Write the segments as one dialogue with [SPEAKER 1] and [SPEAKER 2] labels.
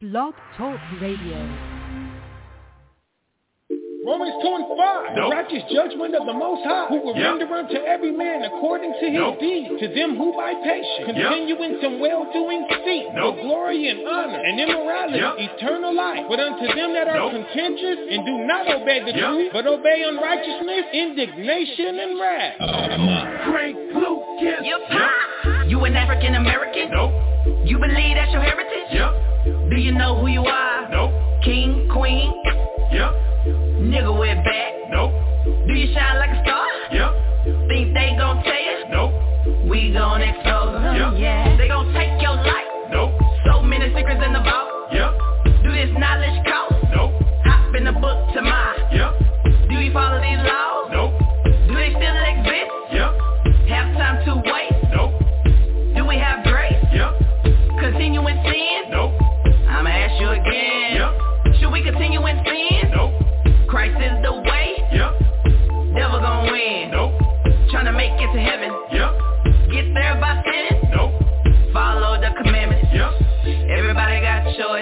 [SPEAKER 1] Blog Talk Radio.
[SPEAKER 2] Romans 2 and 5. The righteous judgment of the Most High, who will
[SPEAKER 3] Yep.
[SPEAKER 2] render unto every man according to his
[SPEAKER 3] Nope.
[SPEAKER 2] deed. To them who by patience continue in some well-doing seek
[SPEAKER 3] Nope.
[SPEAKER 2] for glory and honor and immorality,
[SPEAKER 3] Yep.
[SPEAKER 2] eternal life. But unto them that are
[SPEAKER 3] Nope.
[SPEAKER 2] contentious and do not obey the
[SPEAKER 3] Yep.
[SPEAKER 2] truth, but obey unrighteousness, indignation, and wrath.
[SPEAKER 3] Oh, Frank Lucas.
[SPEAKER 4] You pop. You an African American?
[SPEAKER 3] Nope.
[SPEAKER 4] You believe that's your heritage?
[SPEAKER 3] Yep.
[SPEAKER 4] Do you know who you are?
[SPEAKER 3] Nope.
[SPEAKER 4] King, queen,
[SPEAKER 3] Yep.
[SPEAKER 4] nigga with back.
[SPEAKER 3] Nope.
[SPEAKER 4] Do you shine like a star?
[SPEAKER 3] Yep.
[SPEAKER 4] Think they gon' tell you?
[SPEAKER 3] Nope.
[SPEAKER 4] We gon' expose them.
[SPEAKER 3] Yep.
[SPEAKER 4] Yeah. They gon' take your life.
[SPEAKER 3] Nope.
[SPEAKER 4] So many secrets in the vault.
[SPEAKER 3] Yep.
[SPEAKER 4] Do this knowledge cost?
[SPEAKER 3] Nope.
[SPEAKER 4] Hop in the book to my.
[SPEAKER 3] Yep.
[SPEAKER 4] Do we follow these laws?
[SPEAKER 3] Nope.
[SPEAKER 4] Do they still exist?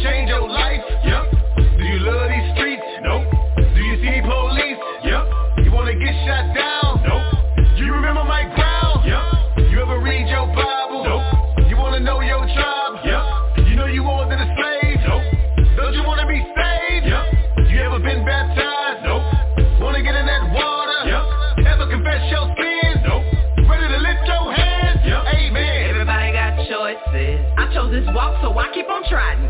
[SPEAKER 5] You gon' change your life?
[SPEAKER 3] Yep.
[SPEAKER 5] Do you love these streets?
[SPEAKER 3] Nope.
[SPEAKER 5] Do you see police?
[SPEAKER 3] Yep.
[SPEAKER 5] You wanna get shot down?
[SPEAKER 3] Nope.
[SPEAKER 5] Do you remember my ground?
[SPEAKER 3] Yep.
[SPEAKER 5] You ever read your Bible?
[SPEAKER 3] Nope.
[SPEAKER 5] You wanna know your tribe?
[SPEAKER 3] Yep.
[SPEAKER 5] You know you more than a slave?
[SPEAKER 3] Nope.
[SPEAKER 5] Don't you wanna be saved?
[SPEAKER 3] Yep.
[SPEAKER 5] You ever been baptized?
[SPEAKER 3] Nope.
[SPEAKER 5] Wanna get in that water?
[SPEAKER 3] Yep.
[SPEAKER 5] Ever confess your sins?
[SPEAKER 3] Nope.
[SPEAKER 5] Ready to lift your hands?
[SPEAKER 3] Yep.
[SPEAKER 5] Amen.
[SPEAKER 4] Everybody got choices. I chose this walk, so I keep on trying.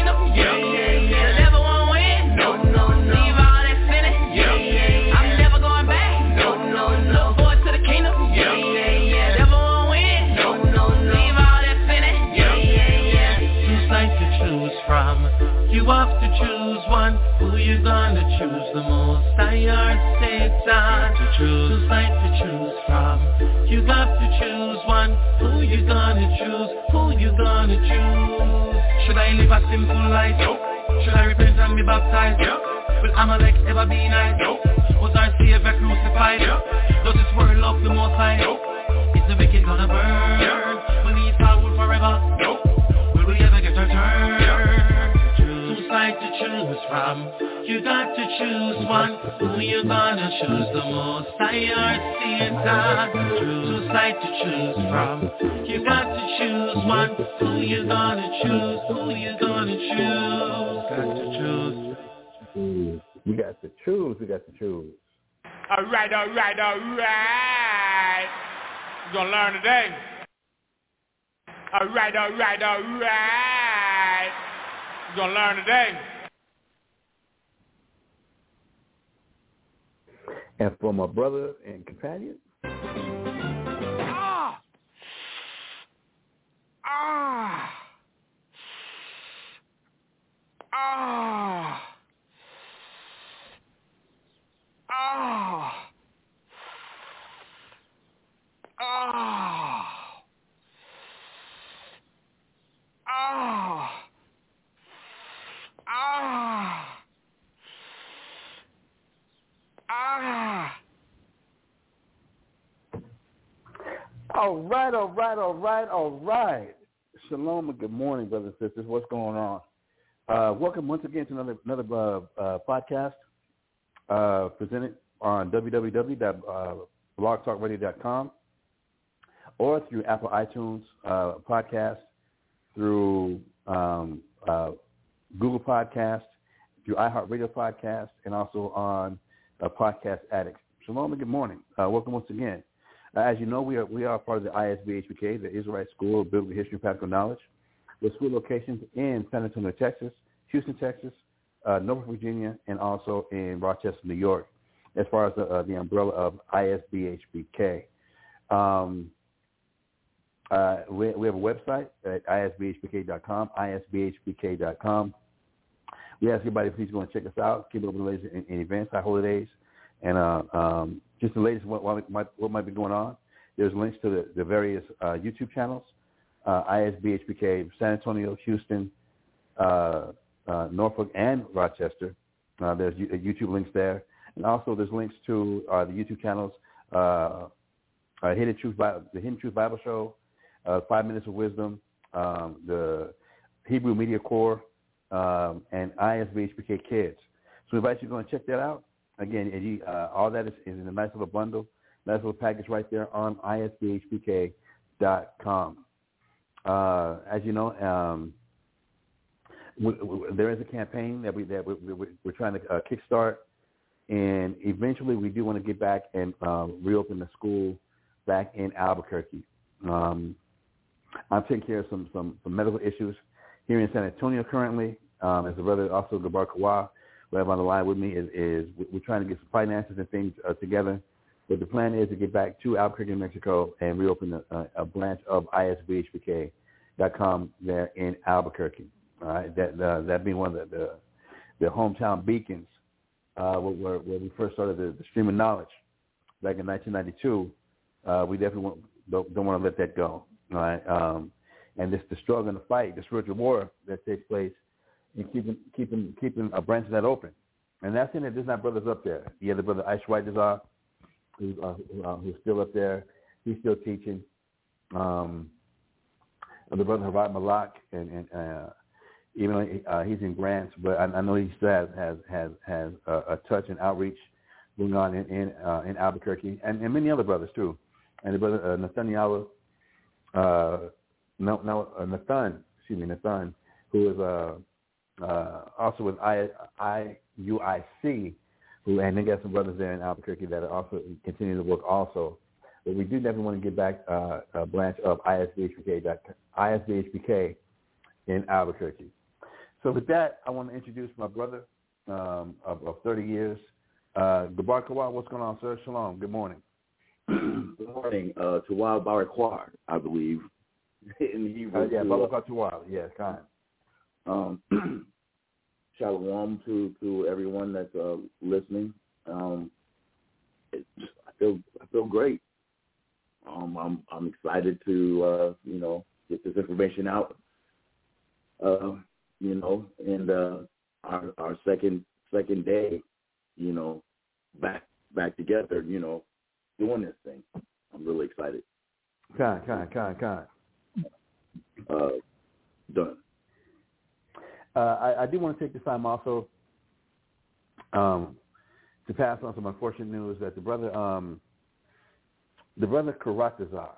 [SPEAKER 6] Choose the most? I or Satan to choose like to choose from. You got to choose one. Who you gonna choose? Who you gonna choose? Should I live a simple life?
[SPEAKER 3] Nope.
[SPEAKER 6] Should I repent and be baptized?
[SPEAKER 3] Yep.
[SPEAKER 6] Will Amalek ever be nice?
[SPEAKER 3] Nope.
[SPEAKER 6] Was our Savior crucified?
[SPEAKER 3] Yep.
[SPEAKER 6] Does this world love the most high?
[SPEAKER 3] Nope.
[SPEAKER 6] Is the wicked gonna burn?
[SPEAKER 3] Yep.
[SPEAKER 6] Will he rule forever?
[SPEAKER 3] Nope.
[SPEAKER 6] Will we ever get our turn? Choose like to choose from. You got to choose one. Who you gonna choose the most? I or Satan. Choose like to choose from. You got to choose one. Who you gonna choose? Who you gonna choose? Got to choose.
[SPEAKER 7] Choose. We got to choose. We got to choose.
[SPEAKER 2] All right, all right, all right. You're going to learn today. All right, all right, all right. You're going to learn today.
[SPEAKER 7] And for my brother and companion, All right, all right, all right, all right. Shalom and good morning, brothers and sisters. What's going on? Uh, welcome once again to another another uh, uh, podcast uh, presented on www.blogtalkradio.com or through Apple iTunes uh, podcast, through um, uh, Google Podcast, through iHeartRadio Podcast, and also on uh, Podcast Addict. Shalom and good morning. Uh, welcome once again. Uh, as you know, we are we are part of the ISBHPK, the Israelite School of Biblical History and Practical Knowledge, with school locations in San Antonio, Texas, Houston, Texas, uh, Norfolk, Virginia, and also in Rochester, New York, as far as the, uh, the umbrella of ISBHPK. Um, uh, we, we have a website at isbhpk.com, isbhpk.com. We ask everybody please go and check us out, keep up with the latest in, in events, our holidays, and uh, um, just the latest what, what, might, what might be going on. There's links to the, the various uh, YouTube channels, uh, ISBHPK, San Antonio, Houston, uh, uh, Norfolk, and Rochester. Uh, there's YouTube links there. And also there's links to uh, the YouTube channels, uh, Hidden Truth Bible, the Hidden Truth Bible Show, Five Minutes of Wisdom, um, the Hebrew Media Corps, um, and ISBHPK Kids. So we invite you to go and check that out. Again, you, uh, all that is, is in a nice little bundle, nice little package right there on isbhpk.com. Uh, as you know, um, there is a campaign that we that we, we're trying to uh, kickstart, and eventually we do want to get back and um, reopen the school back in Albuquerque. Um, I'm taking care of some, some, some medical issues here in San Antonio currently. Um, as the brother also Gabar Kawa, I have on the line with me, is, is we're trying to get some finances and things uh, together. But the plan is to get back to Albuquerque, Mexico, and reopen a, a, a branch of ISBHPK.com there in Albuquerque. All right, that uh, that being one of the the, the hometown beacons uh, where, where we first started the, the stream of knowledge back in 1992. Uh, we definitely want, don't, don't want to let that go. All right, um, and this the struggle and the fight, the spiritual war that takes place in keeping keeping keeping a branch of that open. And that's in it. There's not brothers up there. The brother Ice White who's, uh, uh, who's still up there. He's still teaching. Um, and the brother Harad Malak, and, and uh, even though uh, he's in Grants, but I, I know he still has has has, has a, a touch and outreach going on in in, uh, in Albuquerque, and, and many other brothers too. And the brother uh, Nathaniel, uh, no, no, uh, Nathan, excuse me, Nathan, who is uh, uh, also with I, IUIC, who and they got some brothers there in Albuquerque that are also continuing to work also. But we do definitely want to get back uh, a branch of ISBHPK, ISBHPK in Albuquerque. So with that, I want to introduce my brother um, of, of 30 years, uh, Gabar Kawar. What's going on, sir? Shalom. Good morning.
[SPEAKER 8] Good morning. Uh, Tawal Barakwar, I believe. In Hebrew.
[SPEAKER 7] Uh, yeah, Barakah Tawal. Yes, kind.
[SPEAKER 8] Um, shalom to to everyone that's uh, listening. Um, it, I feel I feel great. Um, I'm I'm excited to uh, you know get this information out. Uh, you know, and uh, our our second second day, you know, back back together. You know, doing this thing. I'm really excited.
[SPEAKER 7] Kind, kind, kind, kind.
[SPEAKER 8] Uh, done.
[SPEAKER 7] Uh, I, I do want to take this time also um, to pass on some unfortunate news that the brother, um, the brother Karatazar,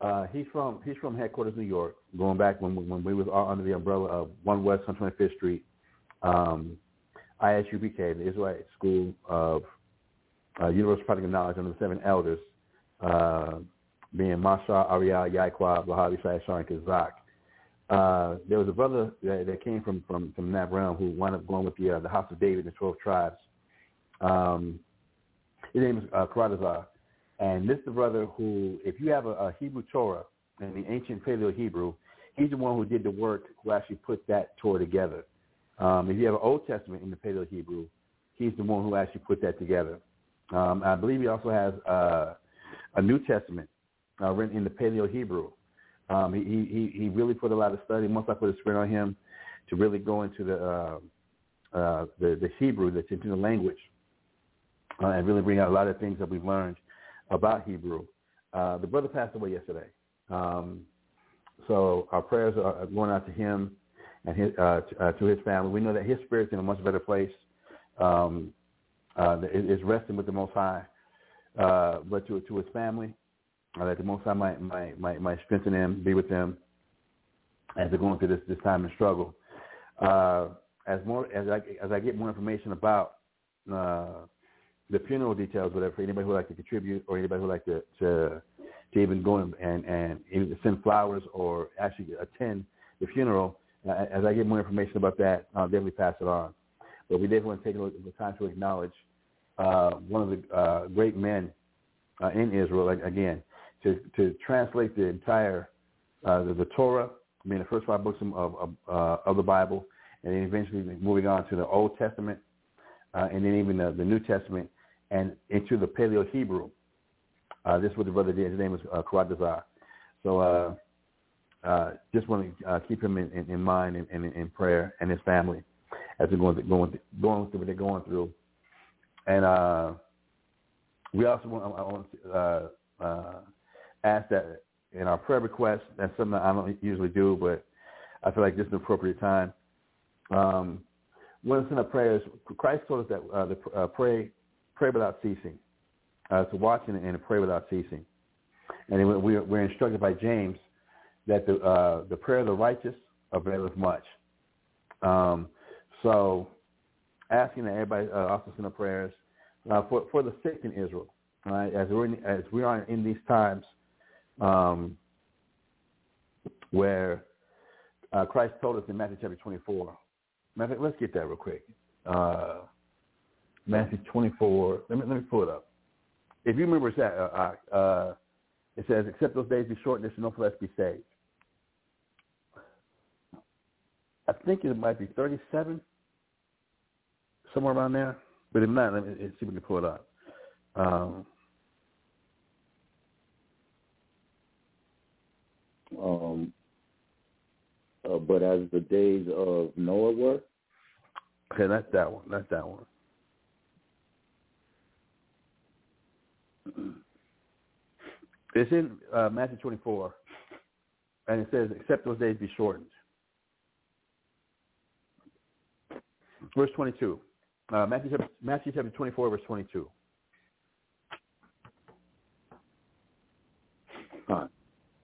[SPEAKER 7] uh, he's from he's from headquarters New York, going back when when we was all under the umbrella of One West on 25th Street, um, ISUPK, the Israelite School of uh, Universal Practical Knowledge under the seven elders, uh, being Masha, Ariel, Yaquab, Lahavi, Shai, and Kazak. Uh, there was a brother that, that came from, from, from that realm who wound up going with the, uh, the House of David, the 12 tribes. Um, his name is uh, Karadazar. And this is the brother who, if you have a, a Hebrew Torah in the ancient Paleo-Hebrew, he's the one who did the work who actually put that Torah together. Um, if you have an Old Testament in the Paleo-Hebrew, he's the one who actually put that together. Um, I believe he also has uh, a New Testament uh, written in the Paleo-Hebrew. Um, he, he he really put a lot of study. Once I put a spirit on him to really go into the uh, uh, the, the Hebrew, the the language, uh, and really bring out a lot of things that we've learned about Hebrew. uh, the brother passed away yesterday. Um, so our prayers are going out to him and his, uh, to, uh, to his family. We know that his spirit's in a much better place. Um, uh, is resting with the Most High. Uh, but to to his family, uh, that the Most High might might might, might strengthen them, be with them as they're going through this this time of struggle. Uh, as more as I as I get more information about uh, the funeral details, whatever, for anybody who would like to contribute or anybody who would like to, to to even go and and, and send flowers or actually attend the funeral. Uh, as I get more information about that, I'll definitely pass it on. But we definitely want to take the time to acknowledge uh, one of the uh, great men uh, in Israel again to to translate the entire uh, the, the Torah, I mean the first five books of of, uh, of the Bible, and then eventually moving on to the Old Testament, uh, and then even the, the New Testament, and into the Paleo Hebrew. Uh, this is what the brother did. His name was uh. So uh, uh, just want to uh, keep him in, in, in mind and in, in, in, prayer and his family as they're going through, going, going through what they're going through. And uh, we also want, I want to uh, uh, ask that in our prayer request, that's something I don't usually do, but I feel like this is an appropriate time. Um, when it's in our prayers, Christ told us that uh, the, uh, pray, pray without ceasing, uh, to watch and, and pray without ceasing. And we're, we're instructed by James that the uh, the prayer of the righteous availeth much. Um, so, asking that everybody uh, also send up prayers uh, for for the sick in Israel, right? As we're in, as we are in these times um, where uh, Christ told us in Matthew chapter 24. Matthew, let's get that real quick. Uh, Matthew 24. Let me let me pull it up. If you remember, it's uh, uh, uh, it says, "Except those days be short, there no flesh be saved." I think it might be 37, somewhere around there. But if not, let me see if we can pull it up. Um,
[SPEAKER 8] um, uh, but as the days of Noah were.
[SPEAKER 7] Okay, that's that one. That's that one. It's in uh, Matthew 24, and it says, "Except those days be shortened." Verse 22. Uh, Matthew, Matthew chapter 24, verse 22.
[SPEAKER 8] Con.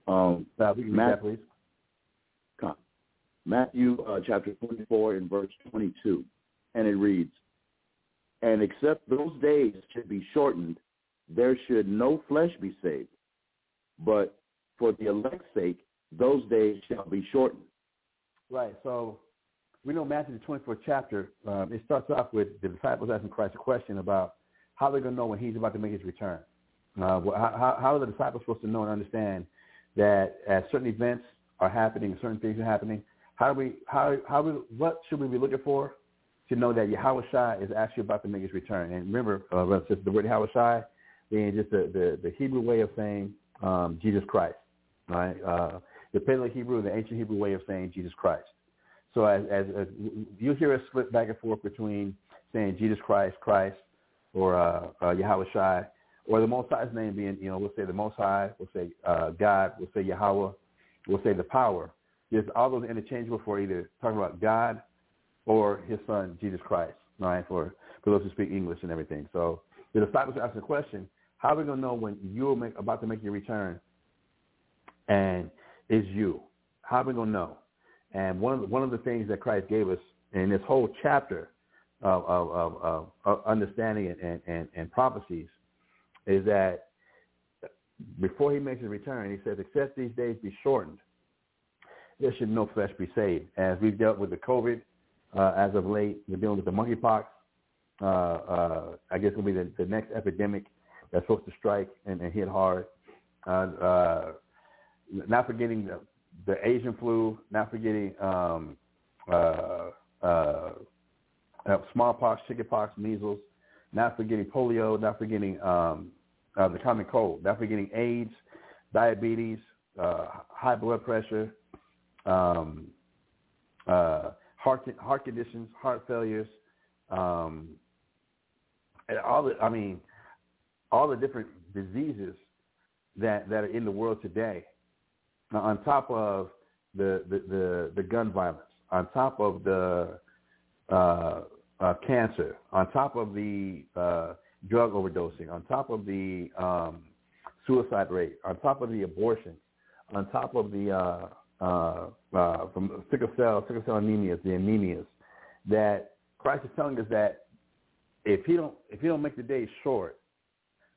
[SPEAKER 8] Um,
[SPEAKER 7] that, please.
[SPEAKER 8] Matthew uh, chapter 24 and verse 22. And it reads, And except those days should be shortened, there should no flesh be saved. But for the elect's sake, those days shall be shortened.
[SPEAKER 7] Right. So we know Matthew the 24th chapter, um, it starts off with the disciples asking Christ a question about how they're going to know when he's about to make his return. Uh, how, how are the disciples supposed to know and understand that as certain events are happening, certain things are happening, how do we, how, how we, what should we be looking for to know that Yahweh Shai is actually about to make his return? And remember, uh, the word Yahweh Shai being just the, the, the Hebrew way of saying um, Jesus Christ, right? Uh, the Paleo Hebrew, the ancient Hebrew way of saying Jesus Christ. So as, as, as you hear us split back and forth between saying Jesus Christ, Christ, or uh, uh, Yahweh Shai, or the Most High's name being, you know, we'll say the Most High, we'll say uh, God, we'll say Yahweh, we'll say the power. There's all those interchangeable for either talking about God or his son, Jesus Christ, right, for, for those who speak English and everything. So the disciples ask the question, how are we going to know when you're make, about to make your return and is you? How are we going to know? And one of the, one of the things that Christ gave us in this whole chapter of, of, of, of understanding and, and, and prophecies is that before he makes his return, he says, except these days be shortened, there should no flesh be saved. As we've dealt with the COVID uh, as of late, we're dealing with the monkeypox. Uh, uh, I guess it'll be the, the next epidemic that's supposed to strike and, and hit hard. Uh, not forgetting the, the Asian flu, not forgetting um, uh, uh, smallpox, chickenpox, measles, not forgetting polio, not forgetting um, uh, the common cold, not forgetting AIDS, diabetes, uh, high blood pressure, um, uh, heart heart conditions, heart failures, um, and all the I mean, all the different diseases that that are in the world today, now, on top of the, the the the gun violence, on top of the uh, uh, cancer, on top of the uh, drug overdosing, on top of the um, suicide rate, on top of the abortion, on top of the uh, uh, uh, from sickle cell, sickle cell anemias, the anemias, that Christ is telling us that if he don't if he don't make the day short,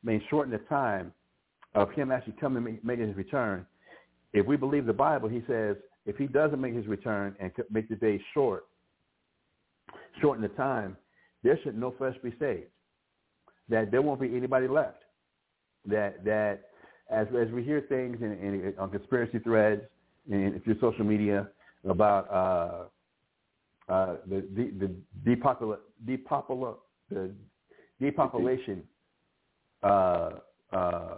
[SPEAKER 7] I mean shorten the time of him actually coming and making his return. If we believe the Bible, he says if he doesn't make his return and make the day short, shorten the time, there should no flesh be saved. That there won't be anybody left. That that as as we hear things in, in, on conspiracy threads and through social media about uh, uh, the the, the depopula, depopula, the depopulation uh, uh,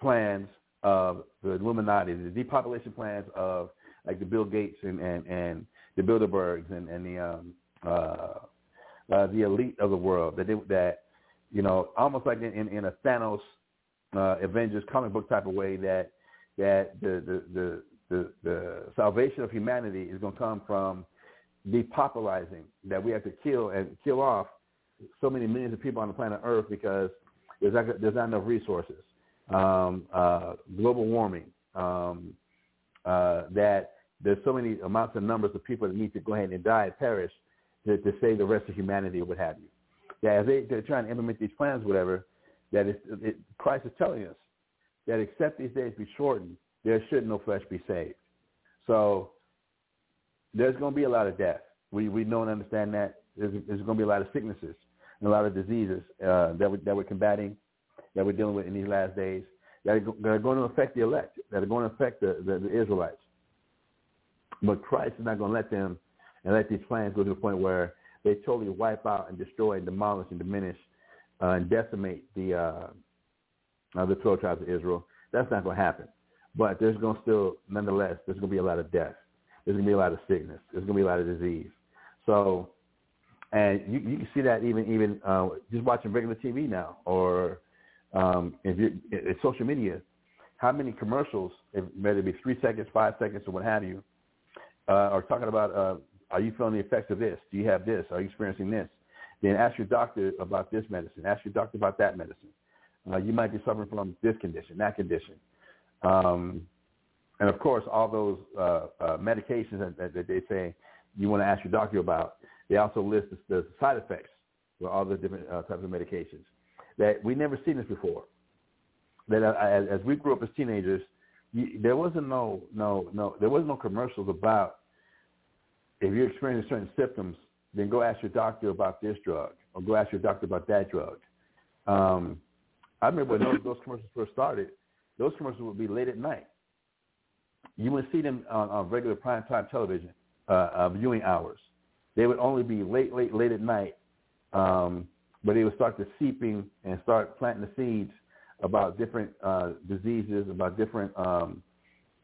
[SPEAKER 7] plans of the Illuminati, the depopulation plans of like the Bill Gates and and, and the Bilderbergs and and the um, uh, uh, the elite of the world that they, that you know almost like in, in a Thanos uh, Avengers comic book type of way that that the the the the, the salvation of humanity is going to come from depopulizing that we have to kill and kill off so many millions of people on the planet Earth because there's not, there's not enough resources. Um, uh, global warming, um, uh, that there's so many amounts and numbers of people that need to go ahead and die and perish to, to save the rest of humanity or what have you. Yeah, as they, they're trying to implement these plans, whatever, that it, it, Christ is telling us that except these days be shortened, there should no flesh be saved. So there's going to be a lot of death. We we know and understand that. There's, there's going to be a lot of sicknesses and a lot of diseases uh, that, we, that we're combating, that we're dealing with in these last days, that are, that are going to affect the elect, that are going to affect the, the, the Israelites. But Christ is not going to let them and let these plans go to the point where they totally wipe out and destroy and demolish and diminish uh, and decimate the uh, uh, the 12 tribes of Israel. That's not going to happen. But there's going to still, nonetheless, there's going to be a lot of death. There's going to be a lot of sickness. There's going to be a lot of disease. So, and you, you can see that even even uh, just watching regular TV now, or um, if you in social media, how many commercials, whether it be three seconds, five seconds, or what have you, uh, are talking about uh, are you feeling the effects of this? Do you have this? Are you experiencing this? Then ask your doctor about this medicine. Ask your doctor about that medicine. Uh, you might be suffering from this condition, that condition. Um, and of course, all those uh, uh, medications that, that, they say you want to ask your doctor about, they also list the, the side effects for all the different uh, types of medications. That we never seen this before. That uh, as, as we grew up as teenagers, you, there wasn't no no no there was no commercials about if you're experiencing certain symptoms, then go ask your doctor about this drug or go ask your doctor about that drug. Um, I remember when those, those commercials first started, those commercials would be late at night. You wouldn't see them on, on regular prime time television uh, uh, viewing hours. They would only be late, late, late at night, um, but they would start to seeping and start planting the seeds about different uh, diseases, about different um,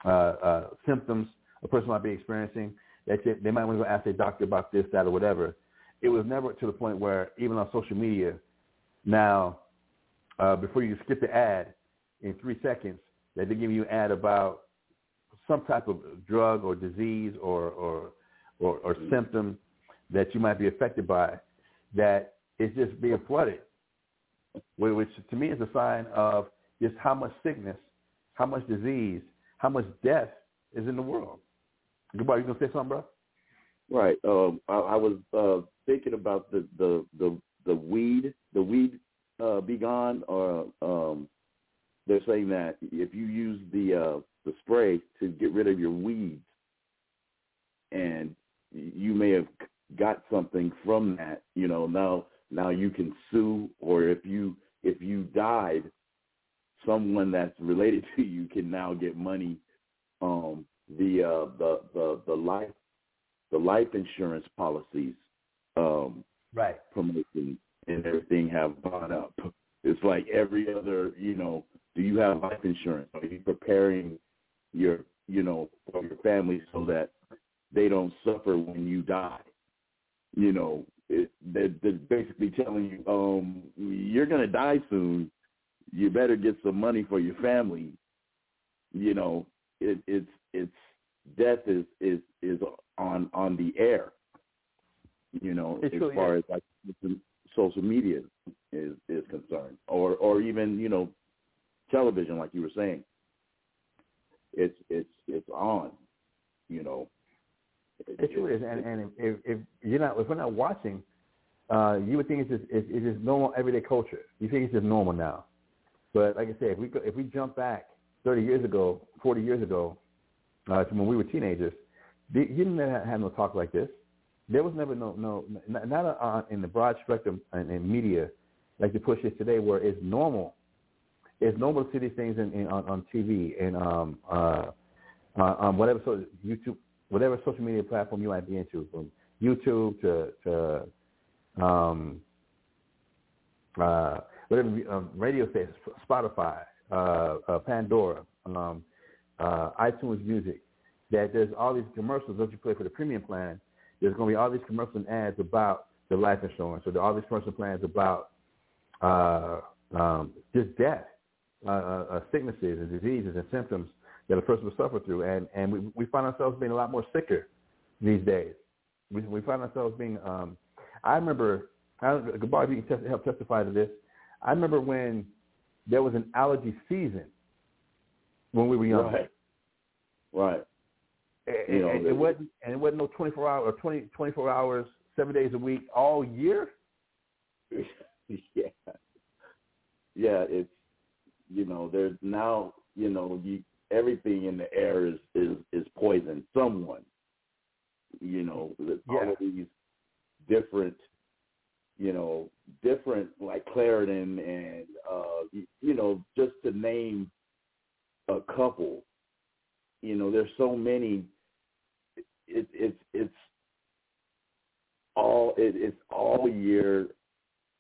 [SPEAKER 7] uh, uh, symptoms a person might be experiencing. They, they might want to go ask their doctor about this, that, or whatever. It was never to the point where even on social media, now, uh, before you skip the ad in three seconds, that they give you an ad about some type of drug or disease or or or, or symptom that you might be affected by, that it's just being flooded, which to me is a sign of just how much sickness, how much disease, how much death is in the world. Goodbye. You gonna say something, bro?
[SPEAKER 8] Right. Um, I, I was uh, thinking about the the the the weed, the weed uh, be gone, or um, they're saying that if you use the uh, the spray to get rid of your weeds, and you may have got something from that, you know, now now you can sue, or if you if you died, someone that's related to you can now get money um, the uh, the the the life the life insurance policies um,
[SPEAKER 7] right
[SPEAKER 8] promotion and everything have gone up. It's like every other, you know, do you have life insurance? Are you preparing your, you know, for your family so that they don't suffer when you die? You know, it, they're, they're basically telling you, um, you're going to die soon. You better get some money for your family you know, it, it's it's death is is is on on the air. You know,
[SPEAKER 7] It
[SPEAKER 8] as
[SPEAKER 7] truly
[SPEAKER 8] far
[SPEAKER 7] is.
[SPEAKER 8] as like social media is is concerned, or or even you know, television, like you were saying. It's it's it's on. You know.
[SPEAKER 7] It truly is, and and if, if you're not, if we're not watching, uh, you would think it's just it's, it's just normal everyday culture. You think it's just normal now, but like I said, if we go, if we jump back 30 years ago, 40 years ago, uh, when we were teenagers, you didn't have, no talk like this. There was never no no not, not uh, in the broad spectrum in, in media like the push is today, where it's normal. It's normal to see these things in, in on, on TV and um uh, uh on whatever so YouTube whatever social media platform you might be into, from YouTube to to um, uh, whatever um, radio stations, Spotify, uh, uh, Pandora, um, uh, iTunes Music, that there's all these commercials that you play for the premium plan. There's going to be all these commercial and ads about the life insurance, or there are all these commercial plans about uh, um, just death, uh, uh, uh, sicknesses and diseases and symptoms that a person will suffer through, and and we we find ourselves being a lot more sicker these days. We we find ourselves being. Um, I remember, Gabar, if you can test, help testify to this. I remember when there was an allergy season when we were young.
[SPEAKER 8] Right. Right.
[SPEAKER 7] And,
[SPEAKER 8] You know,
[SPEAKER 7] and it wasn't and it wasn't no 24 hour or 20, 24 hours, seven days a week, all year.
[SPEAKER 8] yeah. Yeah, it's you know, there's now, you know, you everything in the air is is is poison. Someone, you know, with all
[SPEAKER 7] Yeah.
[SPEAKER 8] of these different, you know, different like Claritin and uh, you, you know, just to name a couple. You know, there's so many. It, it's it's all it, it's all year.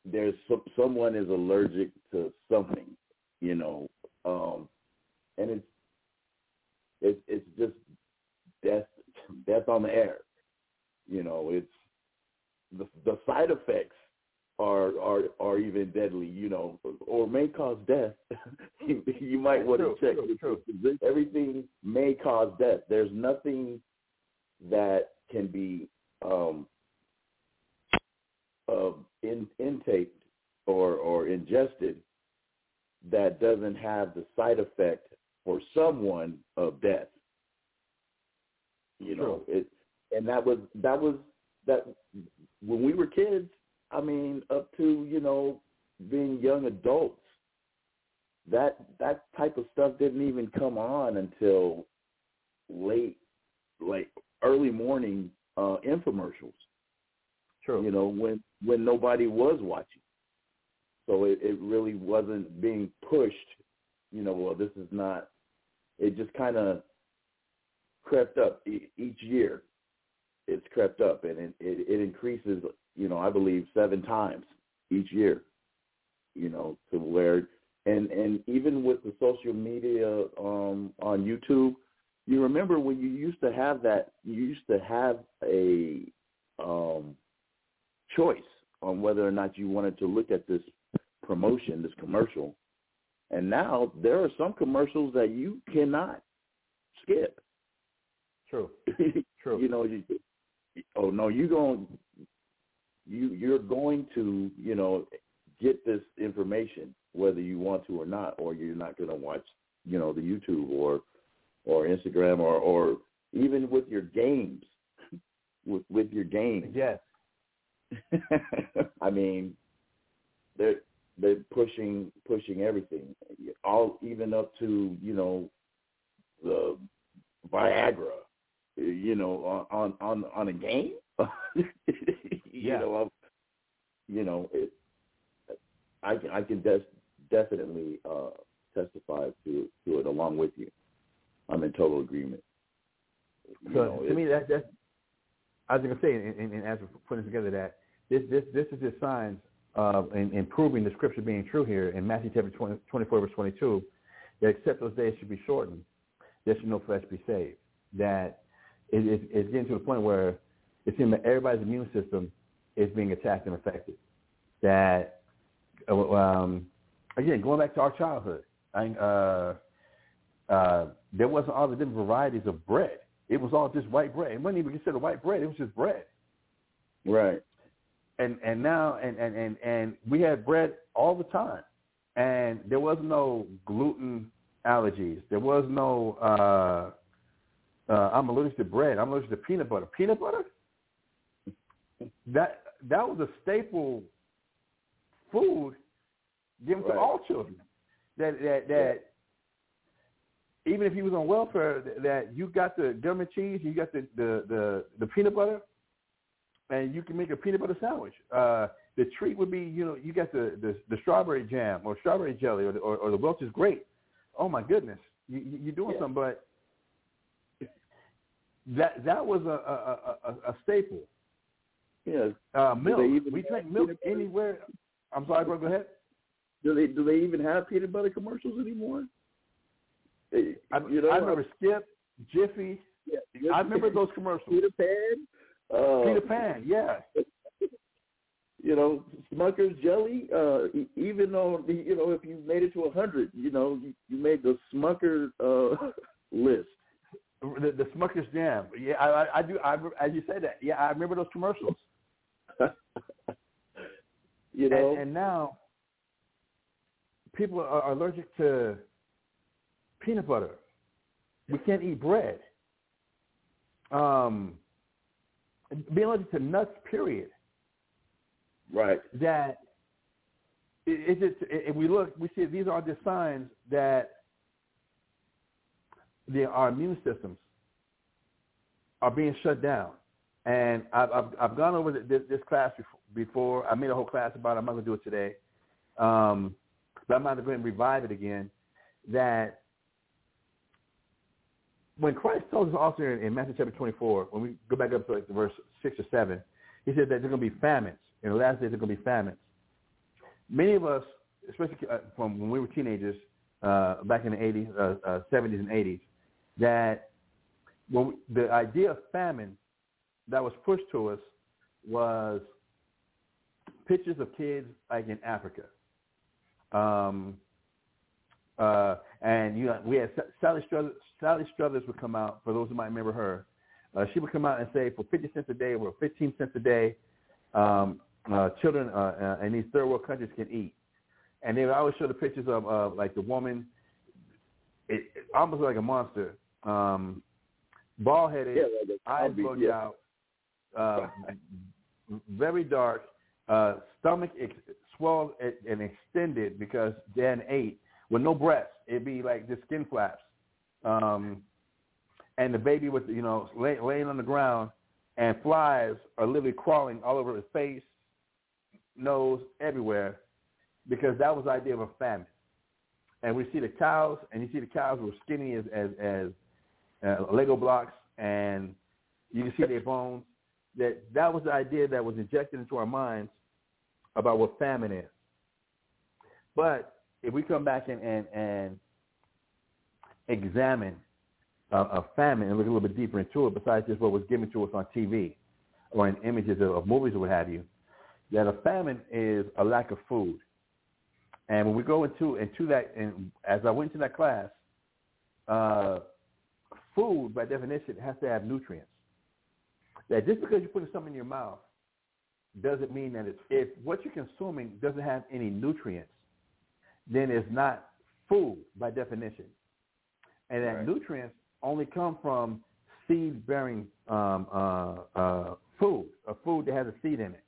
[SPEAKER 8] There's some, someone is allergic to something, you know, um, and it's it's it's just death death on the air. You know, it's the the side effects are are are even deadly. You know, or may cause death. you, you might want to check.
[SPEAKER 7] true, true.
[SPEAKER 8] Everything may cause death. There's nothing that can be um, uh, in, intake or, or ingested that doesn't have the side effect for someone of death. You know, it, and that was that was that when we were kids. I mean, up to you know being young adults, that that type of stuff didn't even come on until late, like early morning uh, infomercials
[SPEAKER 7] True.
[SPEAKER 8] you know, when when nobody was watching. So it, it really wasn't being pushed, you know, well, this is not, it just kind of crept up e- each year. It's crept up and it, it, it increases, you know, I believe seven times each year, you know, to where, and, and even with the social media um, on YouTube, you remember when you used to have that, you used to have a, um, choice on whether or not you wanted to look at this promotion, this commercial. And now there are some commercials that you cannot skip.
[SPEAKER 7] True. True.
[SPEAKER 8] you know, you, oh no, you going you you're going to, you know, get this information whether you want to or not or you're not going to watch, you know, the YouTube or or Instagram or or even with your games with with your games.
[SPEAKER 7] Yes.
[SPEAKER 8] I mean, they're they're pushing pushing everything, all even up to you know the Viagra, you know, on on on a game. you
[SPEAKER 7] Yeah.
[SPEAKER 8] know, I'm, you know, it, I can I can des- definitely uh, testify to to it along with you. I'm in total agreement. You
[SPEAKER 7] So
[SPEAKER 8] know,
[SPEAKER 7] to me, that that's I was going to say, and, and, and as we're putting together that this this this is just signs of in, in proving the scripture being true here in Matthew chapter 20, 24 verse 22 that except those days should be shortened, there should no flesh be saved. That it, it, it's getting to the point where it seems that everybody's immune system is being attacked and affected. That uh, um, again, going back to our childhood, I, uh, uh, there wasn't all the different varieties of bread. It was all just white bread. It wasn't even considered white bread. It was just bread.
[SPEAKER 8] Right.
[SPEAKER 7] And and now and and and, and we had bread all the time, and there was no gluten allergies. There was no uh, uh, I'm allergic to bread. I'm allergic to peanut butter. Peanut butter? That that was a staple food given
[SPEAKER 8] Right.
[SPEAKER 7] to all children. That that that even if you was on welfare, that, that you got the government cheese, you got the the the, the peanut butter, and you can make a peanut butter sandwich. Uh, the treat would be, you know, you got the the, the strawberry jam or strawberry jelly or the, or, or the Welch's grape. Oh my goodness, you, you- you're doing
[SPEAKER 8] Yeah.
[SPEAKER 7] something. But that that was a a, a, a staple.
[SPEAKER 8] Yeah.
[SPEAKER 7] Uh, milk. We drink milk anywhere. I'm sorry, bro. Go ahead.
[SPEAKER 8] Do they do they even have peanut butter commercials anymore? Eh,
[SPEAKER 7] I,
[SPEAKER 8] you know,
[SPEAKER 7] I remember Skip, Jiffy.
[SPEAKER 8] yeah,
[SPEAKER 7] I remember those commercials.
[SPEAKER 8] Peter Pan. Uh,
[SPEAKER 7] Peter Pan, yeah.
[SPEAKER 8] you know, Smucker's jelly. Uh, even though you know, if you made it to a hundred, you know, you, you made the Smucker uh, list.
[SPEAKER 7] The, the Smucker's Jam. Yeah, I, I, I do. I, as you said that. Yeah, I remember those commercials.
[SPEAKER 8] you know,
[SPEAKER 7] And, and now people are allergic to peanut butter. We can't eat bread. Um, being allergic to nuts, period.
[SPEAKER 8] right?
[SPEAKER 7] That it, it's just, if we look, we see these are just signs that the, our immune systems are being shut down. And I've, I've, I've gone over this, this class before. I made a whole class about it. I'm not going to do it today. Um, but I'm not going to revive it again. That when Christ tells us also in, in Matthew chapter 24, when we go back up to like verse 6 or 7, he said that there's going to be famines. In the last days, there's going to be famines. Many of us, especially uh, from when we were teenagers, uh, back in the 80s, uh, uh, 70s and 80s, that when we, the idea of famine that was pushed to us was pictures of kids like in Africa. Um, uh, and you know, we had Sally Struthers. Sally Struthers would come out. For those who might remember her, uh, she would come out and say, for 50 cents a day or 15 cents a day, um, uh, children uh, uh, in these third world countries can eat. And they would always show the pictures of uh, like the woman, it, it, almost like a monster, um, bald headed,
[SPEAKER 8] Yeah, like
[SPEAKER 7] eyes
[SPEAKER 8] zombie, yeah.
[SPEAKER 7] out, uh, very dark, uh, stomach ex- swelled and- extended because Dan ate with no breasts. It'd be like just skin flaps. Um, and the baby with, you know, lay, laying on the ground and flies are literally crawling all over his face, nose, everywhere because that was the idea of a famine. And we see the cows, and you see the cows were skinny as, as, as uh, Lego blocks, and you can see their bones. That that was the idea that was injected into our minds about what famine is. But if we come back and and, and examine a, a famine and look a little bit deeper into it, besides just what was given to us on TV or in images of, of movies or what have you, that a famine is a lack of food. And when we go into into that, and as I went into that class, uh, food by definition has to have nutrients. That just because you're putting something in your mouth doesn't mean that it's, if what you're consuming doesn't have any nutrients, then it's not food by definition. And that
[SPEAKER 8] Right.
[SPEAKER 7] nutrients only come from seed-bearing um, uh, uh, food, a food that has a seed in it.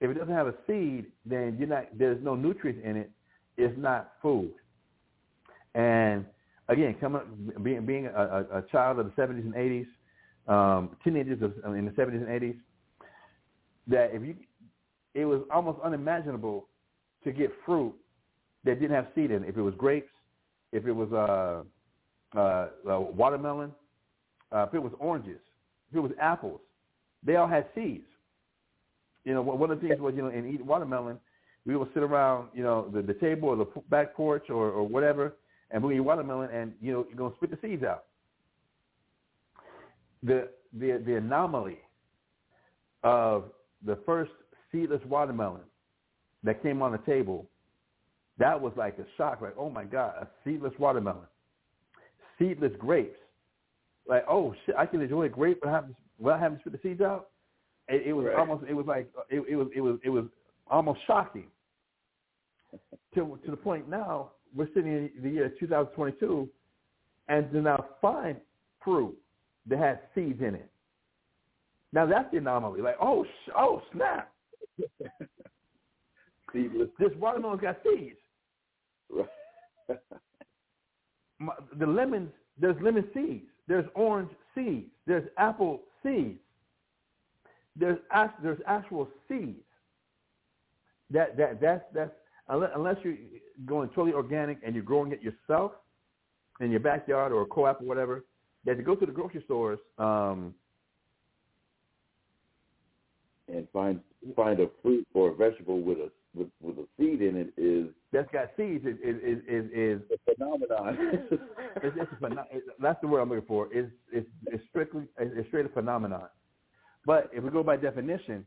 [SPEAKER 7] If it doesn't have a seed, then you're not. There's no nutrients in it. It's not food. And again, coming being being a, a, a child of the 70s and 80s, um, teenagers of, in the 70s and 80s, that if you, it was almost unimaginable to get fruit that didn't have seed in it. If it was grapes, if it was uh, uh, uh, watermelon, uh, if it was oranges, if it was apples, they all had seeds. You know, one one of the things was, you know, in eating watermelon, we would sit around, you know, the, the table or the back porch or, or whatever, and we eat watermelon, and you know, you're gonna spit the seeds out. The the the anomaly of the first seedless watermelon that came on the table, that was like a shock. Like, oh my God, a seedless watermelon. seedless grapes. Like, oh shit, I can enjoy a grape without having, without having to spit the seeds out. It, it was
[SPEAKER 8] Right.
[SPEAKER 7] almost, it was like, it, it was, it was, it was almost shocking. To to the point now, we're sitting in the year 2022, and to now find fruit that has seeds in it. Now that's the anomaly. Like, oh, sh- oh, snap!
[SPEAKER 8] Seedless.
[SPEAKER 7] This watermelon's got seeds. My, the lemons, there's lemon seeds. There's orange seeds. There's apple seeds. There's there's actual seeds. That that that's that's unless, unless you're going totally organic and you're growing it yourself in your backyard or a co-op or whatever. That to go to the grocery stores. Um,
[SPEAKER 8] and find find a fruit or a vegetable with a with, with a seed in it is
[SPEAKER 7] that's got seeds is is is, is, is
[SPEAKER 8] a phenomenon.
[SPEAKER 7] it's, it's a that's the word I'm looking for. It's it's, it's strictly it's straight a phenomenon. But if we go by definition,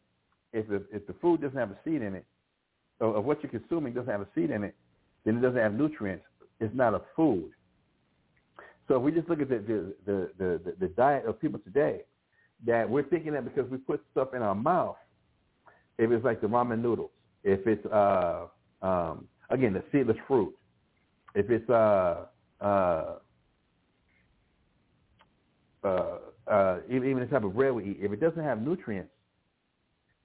[SPEAKER 7] if the, if the food doesn't have a seed in it, or, or what you're consuming doesn't have a seed in it, then it doesn't have nutrients. It's not a food. So if we just look at the the the the, the, diet of people today, that we're thinking that because we put stuff in our mouth, if it's like the ramen noodles, if it's uh um again the seedless fruit, if it's uh uh uh, uh, even, the type of bread we eat, if it doesn't have nutrients,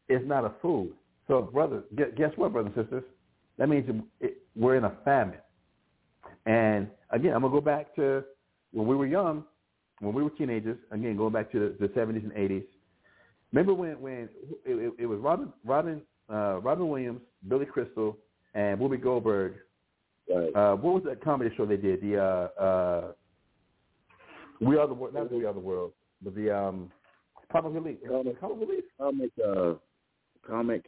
[SPEAKER 7] it's not a food. So, brother, guess what, brothers and sisters? That means it, it, we're in a famine. And again, I'm gonna go back to when we were young, when we were teenagers. Again, going back to the, the 70s and 80s. Remember when when it, it, it was Robin Robin uh, Robin Williams, Billy Crystal, and Whoopi Goldberg
[SPEAKER 8] right.
[SPEAKER 7] uh, what was that comedy show they did? The uh, uh, We Are the World, not We Are the World, but the um, Comic Relief.
[SPEAKER 8] Comic-
[SPEAKER 7] Comic Relief.
[SPEAKER 8] comic uh comic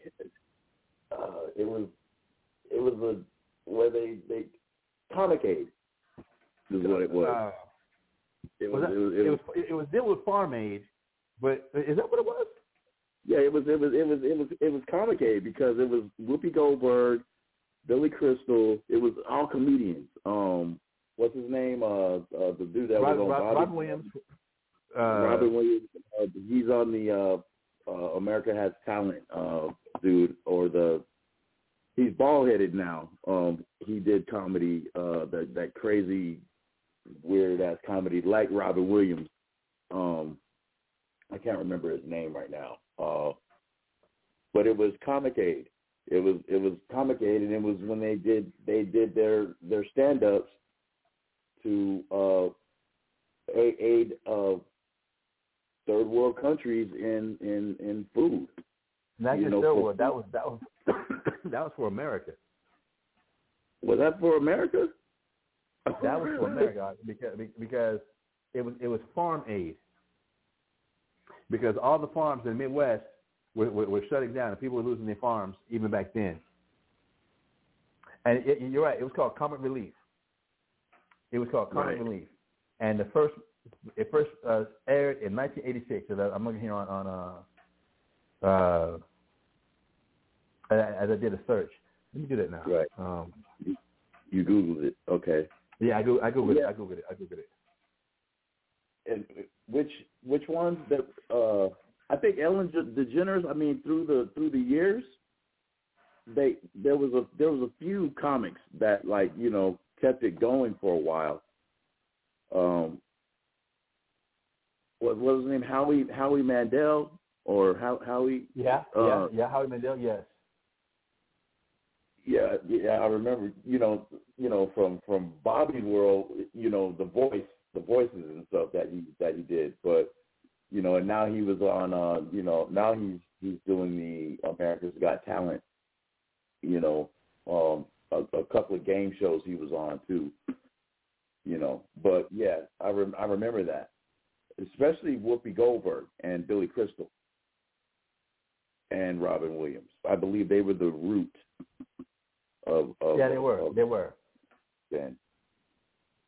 [SPEAKER 8] uh it was it was a where they they comic aid is what it was.
[SPEAKER 7] Uh,
[SPEAKER 8] it
[SPEAKER 7] was
[SPEAKER 8] was,
[SPEAKER 7] that,
[SPEAKER 8] it was,
[SPEAKER 7] it was it was dealing with Farm Aid, but is that what it was?
[SPEAKER 8] yeah, it was it was it was it was it was comic aid because it was Whoopi Goldberg, Billy Crystal, it was all comedians. Um what's his name? Uh, uh the dude that
[SPEAKER 7] Rob,
[SPEAKER 8] was on
[SPEAKER 7] Rob,
[SPEAKER 8] Bobby-
[SPEAKER 7] Robin Williams. Uh,
[SPEAKER 8] Robin Williams. Uh, he's on the uh, uh, America Has Talent uh, dude, or the he's bald headed now. Um, he did comedy, uh, that that crazy, weird ass comedy like Robin Williams. Um, I can't remember his name right now. Uh, but it was Comic Aid. It was it was Comic Aid, and it was when they did they did their their stand ups to uh, aid uh, third world countries in in in food.
[SPEAKER 7] not
[SPEAKER 8] you
[SPEAKER 7] just
[SPEAKER 8] know,
[SPEAKER 7] third world. That was that was that was for America.
[SPEAKER 8] Was that for America?
[SPEAKER 7] That was for America because because it was it was farm aid. Because all the farms in the Midwest were, were, were shutting down, and people were losing their farms even back then. And it, you're right; it was called Comic Relief. It was called Comic
[SPEAKER 8] Right.
[SPEAKER 7] Relief, and the first it first uh, aired in 1986. So I'm looking here on on uh, uh, as I did a search. Let me do that now.
[SPEAKER 8] Right.
[SPEAKER 7] Um,
[SPEAKER 8] You googled it, okay?
[SPEAKER 7] Yeah, I go I googled it.
[SPEAKER 8] Yeah.
[SPEAKER 7] I googled it. I googled it.
[SPEAKER 8] And which which ones that uh I think Ellen DeGeneres. I mean, through the through the years, they there was a there was a few comics that like you know kept it going for a while. Um, what, what was his name? Howie Howie Mandel or how Howie?
[SPEAKER 7] Yeah, yeah,
[SPEAKER 8] Uh,
[SPEAKER 7] yeah. Howie Mandel, yes.
[SPEAKER 8] Yeah, yeah, I remember. You know, you know, from from Bobby's world, you know, the voice, the voices and stuff that he that he did. But you know, and now he was on. uh, You know, now he's he's doing the America's Got Talent. You know, um, a, a couple of game shows he was on too. You know, but yeah, I rem- I remember that, especially Whoopi Goldberg and Billy Crystal and Robin Williams. I believe they were the root of, of
[SPEAKER 7] yeah, they were.
[SPEAKER 8] of
[SPEAKER 7] They were.
[SPEAKER 8] then.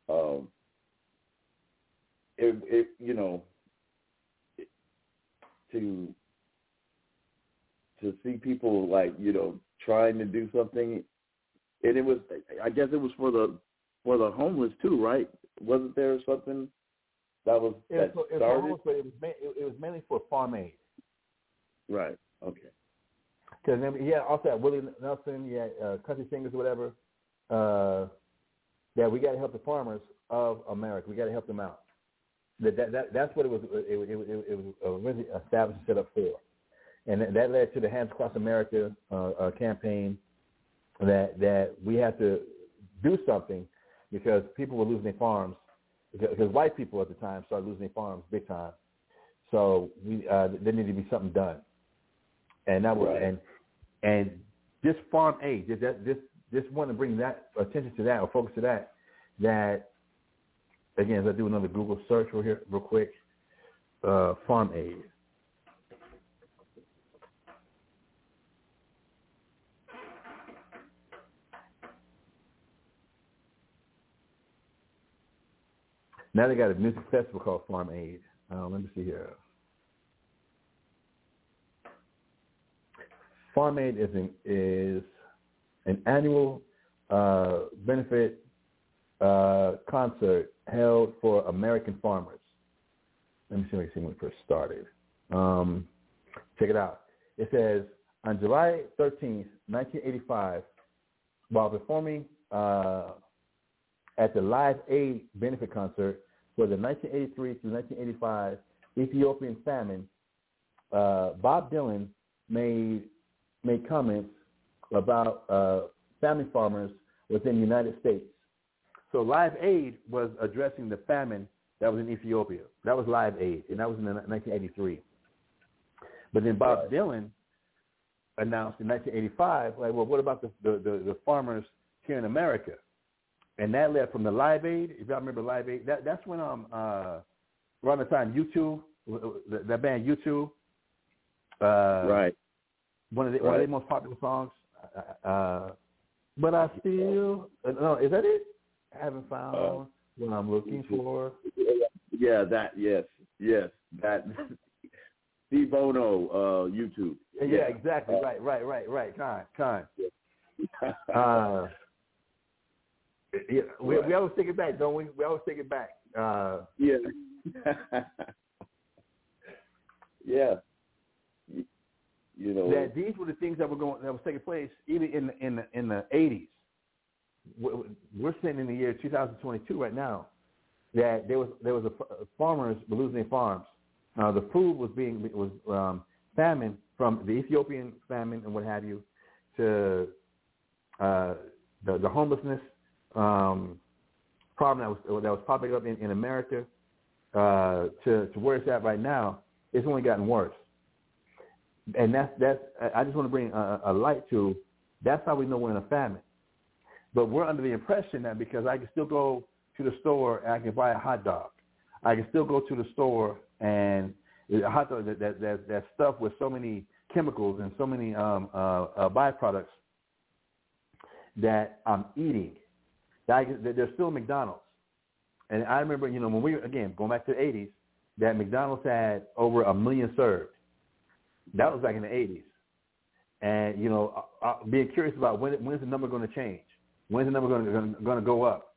[SPEAKER 8] Um, it, it, you know, it- to to see people like you know trying to do something, and it was, I guess it was for the for the homeless too, right? Wasn't there something that was
[SPEAKER 7] It was,
[SPEAKER 8] that
[SPEAKER 7] for- it was,
[SPEAKER 8] started?
[SPEAKER 7] almost, but it was, ma- it, it was mainly for farm aid.
[SPEAKER 8] Right. Okay.
[SPEAKER 7] Because yeah, also had Willie Nelson, yeah, uh, country singers or whatever. Uh, that we got to help the farmers of America. We got to help them out. That, that, that that's what it was. It, it, it, it was originally established and set up for, and that, that led to the Hands Across America uh, uh, campaign. That that we had to do something because people were losing their farms because, because white people at the time started losing their farms big time. So we uh, there needed to be something done, and that was
[SPEAKER 8] Right.
[SPEAKER 7] and and this farm aid, just that this this want to bring that attention to that or focus to that. That again, as I do another Google search real here real quick, uh, farm aid. Now they got a music festival called Farm Aid. Uh, let me see here. Farm Aid is an, is an annual uh, benefit uh, concert held for American farmers. Let me see when it first started. Um, check it out. It says on July 13th, 1985, while performing uh, at the Live Aid benefit concert for the 1983 through 1985 Ethiopian famine, uh, Bob Dylan made made comments about uh, family farmers within the United States. So Live Aid was addressing the famine that was in Ethiopia. That was Live Aid, and that was in 1983. But then Bob Dylan announced in 1985, like, well, what about the, the, the, the farmers here in America? And that led from the Live Aid. If y'all remember Live Aid, that, that's when um uh around the time U2, that, that band U2, uh,
[SPEAKER 8] right.
[SPEAKER 7] One of the one of
[SPEAKER 8] Right.
[SPEAKER 7] their most popular songs. Uh, uh, but I still uh, no, is that it? I haven't found
[SPEAKER 8] Uh,
[SPEAKER 7] what I'm looking for.
[SPEAKER 8] Yeah, that yes, yes, that Steve Bono, uh, U2.
[SPEAKER 7] Yeah, exactly. Right, right, right, right. Con, con. Uh, yeah, we, we always take it back, don't we? We always take it back. Uh,
[SPEAKER 8] yeah. yeah. You, know.
[SPEAKER 7] that these were the things that were going that was taking place even in in the in the eighties. We're we're sitting in the year 2022 right now. That there was there was a farmers losing their farms. Uh, the food was being was um, famine from the Ethiopian famine and what have you, to uh, the the homelessness um, problem that was that was popping up in, in America uh, to to where it's at right now. It's only gotten worse and that's that's I just want to bring a, a light to that's how we know we're in a famine. But we're under the impression that because I can still go to the store and I can buy a hot dog, I can still go to the store and a hot dog that that that, that stuff with so many chemicals and so many um, uh, uh, byproducts that I'm eating. That, there's still McDonald's, and I remember you know when we again going back to the 80s that McDonald's had over a million served. That was back in the 80s. And, you know, uh, uh, being curious about when when's the number going to change? When's the number going to, going to go up?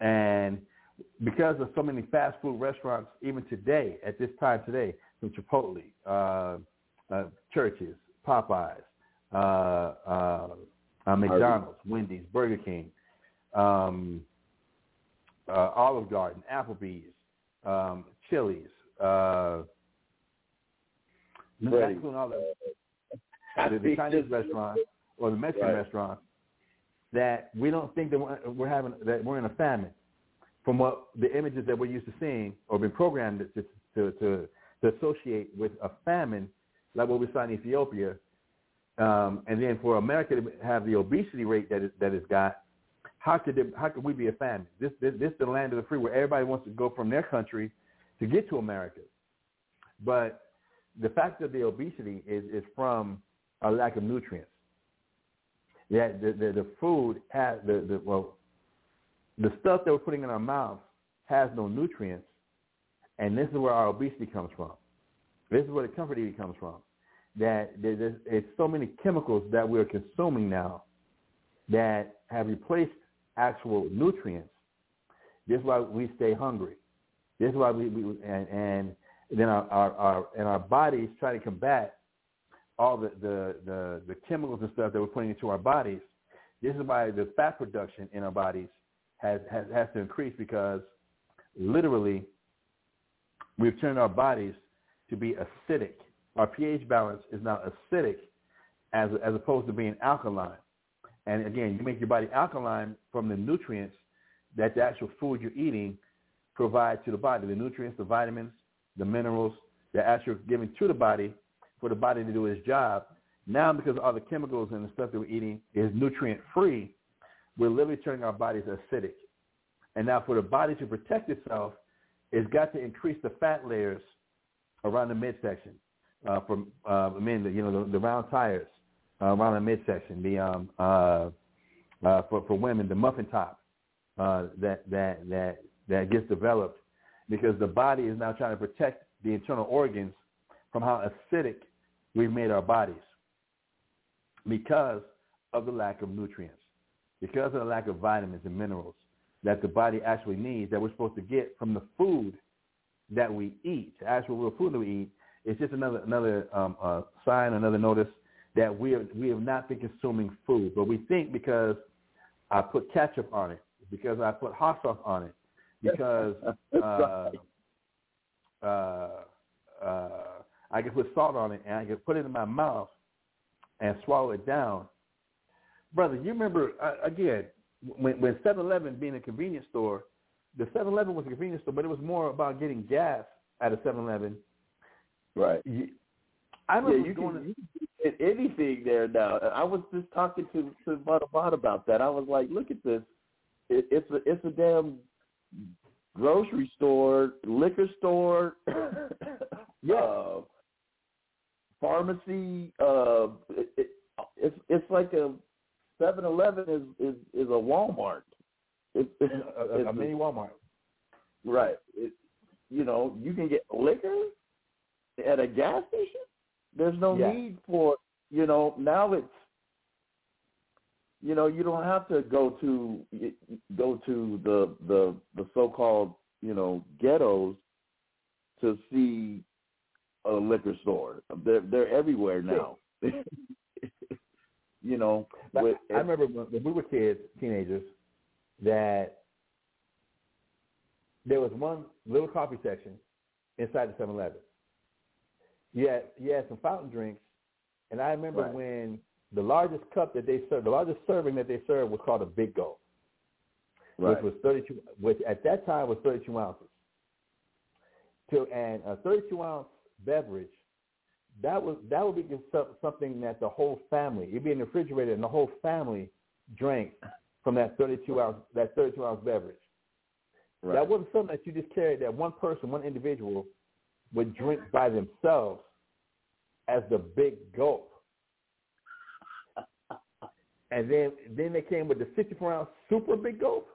[SPEAKER 7] And because of so many fast food restaurants, even today, at this time today, from Chipotle, uh, uh, Church's, Popeyes, uh, uh, uh, McDonald's, Wendy's, Burger King, um, uh, Olive Garden, Applebee's, um, Chili's, uh,
[SPEAKER 8] Freddy's.
[SPEAKER 7] including all the, the Chinese restaurants or the Mexican
[SPEAKER 8] Right.
[SPEAKER 7] restaurants, that we don't think that we're, we're having that we're in a famine from what the images that we're used to seeing or been programmed to to to, to associate with a famine like what we saw in Ethiopia, um, and then for America to have the obesity rate that it, that it's got, how could it, how could we be a famine? This, this this is the land of the free where everybody wants to go from their country to get to America, but the fact of the obesity is is from a lack of nutrients. Yeah, the the, the food has the, the well, the stuff that we're putting in our mouths has no nutrients, and this is where our obesity comes from. This is where the comfort eating comes from. That there- there's it's so many chemicals that we're consuming now that have replaced actual nutrients, this is why we stay hungry. This is why we, we and, and then our, our, our and our bodies try to combat all the, the, the, the chemicals and stuff that we're putting into our bodies. This is why the fat production in our bodies has, has, has to increase because literally we've turned our bodies to be acidic. Our pH balance is now acidic as, as opposed to being alkaline. And again, you make your body alkaline from the nutrients that the actual food you're eating provides to the body, the nutrients, the vitamins, the minerals that actually are given to the body for the body to do its job. Now, because all the chemicals and the stuff that we're eating is nutrient free, we're literally turning our bodies acidic. And now for the body to protect itself, it's got to increase the fat layers around the midsection. Uh, from uh, you know, the, the round tires uh, around the midsection. The um, uh, uh, for for women, the muffin top uh, that that that that gets developed because the body is now trying to protect the internal organs from how acidic we've made our bodies because of the lack of nutrients, because of the lack of vitamins and minerals that the body actually needs that we're supposed to get from the food that we eat, the actual real food that we eat. It's just another another um, uh, sign, another notice that we are, we have not been consuming food, but we think because I put ketchup on it, because I put hot sauce on it, because uh, uh, uh, I can put salt on it and I can put it in my mouth and swallow it down. Brother, you remember uh, again when when 7-Eleven being a convenience store, the 7-Eleven was a convenience store, but it was more about getting gas at a 7-Eleven.
[SPEAKER 8] Right.
[SPEAKER 7] You, I remember
[SPEAKER 8] yeah, you
[SPEAKER 7] going
[SPEAKER 8] can,
[SPEAKER 7] to,
[SPEAKER 8] you can get anything there now. I was just talking to to Butterbot about that. I was like, look at this. It, it's a it's a damn grocery store, liquor store,
[SPEAKER 7] Yeah.
[SPEAKER 8] uh, pharmacy. Uh, it, it, it's it's like a Seven Eleven is is is a Walmart. It, it's,
[SPEAKER 7] a, a, a mini Walmart.
[SPEAKER 8] right. It, you know, you can get liquor at a gas station. There's no
[SPEAKER 7] Yeah.
[SPEAKER 8] need for you know now it's you know you don't have to go to go to the the the so-called you know ghettos to see a liquor store. They're they're everywhere now. you know, with,
[SPEAKER 7] I remember when, we were kids, teenagers, that there was one little coffee section inside the 7-Eleven. You had, you had some fountain drinks, and I remember
[SPEAKER 8] Right.
[SPEAKER 7] when the largest cup that they served, the largest serving that they served was called a Big Go,
[SPEAKER 8] right.
[SPEAKER 7] which was 32, which at that time was 32 ounces. To, and a 32 ounce beverage, that was that would be something that the whole family, it'd be in the refrigerator, and the whole family drank from that 32 ounce that 32 ounce beverage.
[SPEAKER 8] right.
[SPEAKER 7] That wasn't something that you just carried that one person, one individual would drink by themselves as the big gulp. And then then they came with the 64 ounce super big gulp.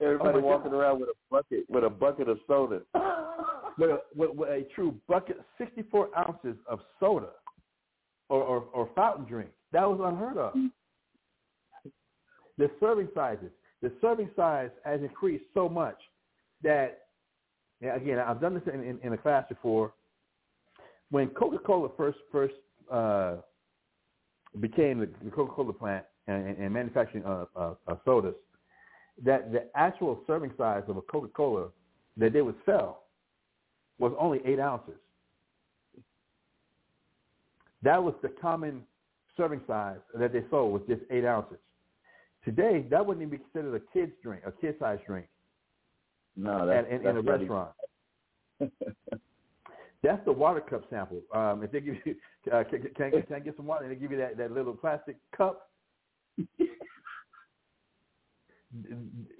[SPEAKER 8] Everybody
[SPEAKER 7] Oh
[SPEAKER 8] walking
[SPEAKER 7] God.
[SPEAKER 8] around with a bucket with a bucket of soda.
[SPEAKER 7] with a, with, with a true bucket, 64 ounces of soda or, or, or fountain drink. That was unheard of. The serving sizes, the serving size has increased so much that, again, I've done this in, in, in a class before. When Coca-Cola first first uh, became the, the Coca-Cola plant and, and, and manufacturing uh, uh, uh, sodas, that the actual serving size of a Coca-Cola that they would sell was only eight ounces. That was the common serving size that they sold was just eight ounces. Today, that wouldn't even be considered a kid's drink, a kid-sized drink
[SPEAKER 8] No, that's,
[SPEAKER 7] at, in,
[SPEAKER 8] that's
[SPEAKER 7] in a restaurant. That's the water cup sample. Um, if they give you, uh, can, can, can, I get, can I get some water? And they give you that, that little plastic cup.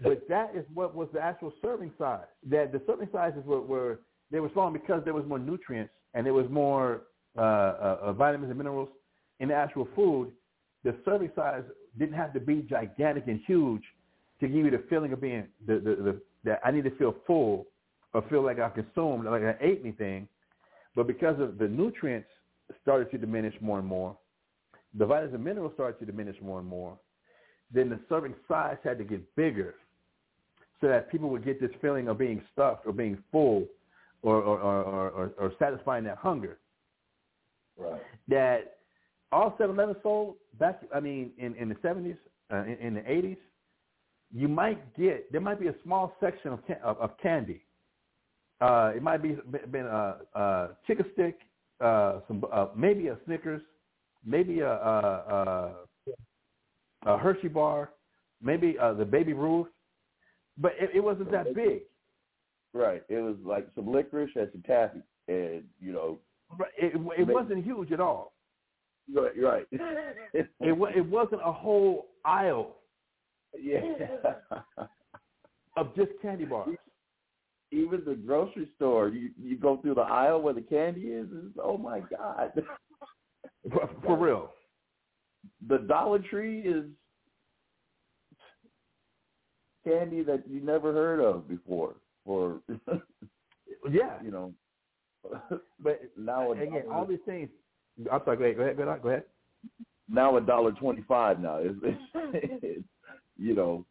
[SPEAKER 7] but that is what was the actual serving size. That the serving sizes were, were they were small because there was more nutrients and there was more uh, uh, uh, vitamins and minerals in the actual food. The serving size didn't have to be gigantic and huge to give you the feeling of being the, the, the that I need to feel full or feel like I consumed, like I ate anything. But because of the nutrients started to diminish more and more, the vitamins and minerals started to diminish more and more, then the serving size had to get bigger so that people would get this feeling of being stuffed or being full or, or, or, or, or satisfying that hunger.
[SPEAKER 8] Right.
[SPEAKER 7] That all 7-Eleven sold back, I mean, in, in the 70s, uh, in, in the 80s, you might get, there might be a small section of, ca- of, of candy. Uh, it might be been a, a chicken stick, uh, some uh, maybe a Snickers, maybe a, a, a, a Hershey bar, maybe uh, the Baby Ruth, but it, it wasn't that big.
[SPEAKER 8] Right. It was like some licorice and some taffy, and you know,
[SPEAKER 7] But It, it wasn't huge at all.
[SPEAKER 8] right. right.
[SPEAKER 7] It it wasn't a whole aisle
[SPEAKER 8] yeah.
[SPEAKER 7] of just candy bars.
[SPEAKER 8] Even the grocery store, you you go through the aisle where the candy is. Oh my God.
[SPEAKER 7] For, for real.
[SPEAKER 8] the Dollar Tree is candy that you never heard of before. For
[SPEAKER 7] Yeah.
[SPEAKER 8] you know,
[SPEAKER 7] But
[SPEAKER 8] now a
[SPEAKER 7] again,
[SPEAKER 8] dollar-
[SPEAKER 7] all these things. I'm sorry. Go ahead. Go ahead. Go ahead. Go ahead.
[SPEAKER 8] now a dollar twenty five now. is you know,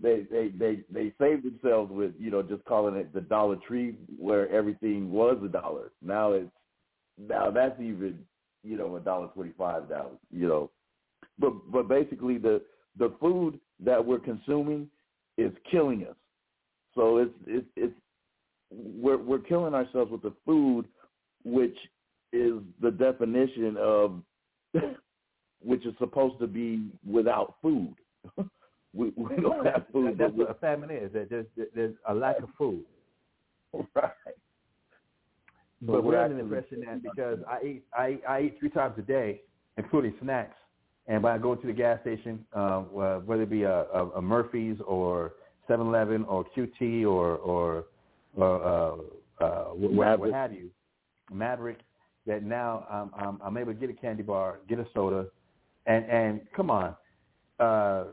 [SPEAKER 8] they they they they saved themselves with you know just calling it the Dollar Tree where everything was a dollar. Now it's now that's even you know a dollar twenty five now. You know, but but basically the the food that we're consuming is killing us. So it's it's it's we're we're killing ourselves with the food, which is the definition of which is supposed to be without food. we, we don't have food.
[SPEAKER 7] That's
[SPEAKER 8] but
[SPEAKER 7] what a famine is. That there's there's a lack of food.
[SPEAKER 8] right.
[SPEAKER 7] But
[SPEAKER 8] we're
[SPEAKER 7] we're under the impression that because I eat I, I eat three times a day, including snacks, and when I go to the gas station, uh, uh, whether it be a, a, a Murphy's or 7-Eleven or QT or or, or uh, uh, what, what have you, Maverick, that now I'm, I'm I'm able to get a candy bar, get a soda, and and come on, uh,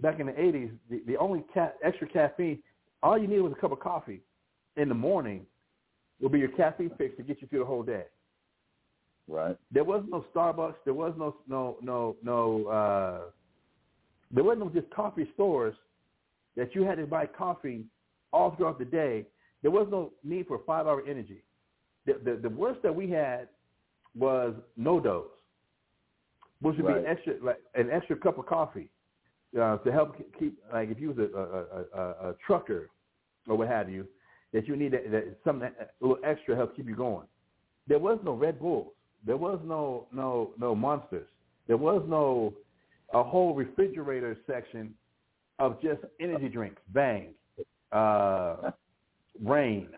[SPEAKER 7] back in the 80s, the, the only ca- extra caffeine, all you needed was a cup of coffee in the morning will be your caffeine fix to get you through the whole day.
[SPEAKER 8] Right.
[SPEAKER 7] There was no Starbucks. There was no no no no. Uh, there wasn't no just coffee stores that you had to buy coffee all throughout the day. There was no need for five hour energy. The, the the worst that we had was NoDoz, which would
[SPEAKER 8] Right.
[SPEAKER 7] be extra like an extra cup of coffee uh, to help keep like if you was a, a, a, a trucker or what have you, that you need that, that something that, a little extra to help keep you going. There was no Red Bulls. There was no no no monsters. There was no a whole refrigerator section of just energy drinks. Bang, uh, Reign.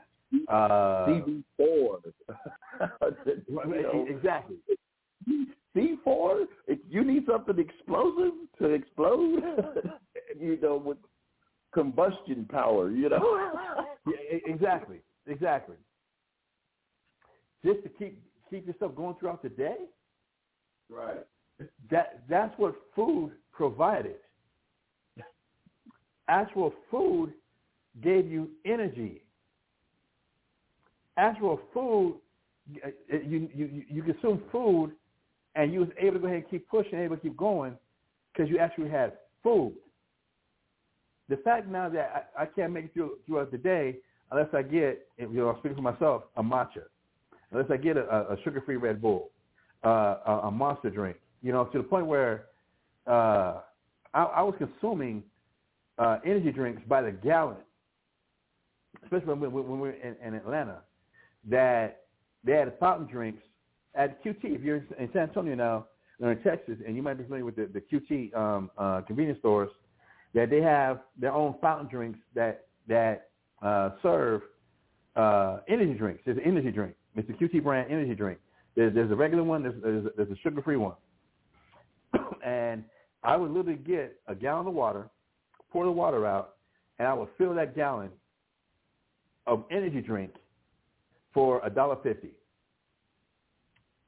[SPEAKER 7] Uh,
[SPEAKER 8] CB four.
[SPEAKER 7] exactly.
[SPEAKER 8] C four. If you need something explosive to explode, you know, with combustion power, you know.
[SPEAKER 7] Yeah, exactly. Exactly. Just to keep keep yourself going throughout the day.
[SPEAKER 8] right.
[SPEAKER 7] That that's what food provided. Actual food gave you energy. Actual food, uh, you you you consume food, and you was able to go ahead and keep pushing, able to keep going, because you actually had food. The fact now that I, I can't make it through throughout the day unless I get, you know, I'm speaking for myself, a matcha, unless I get a, a sugar-free Red Bull, uh, a, a monster drink, you know, to the point where uh, I, I was consuming uh, energy drinks by the gallon, especially when, we- when we were in, in Atlanta, that they had fountain drinks at QT. If you're in San Antonio now, or in Texas, and you might be familiar with the, the QT um, uh, convenience stores, that they have their own fountain drinks that that uh, serve uh, energy drinks. There's an energy drink. It's a QT brand energy drink. There's, there's a regular one. There's, there's, there's a sugar-free one. and I would literally get a gallon of water, pour the water out, and I would fill that gallon of energy drink for a dollar fifty.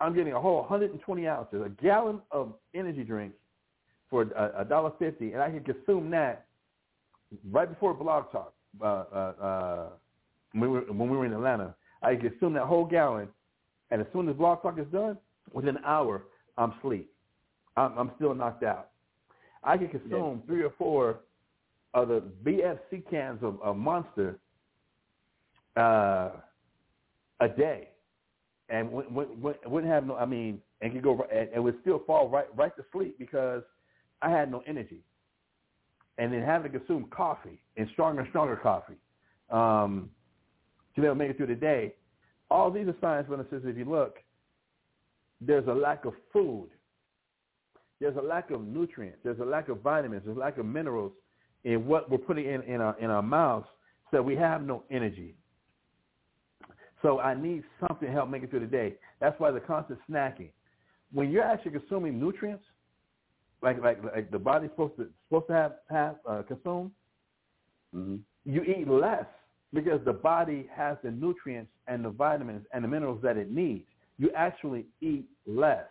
[SPEAKER 7] I'm getting a whole 120 ounces, a gallon of energy drink for a dollar fifty, and I can consume that right before Blog Talk. Uh, uh, uh, when, we were, when we were in Atlanta, I can consume that whole gallon, and as soon as Blog Talk is done, within an hour, I'm asleep. I'm, I'm still knocked out. I can consume three or four of the BFC cans of, of Monster uh, a day, and wouldn't have no. I mean, and could go and, and would still fall right right to sleep because I had no energy. And then having to consume coffee and stronger and stronger coffee um, to be able to make it through the day. All these are signs, brothers and sisters. If you look, there's a lack of food. There's a lack of nutrients. There's a lack of vitamins. There's a lack of minerals in what we're putting in, in our in our mouths, so we have no energy. So I need something to help make it through the day. That's why the constant snacking. When you're actually consuming nutrients, like like like the body's supposed to supposed to have have uh, consume,
[SPEAKER 8] hmm
[SPEAKER 7] you eat less because the body has the nutrients and the vitamins and the minerals that it needs. You actually eat less.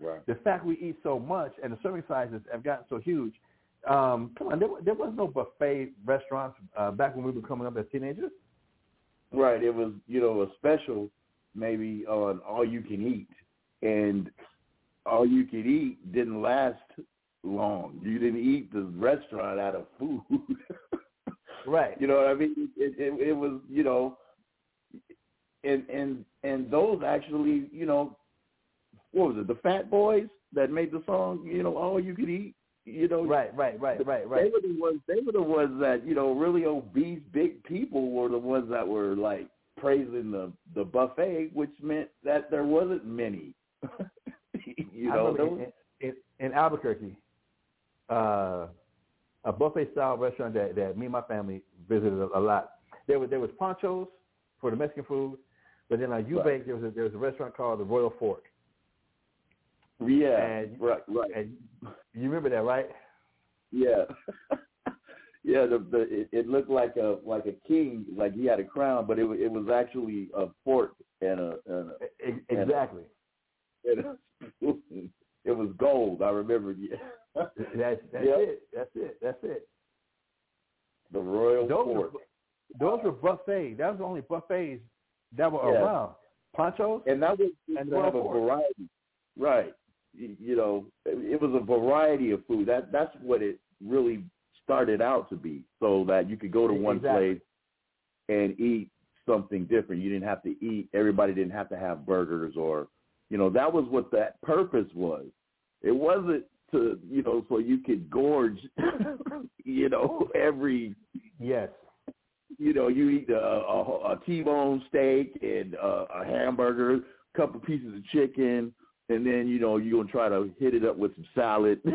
[SPEAKER 8] Right.
[SPEAKER 7] The fact we eat so much and the serving sizes have gotten so huge. Um, come on, there, there was no buffet restaurants uh, back when we were coming up as teenagers.
[SPEAKER 8] Right. It was, you know, a special maybe on all you can eat. And all you could eat didn't last long. You didn't eat the restaurant out of food.
[SPEAKER 7] Right.
[SPEAKER 8] you know what I mean? It, it, it was, you know, and and and those actually, you know, what was it? The Fat Boys that made the song, you know, all you could eat. You know,
[SPEAKER 7] Right, right, right, right, right They
[SPEAKER 8] were the ones. They were the ones that you know really obese, big people were the ones that were like praising the the buffet, which meant that there wasn't many. you know,
[SPEAKER 7] in, in, in Albuquerque, uh, a buffet style restaurant that, that me and my family visited a, a lot. There was there was Pancho's for the Mexican food, but then on Eubank
[SPEAKER 8] Right.
[SPEAKER 7] there was a, there was a restaurant called the Royal Fork.
[SPEAKER 8] Yeah,
[SPEAKER 7] And-
[SPEAKER 8] right, right,
[SPEAKER 7] And you remember that, right?
[SPEAKER 8] yeah, yeah. The, the it, it looked like a like a king, like he had a crown, but it it was actually a fork and a, and a
[SPEAKER 7] Exactly.
[SPEAKER 8] and a. It was gold. I remember. Yeah,
[SPEAKER 7] That's that's it. That's it. That's it.
[SPEAKER 8] the Royal
[SPEAKER 7] Those were,
[SPEAKER 8] Fork.
[SPEAKER 7] those were buffets. That was the only buffets that were
[SPEAKER 8] Yeah.
[SPEAKER 7] around. Pancho's.
[SPEAKER 8] and that was
[SPEAKER 7] And
[SPEAKER 8] to have a
[SPEAKER 7] Fork.
[SPEAKER 8] variety, right? You, know, it it was a variety of food. That that's what it really started out to be, so that you could go to one
[SPEAKER 7] Exactly.
[SPEAKER 8] place and eat something different. You didn't have to eat. Everybody didn't have to have burgers or, you know, that was what that purpose was. It wasn't to, you know, so you could gorge, you know, every
[SPEAKER 7] Yes.
[SPEAKER 8] you know, you eat a, a, a T-bone steak and a, a hamburger, a couple pieces of chicken, and then you know you're gonna try to hit it up with some salad.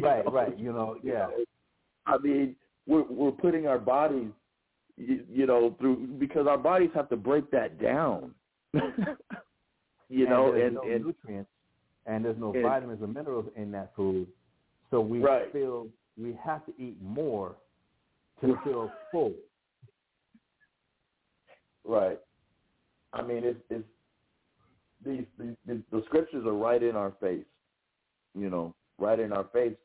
[SPEAKER 7] Right.
[SPEAKER 8] know?
[SPEAKER 7] Right. You know. Yeah.
[SPEAKER 8] I mean, we're we're putting our bodies, you, you know, through because our bodies have to break that down. you
[SPEAKER 7] And
[SPEAKER 8] know,
[SPEAKER 7] there's
[SPEAKER 8] and
[SPEAKER 7] no
[SPEAKER 8] and
[SPEAKER 7] nutrients and there's no
[SPEAKER 8] and-
[SPEAKER 7] vitamins or minerals in that food. So we
[SPEAKER 8] Right.
[SPEAKER 7] feel we have to eat more to feel full.
[SPEAKER 8] Right. I mean, it's it's these, these, these the scriptures are right in our face. You know, right in our face.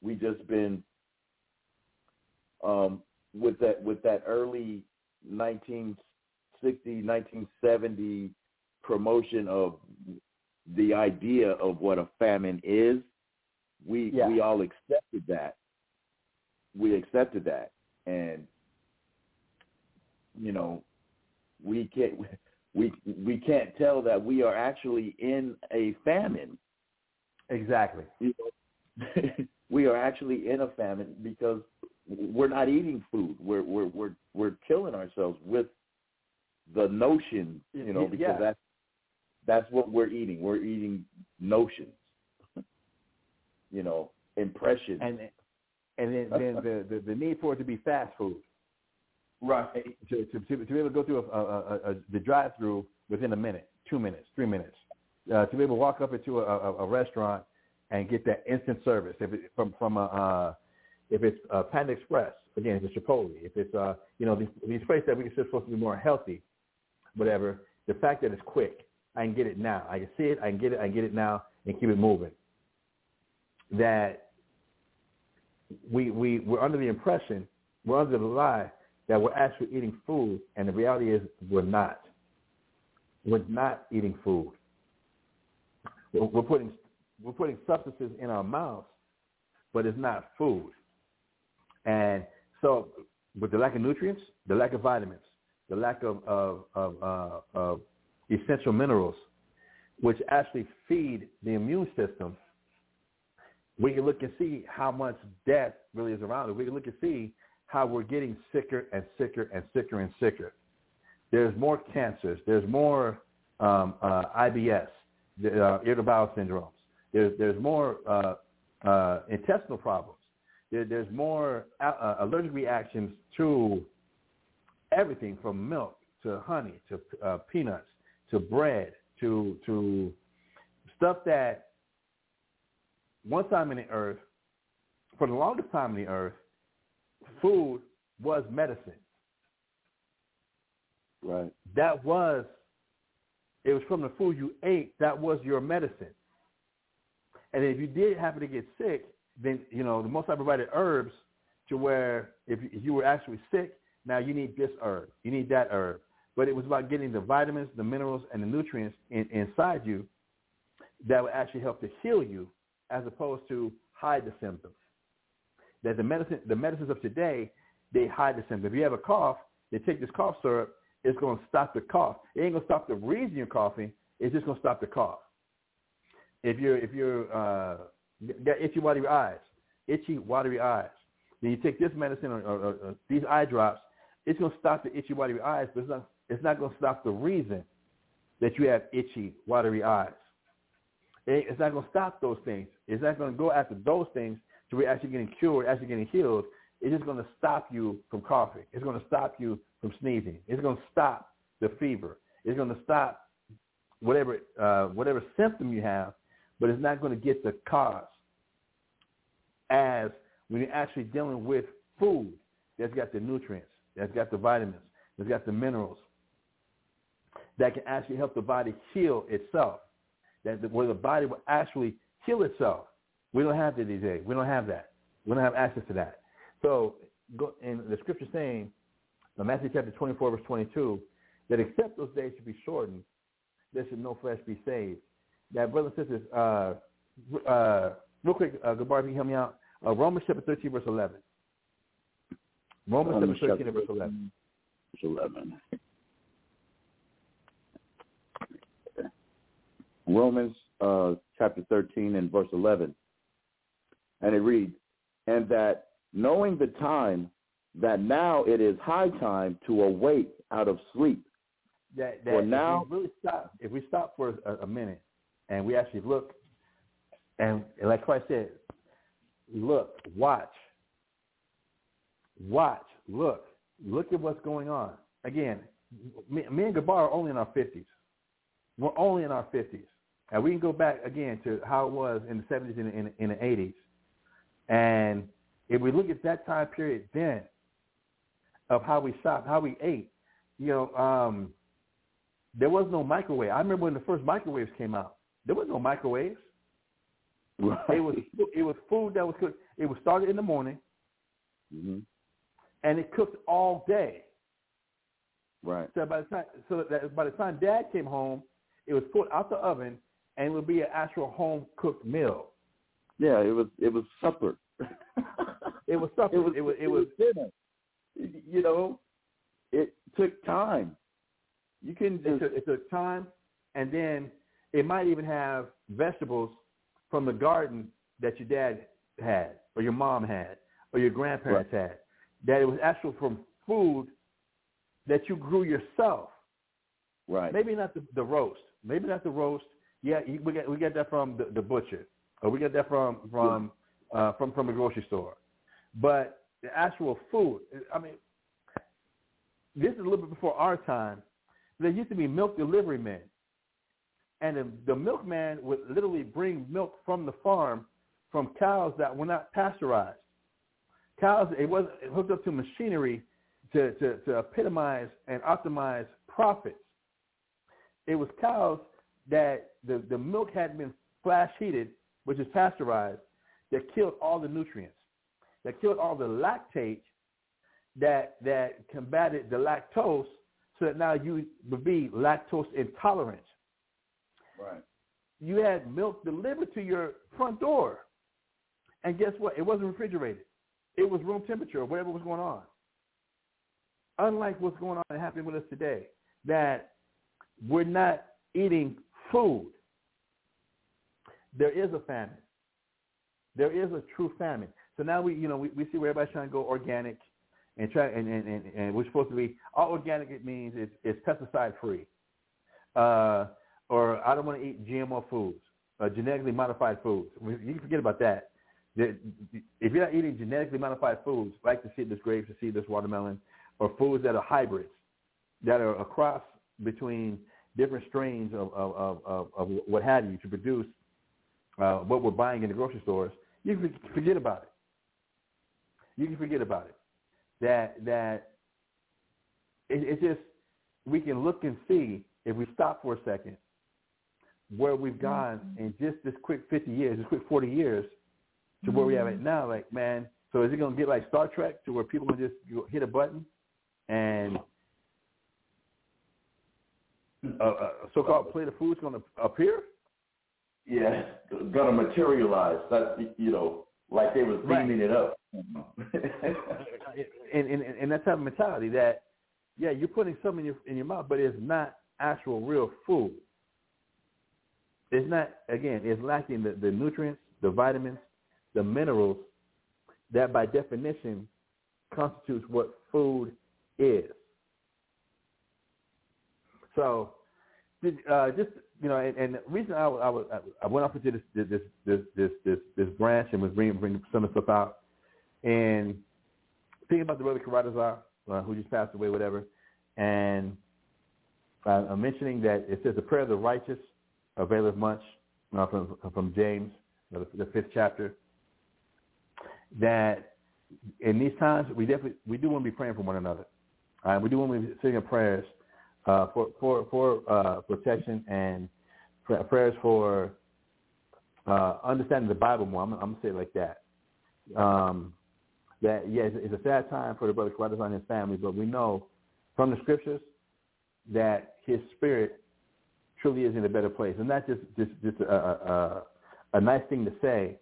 [SPEAKER 8] We just been um, with that with that early 1960, 1970 promotion of the idea of what a famine is. We
[SPEAKER 7] Yeah.
[SPEAKER 8] we all accepted that. We accepted that, and you know, we can't we we can't tell that we are actually in a famine.
[SPEAKER 7] Exactly.
[SPEAKER 8] You know, we are actually in a famine because we're not eating food. We're we're we're we're killing ourselves with the notion, you know, because
[SPEAKER 7] yeah.
[SPEAKER 8] that's that's what we're eating. We're eating notions. you know, impressions.
[SPEAKER 7] And and then, then the, the the need for it to be fast food.
[SPEAKER 8] Right.
[SPEAKER 7] To to to, be able to go through a, a, a, a the drive through within a minute, two minutes, three minutes. Uh, to be able to walk up into a, a, a restaurant and get that instant service. If it, from from a uh, if it's uh, Panda Express, again, if it's Chipotle, if it's uh, you know these, these places that we consider supposed to be more healthy, whatever. The fact that it's quick, I can get it now. I can see it. I can get it. I can get it now and keep it moving. That we we we're under the impression, we're under the lie that we're actually eating food, and the reality is we're not. We're not eating food. We're, putting we're putting substances in our mouths, but it's not food. And so, with the lack of nutrients, the lack of vitamins, the lack of of of, uh, of essential minerals, which actually feed the immune system, we can look and see how much death really is around us. We can look and see how we're getting sicker and sicker and sicker and sicker. There's more cancers. There's more um, uh, IBS, uh, irritable bowel syndromes. There's there's more uh, uh, intestinal problems. There, there's more uh, allergic reactions to everything from milk to honey to uh, peanuts to bread to to stuff that one time in the earth, for the longest time in the earth, food was medicine.
[SPEAKER 8] Right.
[SPEAKER 7] That was, it was from the food you ate, that was your medicine. And if you did happen to get sick, then, you know, the most I provided herbs to where if you were actually sick, now you need this herb, you need that herb. But it was about getting the vitamins, the minerals, and the nutrients in, inside you that would actually help to heal you as opposed to hide the symptoms. That the medicine, the medicines of today, they hide the symptoms. If you have a cough, they take this cough syrup. It's going to stop the cough. It ain't going to stop the reason you're coughing. It's just going to stop the cough. If you're if you're uh, got itchy watery eyes, itchy watery eyes, then you take this medicine or, or, or these eye drops. It's going to stop the itchy watery eyes, but it's not it's not going to stop the reason that you have itchy watery eyes. It's not going to stop those things. It's not going to go after those things to where actually getting cured, actually getting healed. It's just going to stop you from coughing. It's going to stop you from sneezing. It's going to stop the fever. It's going to stop whatever uh, whatever symptom you have, but it's not going to get the cause. As when you're actually dealing with food that's got the nutrients, that's got the vitamins, that's got the minerals, that can actually help the body heal itself that where the body will actually heal itself. We don't have that these days. We don't have that. We don't have access to that. So go, in the scripture saying, in Matthew chapter 24, verse 22, that except those days should be shortened, there should no flesh be saved. That, brothers and sisters, uh, uh, real quick, uh, Gabar, if you help me out, uh, Romans chapter 13, verse 11. Romans, Romans chapter 13, verse 11.
[SPEAKER 8] Verse 11. Romans uh, chapter 13 and verse 11. And it reads, and that knowing the time, that now it is high time to awake out of sleep.
[SPEAKER 7] That, that
[SPEAKER 8] for now,
[SPEAKER 7] if we really stop, if we stop for a, a minute and we actually look, and like Christ said, look, watch, watch, look, look at what's going on. Again, me, me and Gabar are only in our 50s. We're only in our 50s. And we can go back again to how it was in the 70s and in, in the 80s. And if we look at that time period then of how we stopped, how we ate, you know, um, there was no microwave. I remember when the first microwaves came out. There was no microwaves.
[SPEAKER 8] Right.
[SPEAKER 7] It was it was food that was cooked. It was started in the morning,
[SPEAKER 8] mm-hmm.
[SPEAKER 7] and it cooked all day.
[SPEAKER 8] Right.
[SPEAKER 7] So by the time so that by the time Dad came home, it was put out the oven and it would be an actual home cooked meal.
[SPEAKER 8] Yeah, it was it was supper.
[SPEAKER 7] it was supper. It was it was it was
[SPEAKER 8] dinner. You know, it took time. You can just
[SPEAKER 7] it took, it took time, and then it might even have vegetables from the garden that your dad had, or your mom had, or your grandparents
[SPEAKER 8] right.
[SPEAKER 7] had. That it was actual from food that you grew yourself.
[SPEAKER 8] Right.
[SPEAKER 7] Maybe not the, the roast. Maybe not the roast, yeah, we get we get that from the, the butcher, or we get that from from uh, from from a grocery store. But the actual food, I mean, this is a little bit before our time. There used to be milk delivery men, and the, the milkman would literally bring milk from the farm from cows that were not pasteurized. Cows, it wasn't hooked up to machinery to, to, to epitomize and optimize profits. It was cows that the, the milk had been flash heated, which is pasteurized, that killed all the nutrients, that killed all the lactate that that combated the lactose so that now you would be lactose intolerant.
[SPEAKER 8] Right.
[SPEAKER 7] you had milk delivered to your front door. And guess what? It wasn't refrigerated. It was room temperature or whatever was going on. Unlike what's going on and happening with us today, that we're not eating food. There is a famine. There is a true famine. So now we, you know, we, we see where everybody's trying to go organic and try and, and, and, and we're supposed to be all organic it means it's, it's pesticide free. Uh, or I don't want to eat GMO foods, uh, genetically modified foods. You can forget about that. If you're not eating genetically modified foods, like the seedless grapes, the seedless watermelon, or foods that are hybrids, that are a cross between different strains of, of, of, of, of what have you to produce uh, what we're buying in the grocery stores, you can forget about it. You can forget about it. That that it, it's just we can look and see if we stop for a second where we've gone mm-hmm. in just this quick 50 years, this quick 40 years to where we have it now. Like, man, so is it going to get like Star Trek to where people can just hit a button and a, a so-called plate of food is going to appear?
[SPEAKER 8] Yeah, to materialize. That you know, like they was beaming right. it up.
[SPEAKER 7] and, and and that type of mentality that, yeah, you're putting something in your in your mouth, but it's not actual real food. It's not again. It's lacking the, the nutrients, the vitamins, the minerals that by definition constitutes what food is. So, uh, just you know, and, and the reason I, I, I went off into this this this this this, this branch and was bringing bringing some of the stuff out, and thinking about the brother Karatazar, uh, who just passed away, whatever, and uh, I'm mentioning that it says the prayer of the righteous availeth much uh, from from James, the, the fifth chapter. That in these times we definitely we do want to be praying for one another. Uh, we do want to be singing prayers uh, for for for uh, protection and prayers for uh, understanding the Bible more. I'm, I'm gonna say it like that. Um, that yes, yeah, it's, it's, a sad time for the brother Carruthers and his family, but we know from the scriptures that his spirit truly is in a better place, and that's just just just a, a, a nice thing to say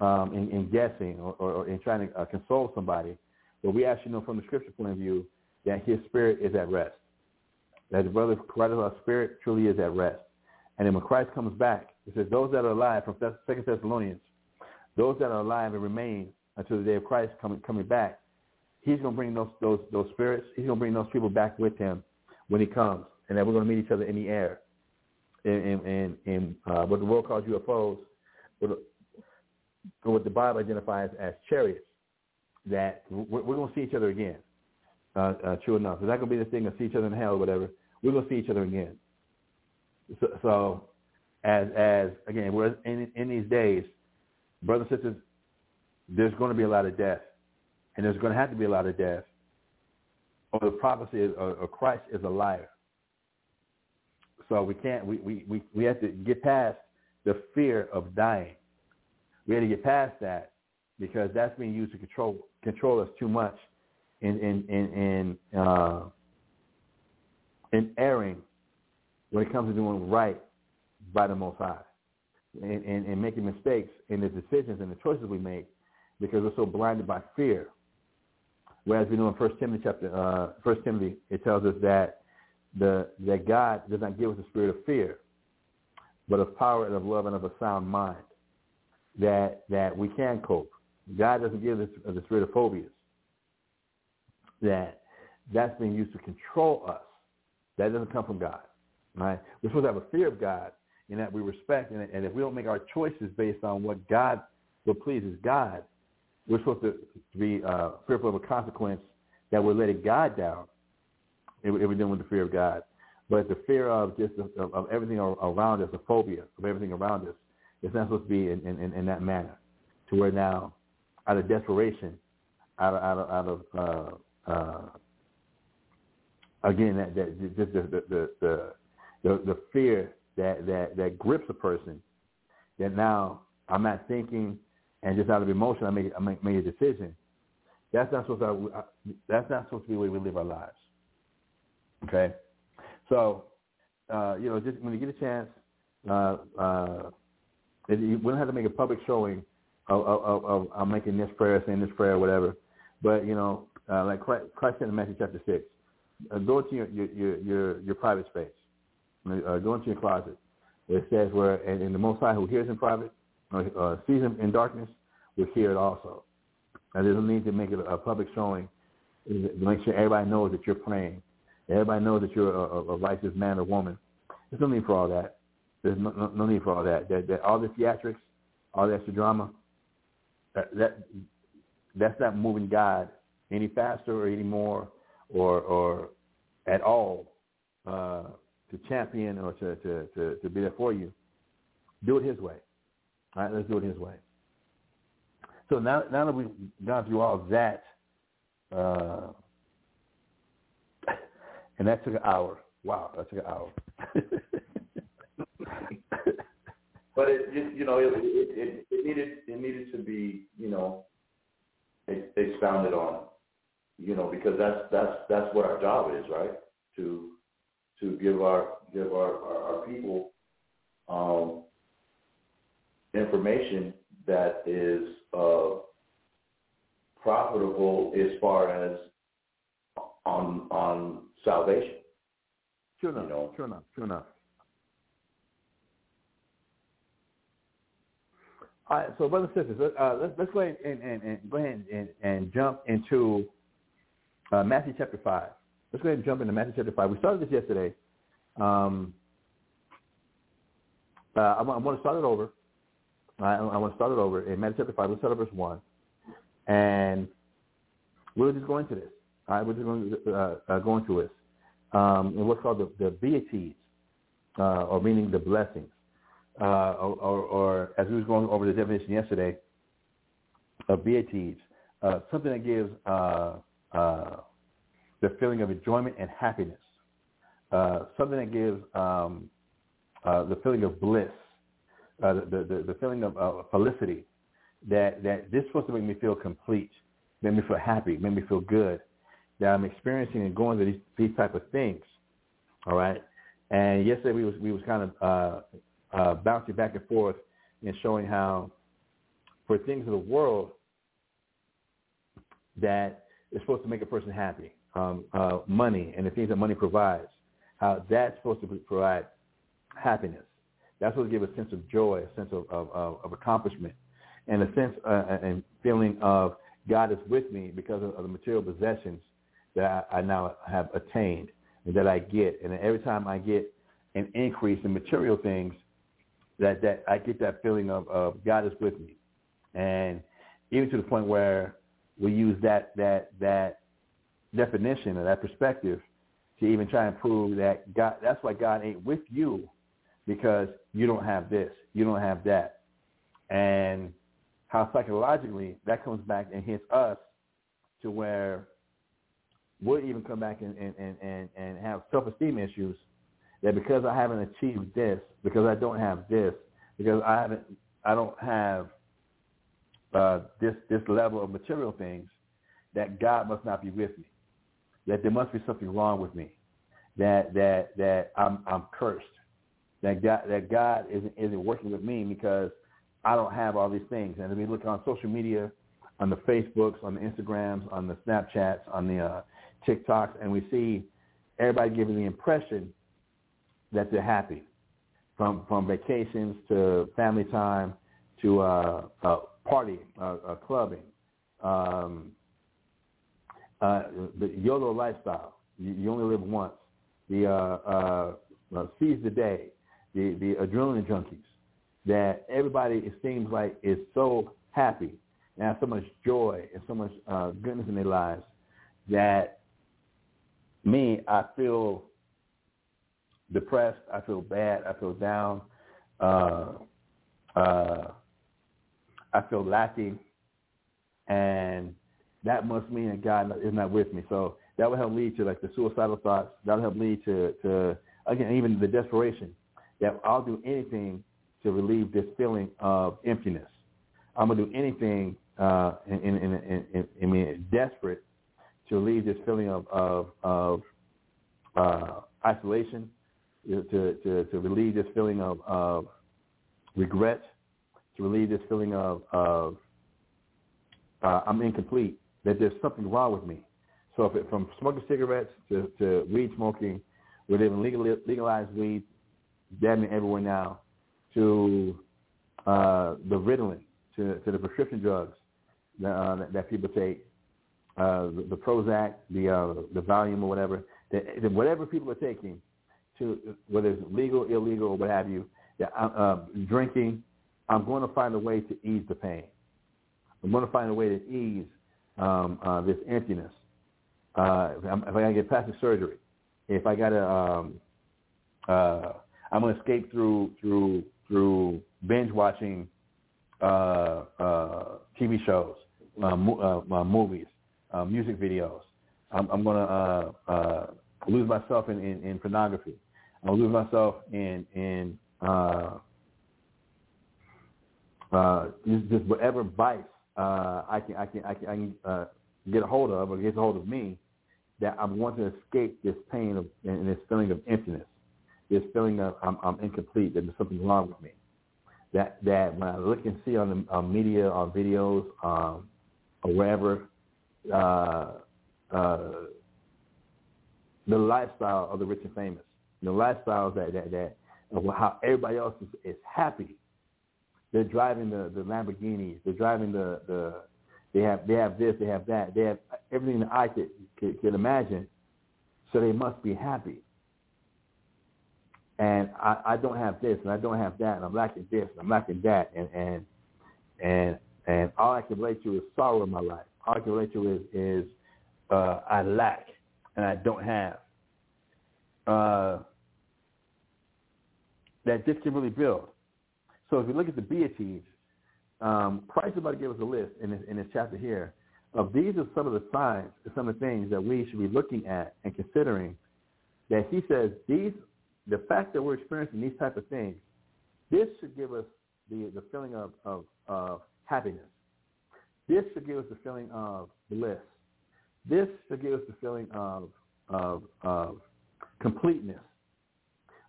[SPEAKER 7] um, in, in guessing or, or, or in trying to uh, console somebody. But we actually know from the scripture point of view that his spirit is at rest that his brother Christ's spirit truly is at rest. And then when Christ comes back, it says, those that are alive, from Second Thessalonians, those that are alive and remain until the day of Christ coming coming back, he's going to bring those those those spirits. He's going to bring those people back with him when he comes, and that we're going to meet each other in the air. In, in uh, what the world calls UFOs, what, what the Bible identifies as chariots, that we're, we're going to see each other again. Uh, uh, true enough, it's not going to be the thing of see each other in hell or whatever we're gonna see each other again. So, so as as again, we're in in these days, brothers and sisters, there's going to be a lot of death, and there's going to have to be a lot of death, or the prophecy is, or, or Christ is a liar. So we can't we, we, we, we have to get past the fear of dying. We have to get past that because that's being used to control control us too much in in in, in uh, and erring when it comes to doing right by the Most High and, and, and making mistakes in the decisions and the choices we make because we're so blinded by fear. Whereas we know in First Timothy chapter uh, First Timothy, it tells us that the that God does not give us a spirit of fear, but of power and of love and of a sound mind. That that we can cope. God doesn't give us the spirit of phobias. That that's being used to control us that doesn't come from God, right? We're supposed to have a fear of God in that we respect, and, and if we don't make our choices based on what God, what pleases God, we're supposed to, be uh, fearful of a consequence that we're letting God down if, if we're doing with the fear of God. But the fear of just of, of everything around us, the phobia of everything around us, it's not supposed to be in, in, in that manner. To where now, out of desperation, out of out of, out of uh, uh, again, that, that just the the, the the the fear that that that grips a person. That now I'm not thinking, and just out of emotion, I make I make, make a decision. That's not supposed to. That's not supposed to be the way we live our lives. Okay, so uh, you know, just when you get a chance, uh, uh, you wouldn't have to make a public showing of, of, of, of I'm making this prayer, saying this prayer, whatever. But you know, uh, like Christ said in Matthew chapter six, uh, go into your your your your, private space, uh, go into your closet. It says where and, and the Most High who hears in private, uh, uh, sees him in darkness, will hear it also. And there's no need to make it a public showing to make sure everybody knows that you're praying. Everybody knows that you're a, a righteous man or woman. There's no need for all that. There's no, no, no need for all that. That, that. All the theatrics, all the extra drama, that, that that's not moving God any faster or any more or or at all uh, to champion or to, to, to, to be there for you. Do it his way. All right, let's do it his way. So now, now that we've gone through all of that, uh, and that took an hour. Wow, that took an hour.
[SPEAKER 8] but it, it you know it, it, it, it needed it needed to be you know expounded on you know because that's that's that's what our job is right to to give our give our our, our people um, information that is uh, profitable as far as on on salvation.
[SPEAKER 7] Sure enough.
[SPEAKER 8] You know?
[SPEAKER 7] Sure enough. Sure enough. All right, so brothers and sisters, uh, let's let's go ahead and, and, and go ahead and, and jump into uh, Matthew chapter five. Let's go ahead and jump into Matthew chapter five. We started this yesterday. Um, uh, I, want, want to start it over. I, I want to start it over in Matthew chapter five. Let's start at verse one, and we'll just go into this. All right, we're just going to uh, uh, go into this um, in what's called the, the beatitudes, uh, or meaning the blessings uh, or, or, or, as we was going over the definition yesterday, of beatitudes, uh, something that gives uh, uh, the feeling of enjoyment and happiness, uh, something that gives um, uh, the feeling of bliss, the, the, the feeling of uh, felicity, that, that this is supposed to make me feel complete, made me feel happy, made me feel good, that I'm experiencing and going through these, these type of things. All right. And yesterday we was we was kind of uh, uh, bouncing back and forth and showing how for things of the world that is supposed to make a person happy, um, uh, money and the things that money provides, how that's supposed to provide happiness. That's supposed to give a sense of joy, a sense of, of, of, of accomplishment, and a sense uh, and feeling of God is with me because of, of the material possessions that I, I now have attained and that I get. And every time I get an increase in material things, that that I get that feeling of, of God is with me, and even to the point where we use that that that definition or that perspective to even try and prove that God. That's why God ain't with you because you don't have this, you don't have that, and how psychologically that comes back and hits us to where we'll even come back and, and, and, and have self-esteem issues that because I haven't achieved this, because I don't have this, because I haven't, I don't have uh, this this level of material things, that God must not be with me, that there must be something wrong with me, that that that I'm I'm cursed, that God that God isn't isn't working with me because I don't have all these things. And if we look on social media, on the Facebooks, on the Instagrams, on the Snapchats, on the uh, TikToks, and we see everybody giving the impression that they're happy, from from vacations to family time to uh, uh, partying, uh, clubbing, um, uh, the YOLO lifestyle. You, you only live once. The uh, uh, uh, seize the day, the the adrenaline junkies. That everybody it seems like is so happy and have so much joy and so much uh, goodness in their lives that me, I feel depressed. I feel bad. I feel down. Uh, uh, I feel lacking, and that must mean that God is not with me. So that will help lead to like the suicidal thoughts. That will help lead to, to again even the desperation that I'll do anything to relieve this feeling of emptiness. I'm gonna do anything uh, in, in, in, in, I mean desperate to relieve this feeling of of, of uh, isolation, to to, to relieve this feeling of, of regret, relieve this feeling of, of uh, I'm incomplete, that there's something wrong with me. So if it, from smoking cigarettes to, to weed smoking, we're living legally legalized weed, damn everywhere now, to uh, the Ritalin, to, to the prescription drugs that, uh, that, that people take, uh, the, the Prozac, the uh, the Valium or whatever, that, that whatever people are taking, to whether it's legal, illegal, or what have you, that uh, uh, drinking, I'm going to find a way to ease the pain. I'm going to find a way to ease um, uh, this emptiness. Uh, if, I got to get plastic surgery, if I got to, um, uh, I'm going to escape through through through binge watching uh, uh, TV shows, uh, mo- uh, uh, movies, uh, music videos. I'm, I'm going to uh, uh, lose myself in, in, in pornography. I'm going to lose myself in in uh, uh, just, just whatever vice uh, I can I can I can, I can uh, get a hold of or get a hold of me that I'm wanting to escape this pain of and this feeling of emptiness, this feeling of I'm, I'm incomplete, that there's something wrong with me. That that when I look and see on the on media, on videos, um, or wherever, uh, uh, the lifestyle of the rich and famous, the lifestyles that that that of how everybody else is, is happy. They're driving the the Lamborghinis. They're driving the the they have they have this, they have that, they have everything that I could could, could imagine. So they must be happy. And I, I don't have this, and I don't have that, and I'm lacking this, and I'm lacking that, and and and and all I can relate to is sorrow in my life. All I can relate to is is uh, I lack and I don't have. Uh, that this can really build. So if you look at the Beatitudes, um, Christ is about to give us a list in this, in chapter here of these are some of the signs, some of the things that we should be looking at and considering. That he says these, the fact that we're experiencing these type of things, this should give us the the feeling of of, of happiness. This should give us the feeling of bliss. This should give us the feeling of of, of completeness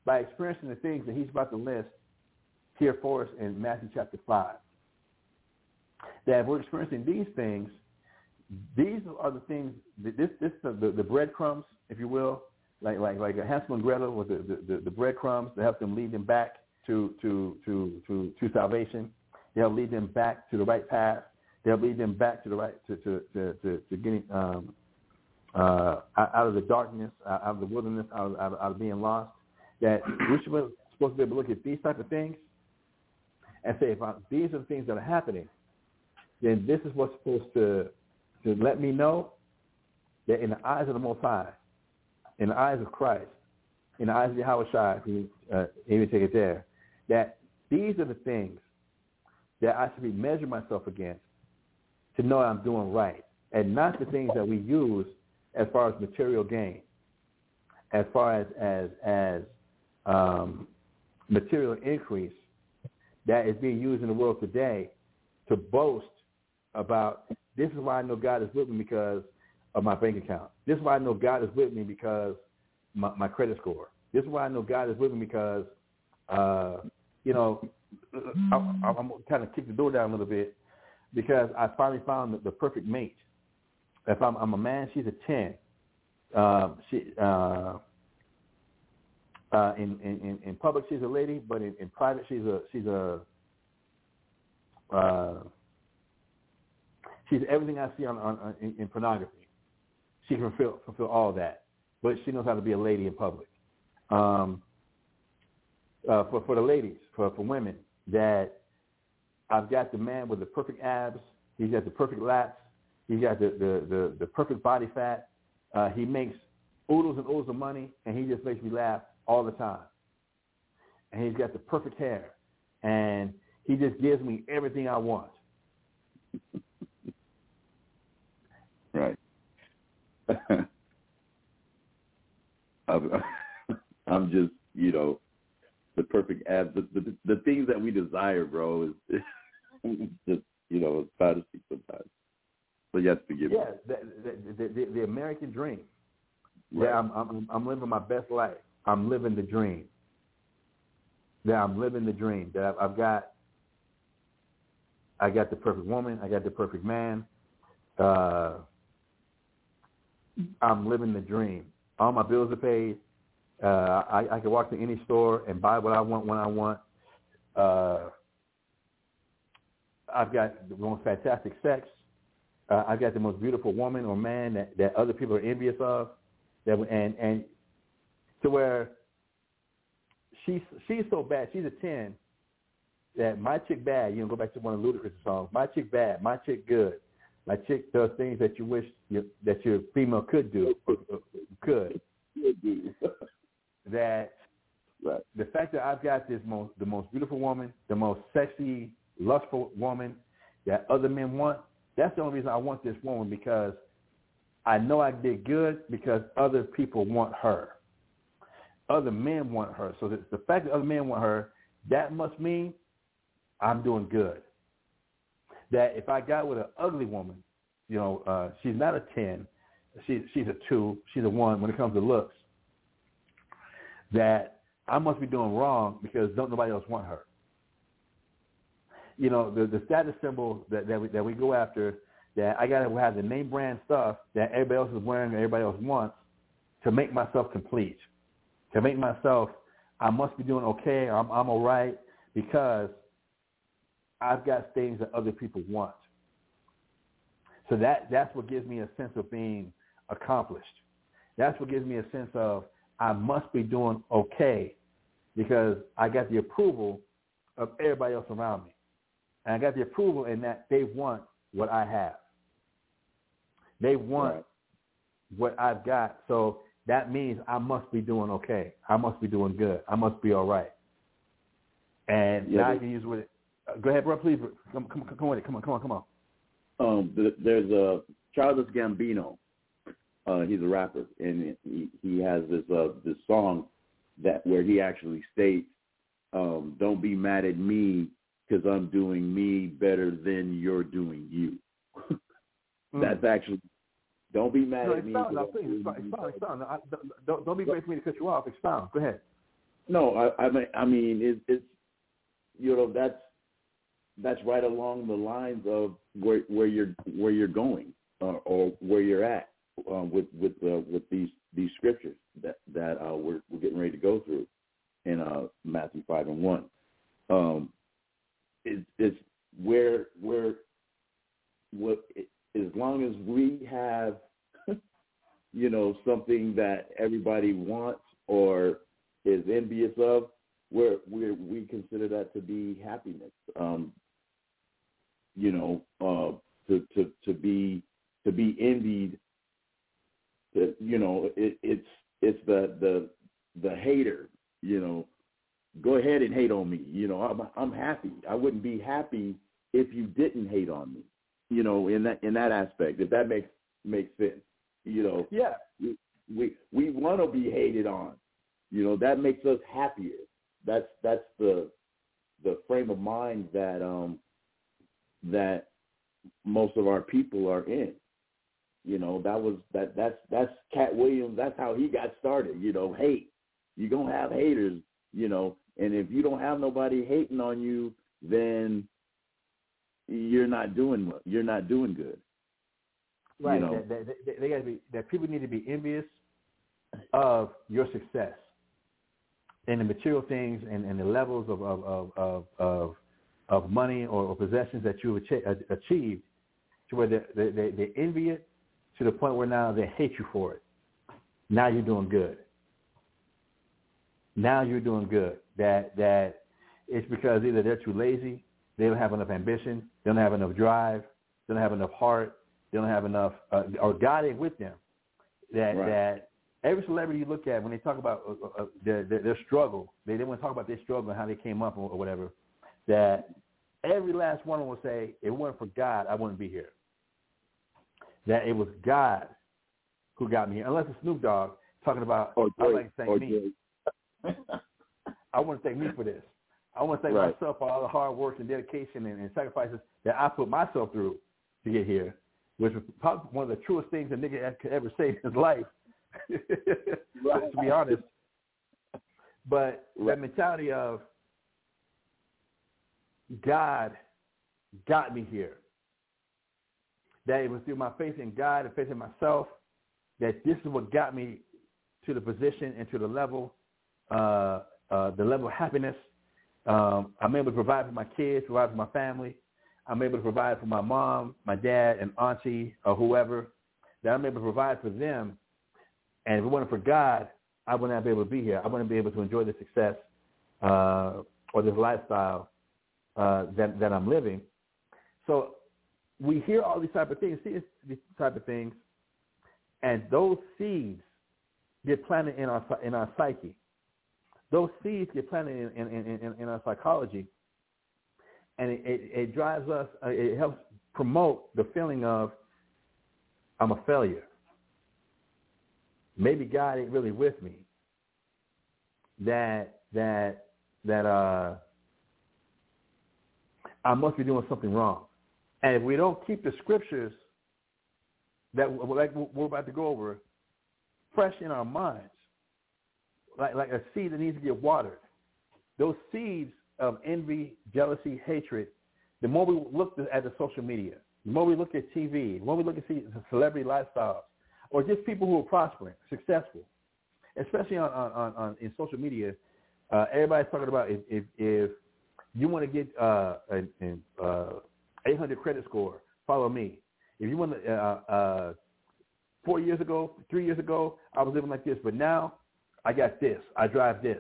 [SPEAKER 7] by experiencing the things that he's about to list here for us in Matthew chapter 5. That if we're experiencing these things, these are the things, this, this the, the, the breadcrumbs, if you will, like like like Hansel and Gretel with the, the, the breadcrumbs to help them lead them back to, to, to, to, to salvation. They'll lead them back to the right path. They'll lead them back to the right to to to, to, to getting um, uh, out of the darkness, out of the wilderness, out of, out of being lost. That we should be supposed to be able to look at these type of things and say, if I, these are the things that are happening, then this is what's supposed to to let me know that in the eyes of the Most High, in the eyes of Christ, in the eyes of Yahweh Shai, if you uh, even take it there, that these are the things that I should be measuring myself against to know I'm doing right, and not the things that we use as far as material gain, as far as as as um, material increase that is being used in the world today to boast about this is why I know God is with me because of my bank account. This is why I know God is with me because my, my credit score. This is why I know God is with me because, uh, you know, I, I'm kind of kick the door down a little bit because I finally found the, the perfect mate. If I'm, I'm a man, she's a ten. Uh, she uh, uh, in, in in public she's a lady, but in, in private she's a she's a uh, she's everything I see on, on, on in, in pornography. She can fulfill fulfill all that, but she knows how to be a lady in public. Um, uh, for for the ladies, for for women, that I've got the man with the perfect abs. He's got the perfect lats. He's got the the the, the perfect body fat. Uh, he makes oodles and oodles of money, and he just makes me laugh all the time. And he's got the perfect hair, and he just gives me everything I want.
[SPEAKER 8] Right. I'm, just, you know, the perfect ab. The, the the things that we desire, bro, is just, you know, it's fantasy sometimes. So you have to forgive
[SPEAKER 7] Yeah,
[SPEAKER 8] me.
[SPEAKER 7] the, the, the, the, the American dream.
[SPEAKER 8] Right.
[SPEAKER 7] Yeah, I'm, I'm I'm living my best life. I'm living the dream. That I'm living the dream. That I've, I've got I got the perfect woman. I got the perfect man. Uh, I'm living the dream. All my bills are paid. Uh, I, I can walk to any store and buy what I want when I want. Uh, I've got the most fantastic sex. Uh, I've got the most beautiful woman or man that, that other people are envious of. That and and to where she's she's so bad. She's a ten. That my chick bad. You know, go back to one of Ludacris' songs. My chick bad. My chick good. My chick does things that you wish you, that your female could do. Could that
[SPEAKER 8] Right.
[SPEAKER 7] the fact that I've got this most the most beautiful woman, the most sexy, lustful woman that other men want, that's the only reason I want this woman because I know I did good because other people want her. Other men want her. So the, fact that other men want her, that must mean I'm doing good. That if I got with an ugly woman, you know, uh, she's not a 10, she, she's a 2, she's a 1 when it comes to looks, that I must be doing wrong because don't nobody else want her. You know, the the status symbol that that we, that we go after, that I got to have the name brand stuff that everybody else is wearing and everybody else wants to make myself complete, to make myself, I must be doing okay, I'm I'm all right because I've got things that other people want. So that that's what gives me a sense of being accomplished. That's what gives me a sense of I must be doing okay because I got the approval of everybody else around me. And I got the approval in that they want what I have. They want
[SPEAKER 8] Right.
[SPEAKER 7] what I've got. So that means I must be doing okay. I must be doing good. I must be all right. And
[SPEAKER 8] Yeah,
[SPEAKER 7] now I can use it with it. Uh, go ahead, bro. Please come, come, come with it. Come on, come on, come on.
[SPEAKER 8] um, th- there's a Childish Gambino. Uh, he's a rapper, and he, he has this uh, this song that where he actually states, um, "Don't be mad at me because I'm doing me better than you're doing you." That's actually. Don't be mad.
[SPEAKER 7] No,
[SPEAKER 8] at me.
[SPEAKER 7] expound. No, please, expound. expound, expound. I, don't- don't, be great for me to cut you off. Expound. Go ahead.
[SPEAKER 8] No, I, I mean, I mean, it's, it's you know that's that's right along the lines of where where you're where you're going uh, or where you're at uh, with with uh, with these these scriptures that that uh, we're we're getting ready to go through in uh, Matthew five and one. Um, it's, it's where where what as long as we have you know something that everybody wants or is envious of, where we we consider that to be happiness. Um, you know, uh, to to to be to be envied. That you know, it, it's it's the the the hater. You know, go ahead and hate on me. You know, I'm I'm happy. I wouldn't be happy if you didn't hate on me. You know, in that in that aspect, if that makes makes sense. You know,
[SPEAKER 7] Yeah.
[SPEAKER 8] we we, we want to be hated on. You know, that makes us happier. That's that's the the frame of mind that um that most of our people are in. You know, that was that that's that's Katt Williams, that's how he got started, you know, hate. You're gonna have haters, you know, and if you don't have nobody hating on you, then you're not doing well. You're not doing good.
[SPEAKER 7] Right.
[SPEAKER 8] You know.
[SPEAKER 7] That, that, that, they got to be that people need to be envious of your success and the material things and, and the levels of of of of, of, of money or, or possessions that you uh, achieved, to where they, they they they envy it to the point where now they hate you for it. Now you're doing good. Now you're doing good. That that it's because either they're too lazy, they don't have enough ambition, they don't have enough drive, they don't have enough heart, they don't have enough, uh, or God ain't with them. That
[SPEAKER 8] Right.
[SPEAKER 7] that every celebrity you look at when they talk about uh, uh, their, their their struggle, they they want to talk about their struggle and how they came up or, or whatever. That every last one of them will say, "If it weren't for God, I wouldn't be here." That it was God who got me here, unless it's Snoop Dogg talking about.
[SPEAKER 8] Or
[SPEAKER 7] I like to thank
[SPEAKER 8] or
[SPEAKER 7] me. I want to thank me for this. I want to thank
[SPEAKER 8] Right.
[SPEAKER 7] myself for all the hard work and dedication and, and sacrifices that I put myself through to get here, which was probably one of the truest things a nigga could ever say in his life. to be honest, But
[SPEAKER 8] Right.
[SPEAKER 7] that mentality of God got me here. That it was through my faith in God and faith in myself that this is what got me to the position and to the level, uh, uh, the level of happiness. Um, I'm able to provide for my kids, provide for my family. I'm able to provide for my mom, my dad, and auntie, or whoever. That I'm able to provide for them. And if it wasn't for God, I would not be able to be here. I wouldn't be able to enjoy the success uh, or this lifestyle uh, that that I'm living. So we hear all these type of things, see these type of things, and those seeds get planted in our in our psyche. Those seeds get planted in in, in, in our psychology, and it, it, it drives us. Uh, it helps promote the feeling of I'm a failure. Maybe God ain't really with me. That that that uh I must be doing something wrong. And if we don't keep the scriptures that like we're about to go over fresh in our minds, like like a seed that needs to get watered, those seeds of envy, jealousy, hatred, the more we look at the social media, the more we look at TV, the more we look at see celebrity lifestyles, or just people who are prospering, successful, especially on, on, on in social media, uh, everybody's talking about if, if, if you want to get uh, an, an uh, 800 credit score, follow me. If you want to, uh, uh, four years ago, three years ago, I was living like this, but now I got this. I drive this.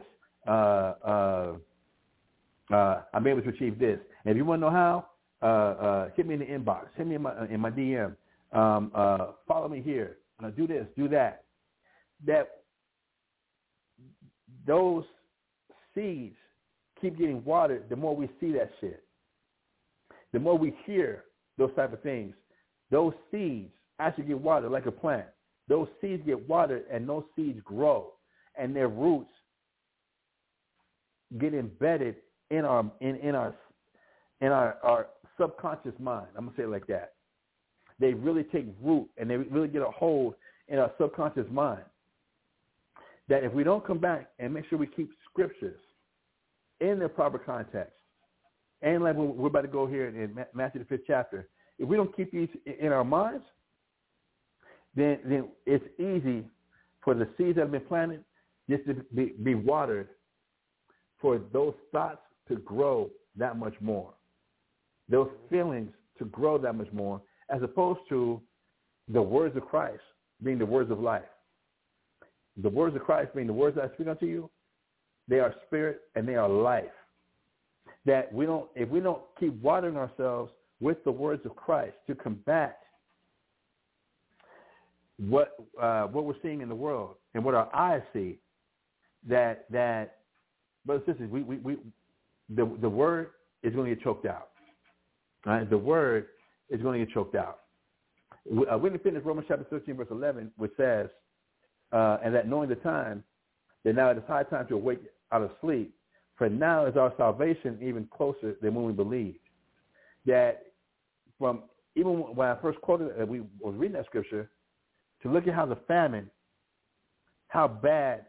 [SPEAKER 7] Uh, uh, uh, I'm able to achieve this. And if you want to know how, uh, uh, hit me in the inbox. Hit me in my in my DM. Um, uh, follow me here. Uh, do this. Do that. That those seeds keep getting watered. The more we see that shit, the more we hear those type of things. Those seeds actually get watered like a plant. Those seeds get watered, and those seeds grow, and their roots get embedded in our in, in our in our, our subconscious mind. I'm gonna say it like that. They really take root and they really get a hold in our subconscious mind. That if we don't come back and make sure we keep scriptures in their proper context, and like we're about to go here in Matthew the fifth chapter, if we don't keep these in our minds, then then it's easy for the seeds that have been planted just to be, be watered for those thoughts to grow that much more. Those feelings to grow that much more, as opposed to the words of Christ being the words of life. The words of Christ being the words I speak unto you, they are spirit and they are life. That we don't, if we don't keep watering ourselves with the words of Christ to combat what uh, what we're seeing in the world and what our eyes see, that that brothers and sisters, we, we, we the the word is going to get choked out. Right? The word is going to get choked out. Uh, to finish Romans chapter 13, verse 11, which says, uh, and that knowing the time, that now it is high time to awake out of sleep, for now is our salvation even closer than when we believed. That from even when I first quoted, uh, we was reading that scripture, to look at how the famine, how bad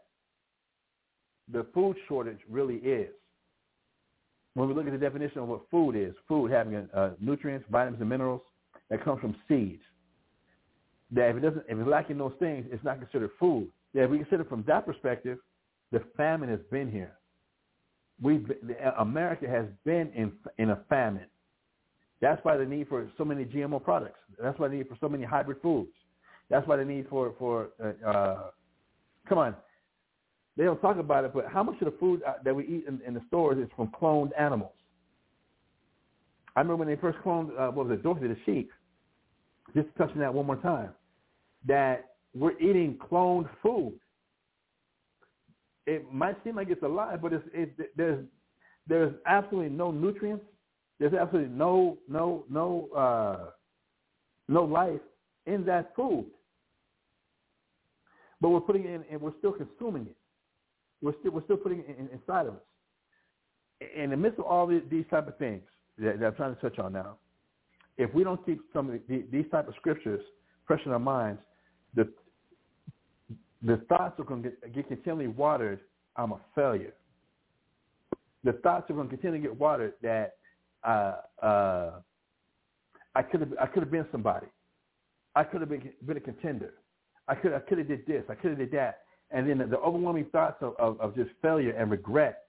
[SPEAKER 7] the food shortage really is. When we look at the definition of what food is, food having uh, nutrients, vitamins, and minerals that come from seeds. That if it doesn't, if it's lacking those things, it's not considered food. That if we consider from that perspective, the famine has been here. We've been, America has been in in a famine. That's why the need for so many GMO products. That's why the need for so many hybrid foods. That's why the need for for uh, uh, come on. They don't talk about it, but how much of the food uh, that we eat in, in the stores is from cloned animals? I remember when they first cloned uh, what was it, Dorothy the sheep. Just touching that one more time, that we're eating cloned food. It might seem like it's alive, but it's, it, there's there's absolutely no nutrients. There's absolutely no no no uh, no life in that food. But we're putting it in, and we're still consuming it. We're still we're still putting it in, inside of us. In the midst of all these, type of things that, that I'm trying to touch on now, if we don't keep some of the, these type of scriptures fresh in our minds, the the thoughts are going to get, get continually watered I'm a failure. The thoughts are going to continue to get watered that uh, uh, I could have I could have been somebody. I could have been been a contender. I could I could have did this. I could have did that. And then the, the overwhelming thoughts of, of, of just failure and regret,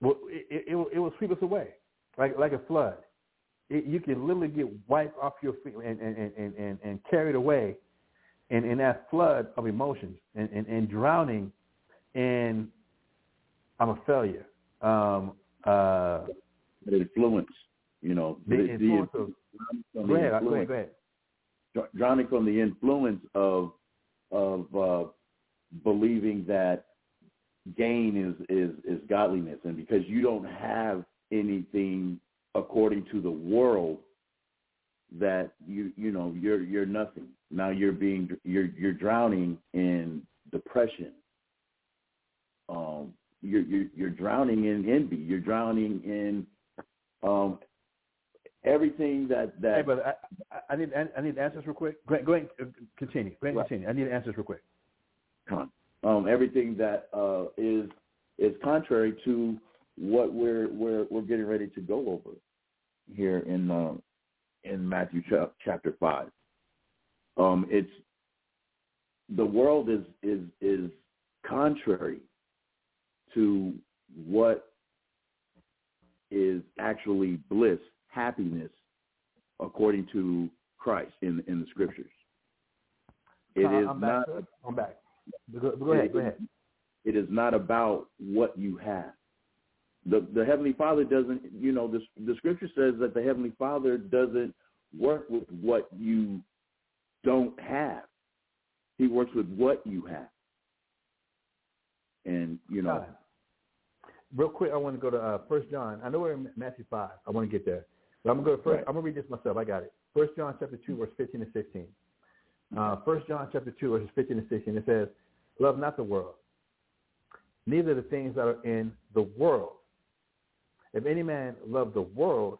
[SPEAKER 7] well, it, it, it, will, it will sweep us away like like a flood. It, you can literally get wiped off your feet and and, and, and, and carried away in, in that flood of emotions and, and, and drowning in I'm a failure. Um, uh,
[SPEAKER 8] the influence, you know,
[SPEAKER 7] the,
[SPEAKER 8] the,
[SPEAKER 7] influence
[SPEAKER 8] the,
[SPEAKER 7] of,
[SPEAKER 8] from
[SPEAKER 7] go
[SPEAKER 8] the
[SPEAKER 7] ahead, go
[SPEAKER 8] influence,
[SPEAKER 7] ahead, go ahead.
[SPEAKER 8] drowning from the influence of of uh, believing that gain is, is is godliness, and because you don't have anything according to the world, that you you know you're you're nothing. Now you're being you're you're drowning in depression. Um, you're you're, you're drowning in envy. You're drowning in um, everything that that
[SPEAKER 7] Hey, brother, I, I- need I need answers real quick. Go ahead, go ahead continue. Go ahead and
[SPEAKER 8] Right.
[SPEAKER 7] continue. I need answers real quick.
[SPEAKER 8] Con- um, everything that uh, is is contrary to what we're we're we're getting ready to go over here in uh, in Matthew cha- chapter five. Um, it's the world is is is contrary to what is actually bliss, happiness, according to Christ in in the scriptures. It is
[SPEAKER 7] I'm
[SPEAKER 8] not.
[SPEAKER 7] I'm back. Go, go ahead. Go ahead.
[SPEAKER 8] it is not about what you have. The the Heavenly Father doesn't you know, the the scripture says that the Heavenly Father doesn't work with what you don't have. He works with what you have. And you know
[SPEAKER 7] Fine. Real quick, I want to go to uh, First John. I know we're in Matthew five. I want to get there, but I'm gonna go to first.
[SPEAKER 8] Right.
[SPEAKER 7] I'm gonna read this myself. I got it. First John chapter two, verse fifteen and sixteen. Uh, First John chapter two, verses fifteen and sixteen. It says, "Love not the world, neither the things that are in the world. If any man love the world,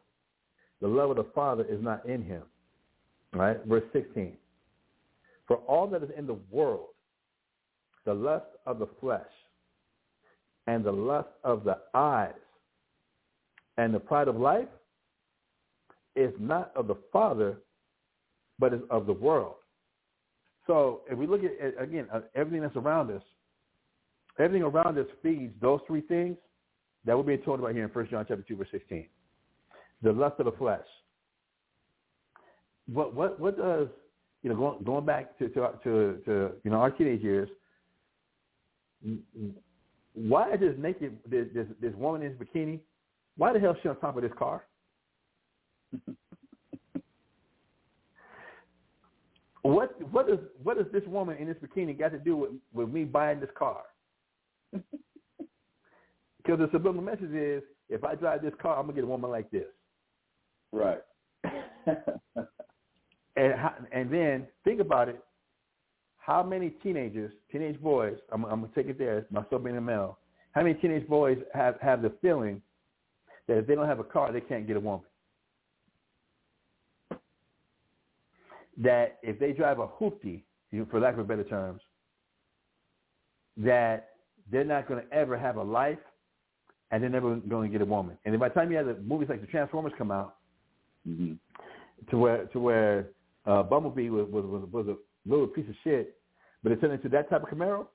[SPEAKER 7] the love of the Father is not in him." Right, verse sixteen. For all that is in the world, the lust of the flesh, and the lust of the eyes and the pride of life is not of the Father, but is of the world. So if we look at, again, uh, everything that's around us, everything around us feeds those three things that we're being told about here in 1 John chapter 2, verse 16. The lust of the flesh. What, what, what does, you know, going, going back to, to, to, to, you know, our teenage years, why is this naked this, this this woman in this bikini? Why the hell is she on top of this car? what what is what does this woman in this bikini got to do with, with me buying this car? Because the subliminal message is, if I drive this car, I'm gonna get a woman like this.
[SPEAKER 8] Right.
[SPEAKER 7] And how, and then think about it. How many teenagers, teenage boys? I'm, I'm gonna take it there. Myself being a male. How many teenage boys have have the feeling that if they don't have a car, they can't get a woman? That if they drive a hoopty, for lack of better terms, that they're not going to ever have a life, and they're never going to get a woman. And by the time you have the movies like the Transformers come out,
[SPEAKER 8] hmm
[SPEAKER 7] to where to where uh, Bumblebee was, was was was a little piece of shit, but it turned into that type of Camaro.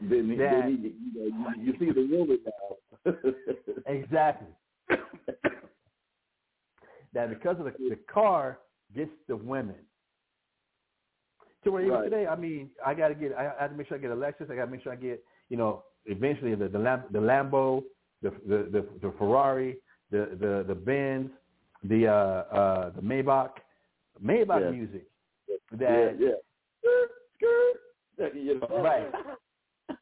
[SPEAKER 8] Then, he-
[SPEAKER 7] That-
[SPEAKER 8] then he, you, know, you, you see the woman now.
[SPEAKER 7] Exactly. that because of the, the car gets the women. To where even
[SPEAKER 8] Right.
[SPEAKER 7] today, I mean, I got to get, I, I have to make sure I get a Lexus. I got to make sure I get, you know, eventually the the, Lam, the Lambo, the, the the the Ferrari, the the the Benz, the uh uh the Maybach, Maybach
[SPEAKER 8] Yeah.
[SPEAKER 7] music. That
[SPEAKER 8] yeah. Skirt, skirt. That, you know.
[SPEAKER 7] Right.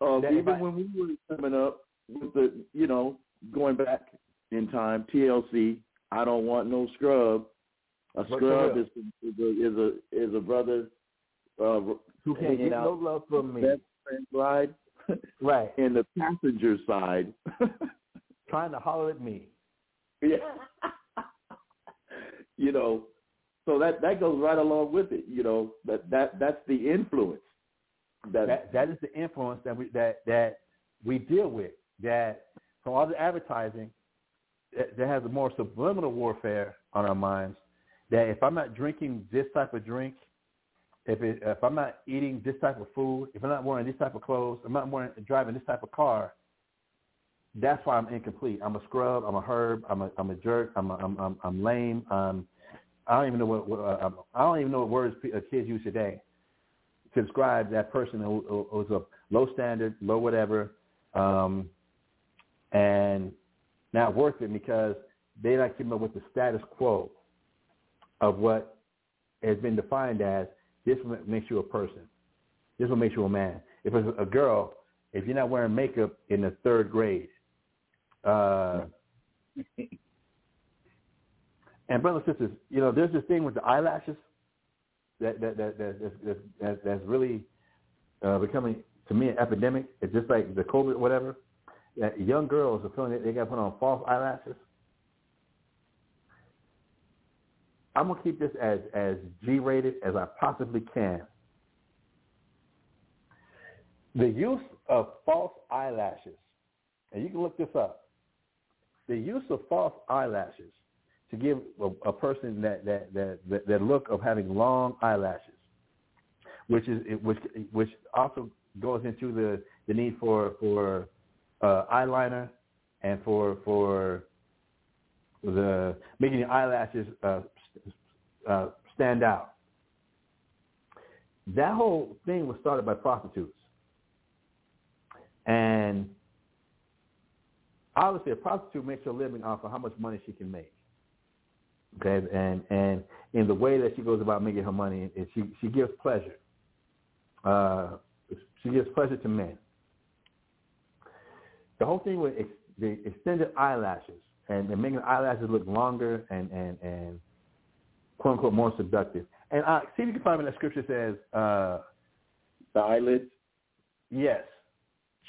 [SPEAKER 8] Um,
[SPEAKER 7] That-
[SPEAKER 8] even when we were coming up with the, you know, going back in time, TLC. I don't want no scrub. A scrub is, is a is a is a brother uh,
[SPEAKER 7] who can't get no love from me.
[SPEAKER 8] ride
[SPEAKER 7] Right.
[SPEAKER 8] in the passenger side.
[SPEAKER 7] Trying to holler at me.
[SPEAKER 8] Yeah. you know, so that that goes right along with it. You know that that that's the influence. That,
[SPEAKER 7] That that is the influence that we that that we deal with. That from all the advertising, that, that has a more subliminal warfare on our minds. That if I'm not drinking this type of drink, if it, if I'm not eating this type of food, if I'm not wearing this type of clothes, I'm not wearing driving this type of car. That's why I'm incomplete. I'm a scrub. I'm a herb. I'm a I'm a jerk. I'm a, I'm, I'm I'm lame. Um, I don't even know what, what uh, I don't even know what words uh, kids use today to describe that person who, who's a low standard, low whatever, um, and not worth it because they're not keeping up with the status quo of what has been defined as this makes you a person. This what makes you a man. If it's a girl, if you're not wearing makeup in the third grade, uh, and brothers and sisters, you know, there's this thing with the eyelashes that that that, that, that, that that's really uh, becoming to me an epidemic. It's just like the COVID, whatever. That young girls are feeling that they got to put on false eyelashes. I'm gonna keep this as as G-rated as I possibly can. The use of false eyelashes, and you can look this up. The use of false eyelashes to give a, a person that that, that that that look of having long eyelashes, which is which which also goes into the the need for for uh, eyeliner and for for the making the eyelashes uh, uh, stand out. That whole thing was started by prostitutes, and obviously a prostitute makes her living off of how much money she can make. Okay, and and in the way that she goes about making her money, she she gives pleasure. Uh, she gives pleasure to men. The whole thing with ex, the extended eyelashes and, and making the eyelashes look longer and and and quote unquote more seductive. And uh, see if you can find me that scripture says, uh,
[SPEAKER 8] the eyelids.
[SPEAKER 7] yes,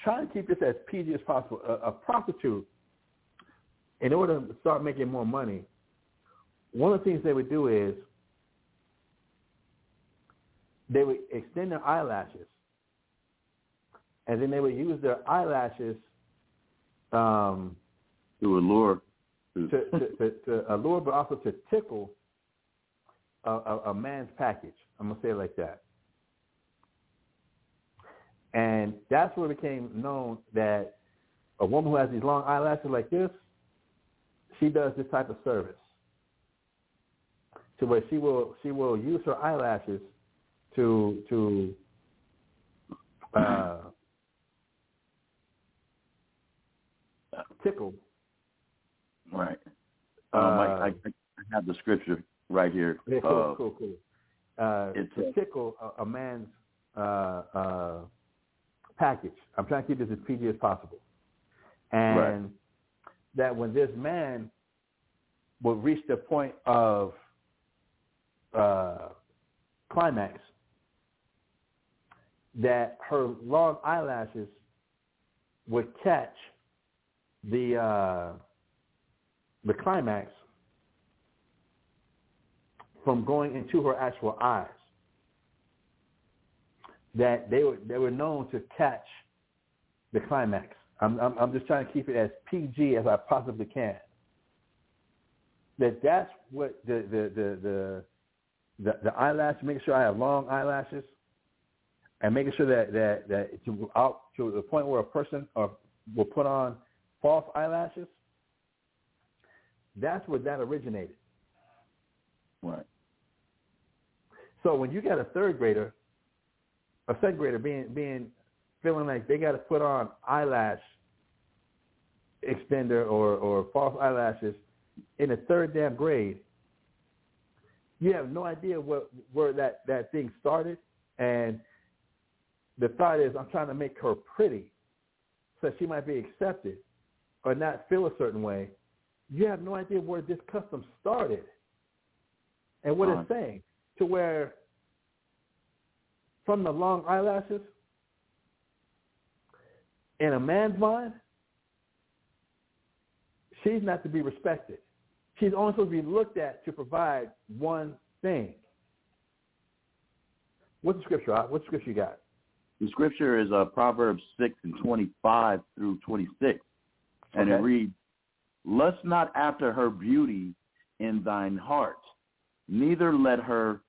[SPEAKER 7] try to keep this as PG as possible. A, a prostitute, in order to start making more money, one of the things they would do is they would extend their eyelashes, and then they would use their eyelashes um,
[SPEAKER 8] To allure.
[SPEAKER 7] to, to, to, to allure, but also to tickle a, a, a man's package. I'm gonna say it like that. And that's where it became known that a woman who has these long eyelashes like this, she does this type of service. To where she will she will use her eyelashes to to uh, tickle.
[SPEAKER 8] Right.
[SPEAKER 7] Uh,
[SPEAKER 8] Um, I, I, I have the scripture right here.
[SPEAKER 7] Yeah, cool,
[SPEAKER 8] Uh,
[SPEAKER 7] cool, cool. Uh,
[SPEAKER 8] it's,
[SPEAKER 7] to tickle a, a man's uh, uh, package. I'm trying to keep this as PG as possible. And
[SPEAKER 8] Right.
[SPEAKER 7] that when this man would reach the point of uh, climax, that her long eyelashes would catch the uh, the climax from going into her actual eyes. That they were they were known to catch the climax. I'm I'm, I'm just trying to keep it as PG as I possibly can. That that's what the the the the the, the eyelash. Make sure I have long eyelashes, and making sure that that that to out to the point where a person or will put on false eyelashes. That's where that originated.
[SPEAKER 8] right.
[SPEAKER 7] So when you got a third grader, a second grader being being feeling like they got to put on eyelash extender or or false eyelashes in the third damn grade, you have no idea what where that that thing started, and the thought is I'm trying to make her pretty, so she might be accepted or not feel a certain way. You have no idea where this custom started and what it's saying to where from the long eyelashes? In a man's mind she's not to be respected. She's only supposed to be looked at to provide one thing. What's the scripture What scripture you got?
[SPEAKER 8] The scripture is uh, Proverbs 6 and 25 through 26. And it reads, Lust not after her beauty in thine heart, neither let her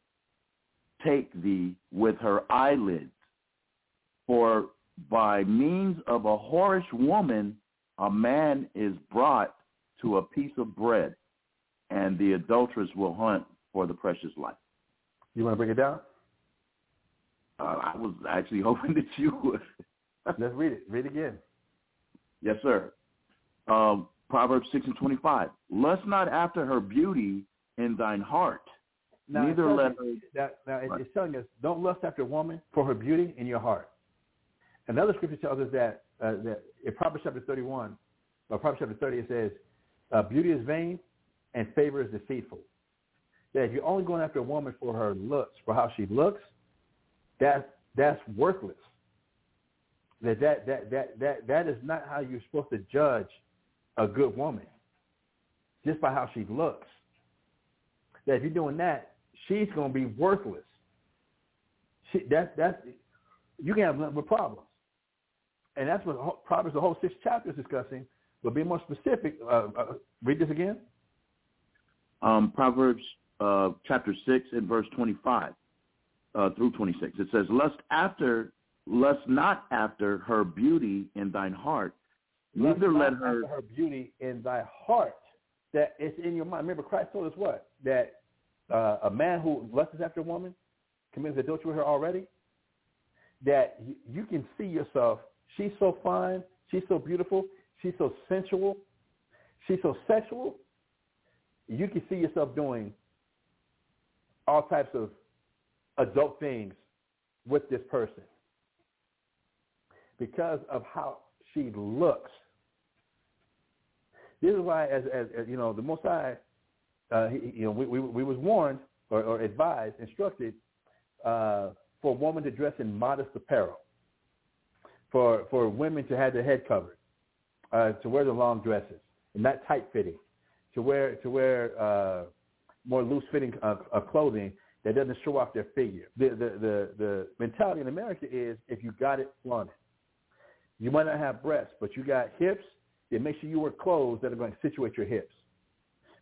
[SPEAKER 8] take thee with her eyelids. For by means of a whorish woman, a man is brought to a piece of bread, and the adulteress will hunt for the precious life.
[SPEAKER 7] You want to break it down?
[SPEAKER 8] Uh, I was actually hoping that you would.
[SPEAKER 7] Let's read it. Read it again.
[SPEAKER 8] Yes, sir. Um, Proverbs 6 and 25. Lust not after her beauty in thine heart.
[SPEAKER 7] Now,
[SPEAKER 8] Neither let her...
[SPEAKER 7] Now, now
[SPEAKER 8] Right.
[SPEAKER 7] it's telling us, don't lust after a woman for her beauty in your heart. Another scripture tells us that, uh, that in Proverbs chapter 31, or Proverbs chapter 30, it says, uh, beauty is vain and favor is deceitful. That if you're only going after a woman for her looks, for how she looks, that's, that's worthless. That, that, that, that, that, that is not how you're supposed to judge a good woman, just by how she looks. That if you're doing that, she's going to be worthless. She, that's that's you can have nothing but problems, and that's what Proverbs, the whole sixth chapter is discussing. But be more specific. Uh, uh, read this again.
[SPEAKER 8] Um, Proverbs uh, chapter 6 and verse 25 uh, through 26. It says, Lust after, lust not after her beauty in thine heart, neither
[SPEAKER 7] Lust
[SPEAKER 8] let
[SPEAKER 7] not
[SPEAKER 8] her...
[SPEAKER 7] after her beauty in thy heart. That it's in your mind. Remember, Christ told us what? That uh, a man who lusts after a woman commits adultery with her already. That you, can see yourself. She's so fine. She's so beautiful. She's so sensual. She's so sexual. You can see yourself doing all types of adult things with this person because of how she looks. This is why, as, as, as you know, the Most High, uh, you know, we, we, we was warned or, or advised, instructed uh, for a woman to dress in modest apparel, for for women to have their head covered, uh, to wear the long dresses and not tight fitting, to wear to wear uh, more loose fitting uh, uh, clothing that doesn't show off their figure. The, the the the mentality in America is if you got it, flaunt it. You might not have breasts, but you got hips. Then make sure you wear clothes that are going to situate your hips.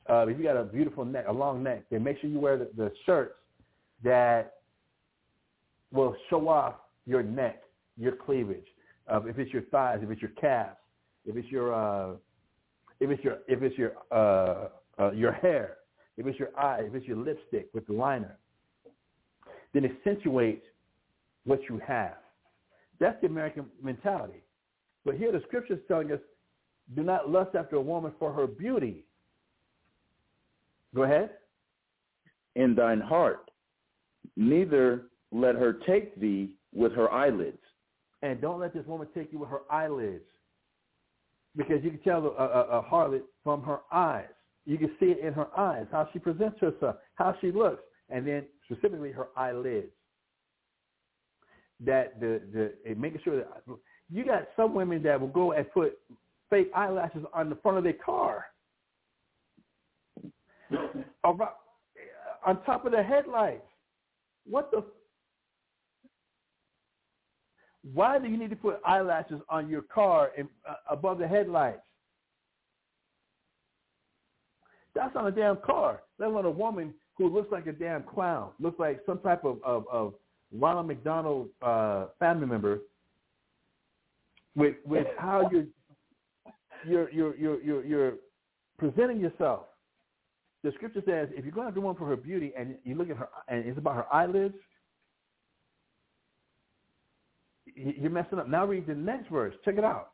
[SPEAKER 7] Uh, if you got a beautiful neck, a long neck, then make sure you wear the, the shirts that will show off your neck, your cleavage. Uh, if it's your thighs, if it's your calves, if it's your uh, if it's your if it's your uh, uh, your hair, if it's your eye, if it's your lipstick with the liner, then accentuate what you have. That's the American mentality. But here the scripture is telling us, do not lust after a woman for her beauty. Go ahead.
[SPEAKER 8] in thine heart, neither let her take thee with her eyelids.
[SPEAKER 7] And don't let this woman take you with her eyelids. Because you can tell a, a, a harlot from her eyes. You can see it in her eyes, how she presents herself, how she looks, and then specifically her eyelids. That the the making sure that you got some women that will go and put fake eyelashes on the front of their car, around, on top of the headlights. What the? Why do you need to put eyelashes on your car uh, above the headlights? That's on a damn car. Let alone a woman who looks like a damn clown, looks like some type of of, of Ronald McDonald uh, family member. With with how you're you're you're you're you're, you're presenting yourself. The scripture says if you're going to do one for her beauty and you look at her and it's about her eyelids, you're messing up. Now read the next verse. Check it out.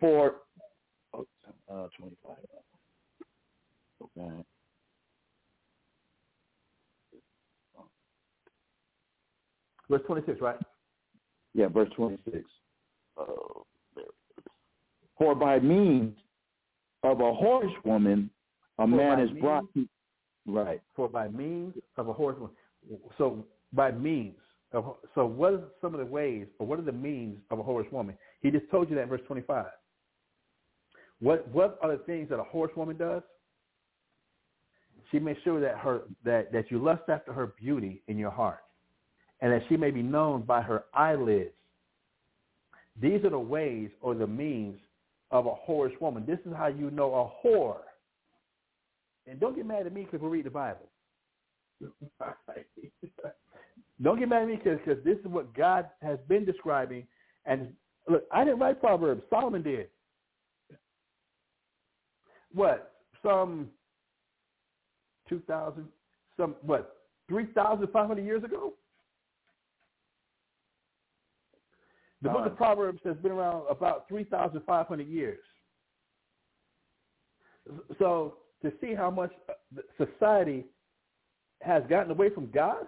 [SPEAKER 8] For oh, uh, 25. Okay.
[SPEAKER 7] Verse 26, right?
[SPEAKER 8] Yeah, verse 26. Oh, there it is. For by means of a horsewoman, woman, a man
[SPEAKER 7] by
[SPEAKER 8] is brought to... Right.
[SPEAKER 7] For by means of a horsewoman. So by means. Of, so what are some of the ways, or what are the means of a horsewoman? He just told you that in verse 25. What what are the things that a horsewoman does? She makes sure that her that, that you lust after her beauty in your heart. and that she may be known by her eyelids. These are the ways or the means of a whorish woman. This is how you know a whore. And don't get mad at me because we read the Bible. don't get mad at me because this is what God has been describing. And look, I didn't write Proverbs. Solomon did. What? Some 2,000, some, what, 3,500 years ago? The book of Proverbs has been around about 3,500 years. So to see how much uh, society has gotten away from God,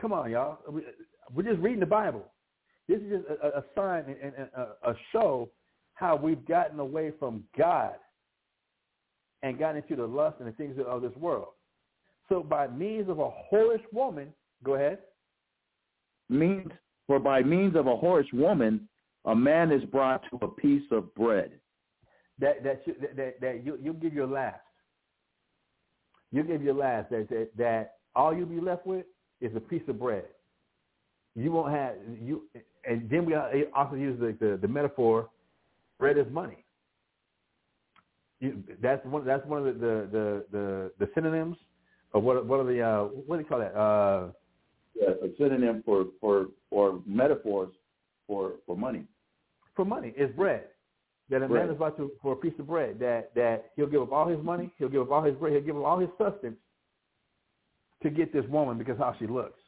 [SPEAKER 7] come on, y'all. We're just reading the Bible. This is just a, a sign and a, a show how we've gotten away from God and gotten into the lust and the things of this world. So by means of a whorish woman, go ahead
[SPEAKER 8] means for by means of a whorish woman, a man is brought to a piece of bread.
[SPEAKER 7] That that you, that, that you you give your last. You give your last. That, that that all you'll be left with is a piece of bread. You won't have you, and then we also use the the, the metaphor, bread is money. You, that's one. That's one of the the the, the, the synonyms of what what are the uh, what do you call that? Uh,
[SPEAKER 8] a synonym for for or metaphors for for money.
[SPEAKER 7] For money is bread. That a bread. man is about to for a piece of bread. That that he'll give up all his money, he'll give up all his bread, he'll give up all his substance to get this woman because how she looks,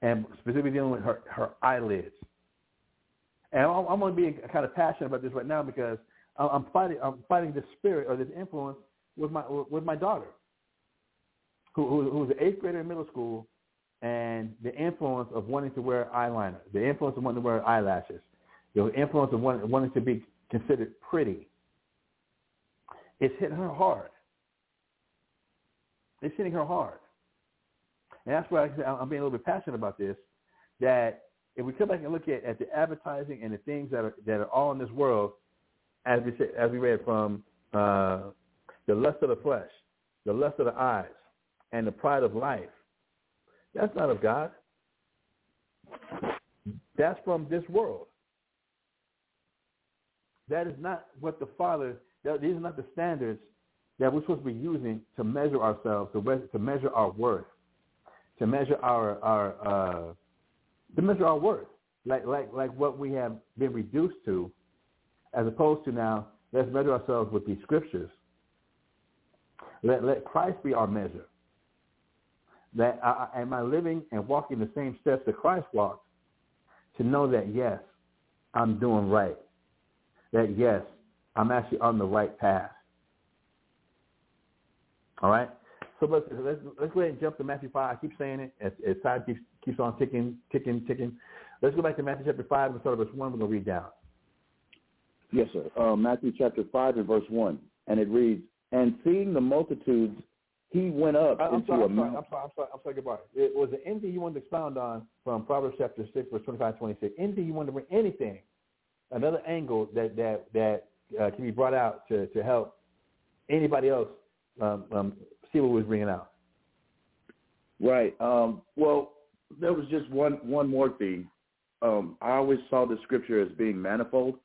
[SPEAKER 7] and specifically dealing with her her eyelids. And I'm, I'm going to be kind of passionate about this right now because I'm fighting I'm fighting this spirit or this influence with my with my daughter, who, who who's an eighth grader in middle school and the influence of wanting to wear eyeliner, the influence of wanting to wear eyelashes, the influence of wanting, wanting to be considered pretty. It's hitting her hard. It's hitting her hard. And that's why I'm being a little bit passionate about this, that if we come back and look at, at the advertising and the things that are, that are all in this world, as we, as we read from uh, the lust of the flesh, the lust of the eyes, and the pride of life, that's not of God. That's from this world. That is not what the Father, these are not the standards that we're supposed to be using to measure ourselves, to, to measure our worth, to measure our, our uh, to measure our worth, like, like, like what we have been reduced to, as opposed to now, let's measure ourselves with these scriptures. Let, let Christ be our measure that I, am I living and walking the same steps that Christ walked to know that yes, I'm doing right. That yes, I'm actually on the right path. All right. So let's let's let's go ahead and jump to Matthew five. I keep saying it as, as time keeps keeps on ticking, ticking, ticking. Let's go back to Matthew chapter five and start verse one. We're gonna read down.
[SPEAKER 8] Yes, sir. Uh, Matthew chapter five and verse one, and it reads, "And seeing the multitudes, he went up
[SPEAKER 7] I'm
[SPEAKER 8] into
[SPEAKER 7] sorry,
[SPEAKER 8] a
[SPEAKER 7] I'm sorry, I'm sorry, I'm sorry, I'm sorry, goodbye. It was the anything you wanted to expound on from Proverbs chapter 6, verse 25, 26. Anything you wanted to bring, anything, another angle that, that, that uh, can be brought out to, to help anybody else um, um, see what we're bringing out.
[SPEAKER 8] Right. Um, well, there was just one, one more thing. Um, I always saw the scripture as being manifold,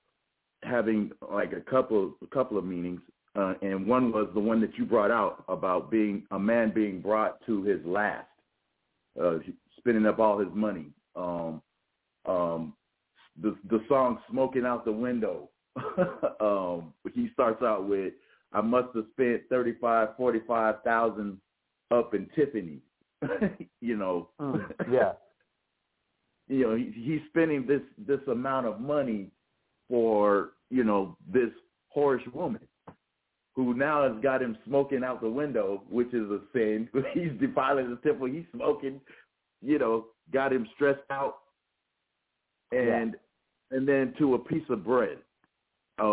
[SPEAKER 8] having like a couple, a couple of meanings uh, and one was the one that you brought out about being a man being brought to his last, uh, spending up all his money. Um, um, the the song "Smoking Out the Window," um, he starts out with, "I must have spent thirty five, forty five thousand up in Tiffany." you know,
[SPEAKER 7] mm, yeah.
[SPEAKER 8] you know, he, he's spending this this amount of money for you know this whorish woman who now has got him smoking out the window, which is a sin. He's defiling the temple. He's smoking, you know, got him stressed out, and yeah. and then to a piece of bread, a,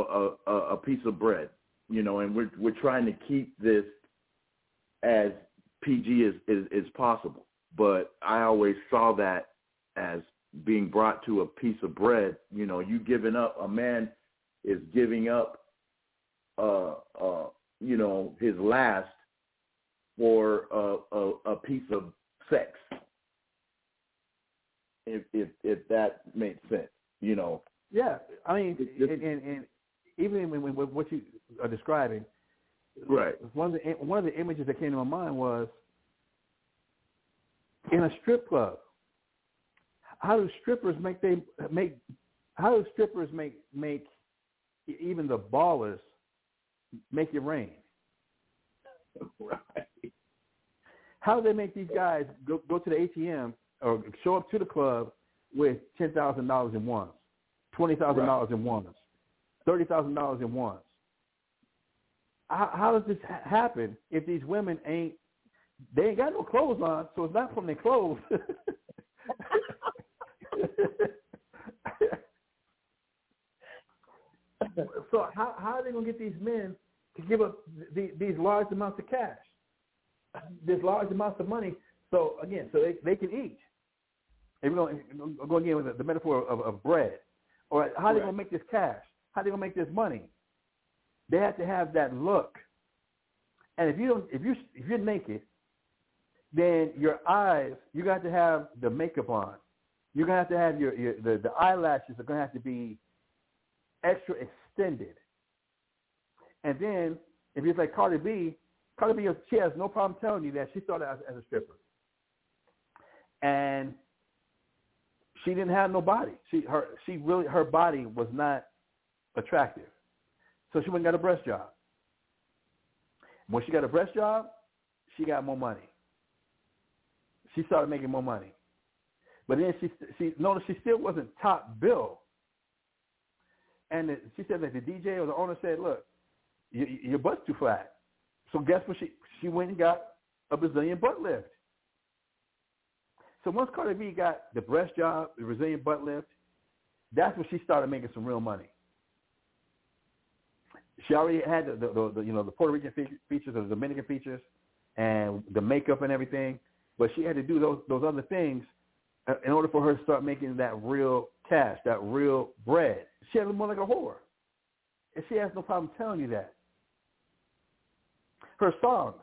[SPEAKER 8] a a piece of bread, you know, and we're we're trying to keep this as PG as, as as possible. But I always saw that as being brought to a piece of bread. You know, you giving up. A man is giving up uh, uh, you know, his last for a, a, a piece of sex. If if if that makes sense, you know.
[SPEAKER 7] Yeah, I mean, and, and, and even when, when, what you are describing,
[SPEAKER 8] Right.
[SPEAKER 7] one of the one of the images that came to my mind was in a strip club. How do strippers make they make? How do strippers make make even the ballers make it rain?
[SPEAKER 8] Right.
[SPEAKER 7] How do they make these guys go go to the ATM or show up to the club with ten thousand dollars in ones, twenty thousand dollars in ones, thirty thousand dollars in ones? How, how does this ha- happen if these women ain't they ain't got no clothes on, so it's not from their clothes. so how how are they gonna get these men to give up the, these large amounts of cash, this large amounts of money? So again, so they they can eat. If we're going to go again with the, the metaphor of, of bread, or how are they gonna make this cash? How are they gonna make this money? They have to have that look. And if you don't, if you if you're naked, then your eyes you got to have the makeup on. You're gonna have to have your, your the, the eyelashes are gonna have to be extra extended. And then if it's like Cardi B, Cardi B she has no problem telling you that she started as, as a stripper. And she didn't have no body. She her she really her body was not attractive. So she went and got a breast job. When she got a breast job, she got more money. She started making more money. But then she she noticed she still wasn't top bill. And she said that the DJ or the owner said, "Look, your, butt's too flat." So guess what? She she went and got a Brazilian butt lift. So once Cardi B got the breast job, the Brazilian butt lift, that's when she started making some real money. She already had the, the, the, the you know the Puerto Rican fe- features, the Dominican features, and the makeup and everything. But she had to do those those other things uh, in order for her to start making that real cash, that real bread. She had more like a whore, and she has no problem telling you that. Her songs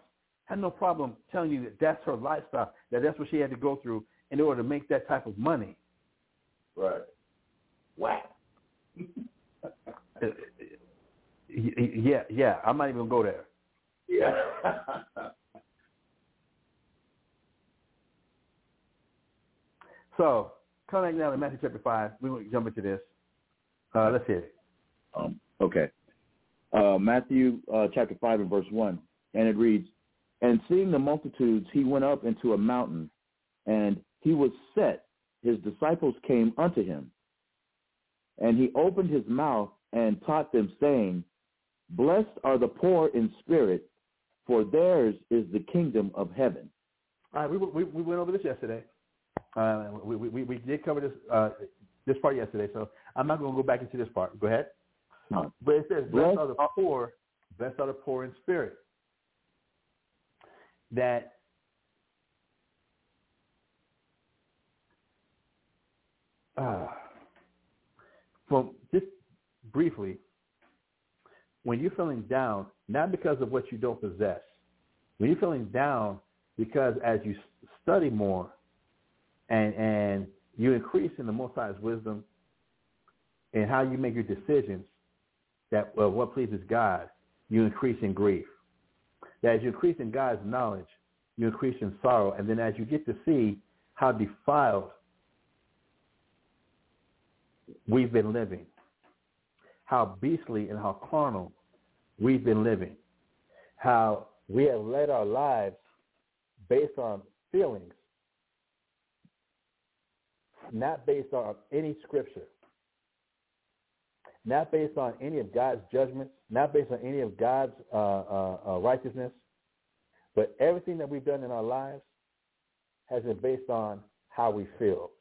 [SPEAKER 7] had no problem telling you that that's her lifestyle, that that's what she had to go through in order to make that type of money.
[SPEAKER 8] Right. Wow.
[SPEAKER 7] Yeah, yeah. I'm not even gonna go there.
[SPEAKER 8] Yeah.
[SPEAKER 7] So coming back now to Matthew chapter five, we will jump into this. Uh, let's hear it.
[SPEAKER 8] Um, okay. Uh, Matthew uh, chapter 5 and verse 1. And it reads, And seeing the multitudes, he went up into a mountain, and he was set. His disciples came unto him. And he opened his mouth and taught them, saying, Blessed are the poor in spirit, for theirs is the kingdom of heaven.
[SPEAKER 7] All right, we, we, we went over this yesterday. Uh, we, we, we did cover this uh, this part yesterday, so I'm not going to go back into this part. Go ahead.
[SPEAKER 8] No.
[SPEAKER 7] But it says, blessed
[SPEAKER 8] Blessed
[SPEAKER 7] are the poor, blessed are the poor in spirit. That uh, from just briefly, when you're feeling down, not because of what you don't possess, when you're feeling down because as you study more and and you increase in the Most High's wisdom and how you make your decisions, that well, what pleases God, you increase in grief. That as you increase in God's knowledge, you increase in sorrow, and then as you get to see how defiled we've been living, how beastly and how carnal we've been living, how we have led our lives based on feelings, not based on any scripture, not based on any of God's judgments, not based on any of God's uh, uh, uh, righteousness, but everything that we've done in our lives has been based on how we feel.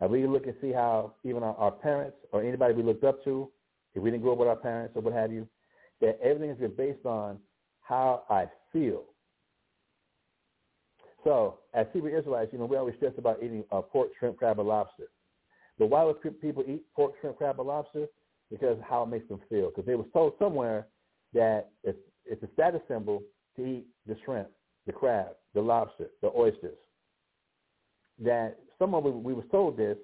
[SPEAKER 7] And we look and see how even our, our parents or anybody we looked up to, if we didn't grow up with our parents or what have you, that everything has been based on how I feel. So, as Hebrew Israelites, you know, we always stress about eating uh, pork, shrimp, crab, and lobster. But why would people eat pork, shrimp, crab, or lobster? Because how it makes them feel. Because they was told somewhere that it's, it's a status symbol to eat the shrimp, the crab, the lobster, the oysters. That some of it, we was told this,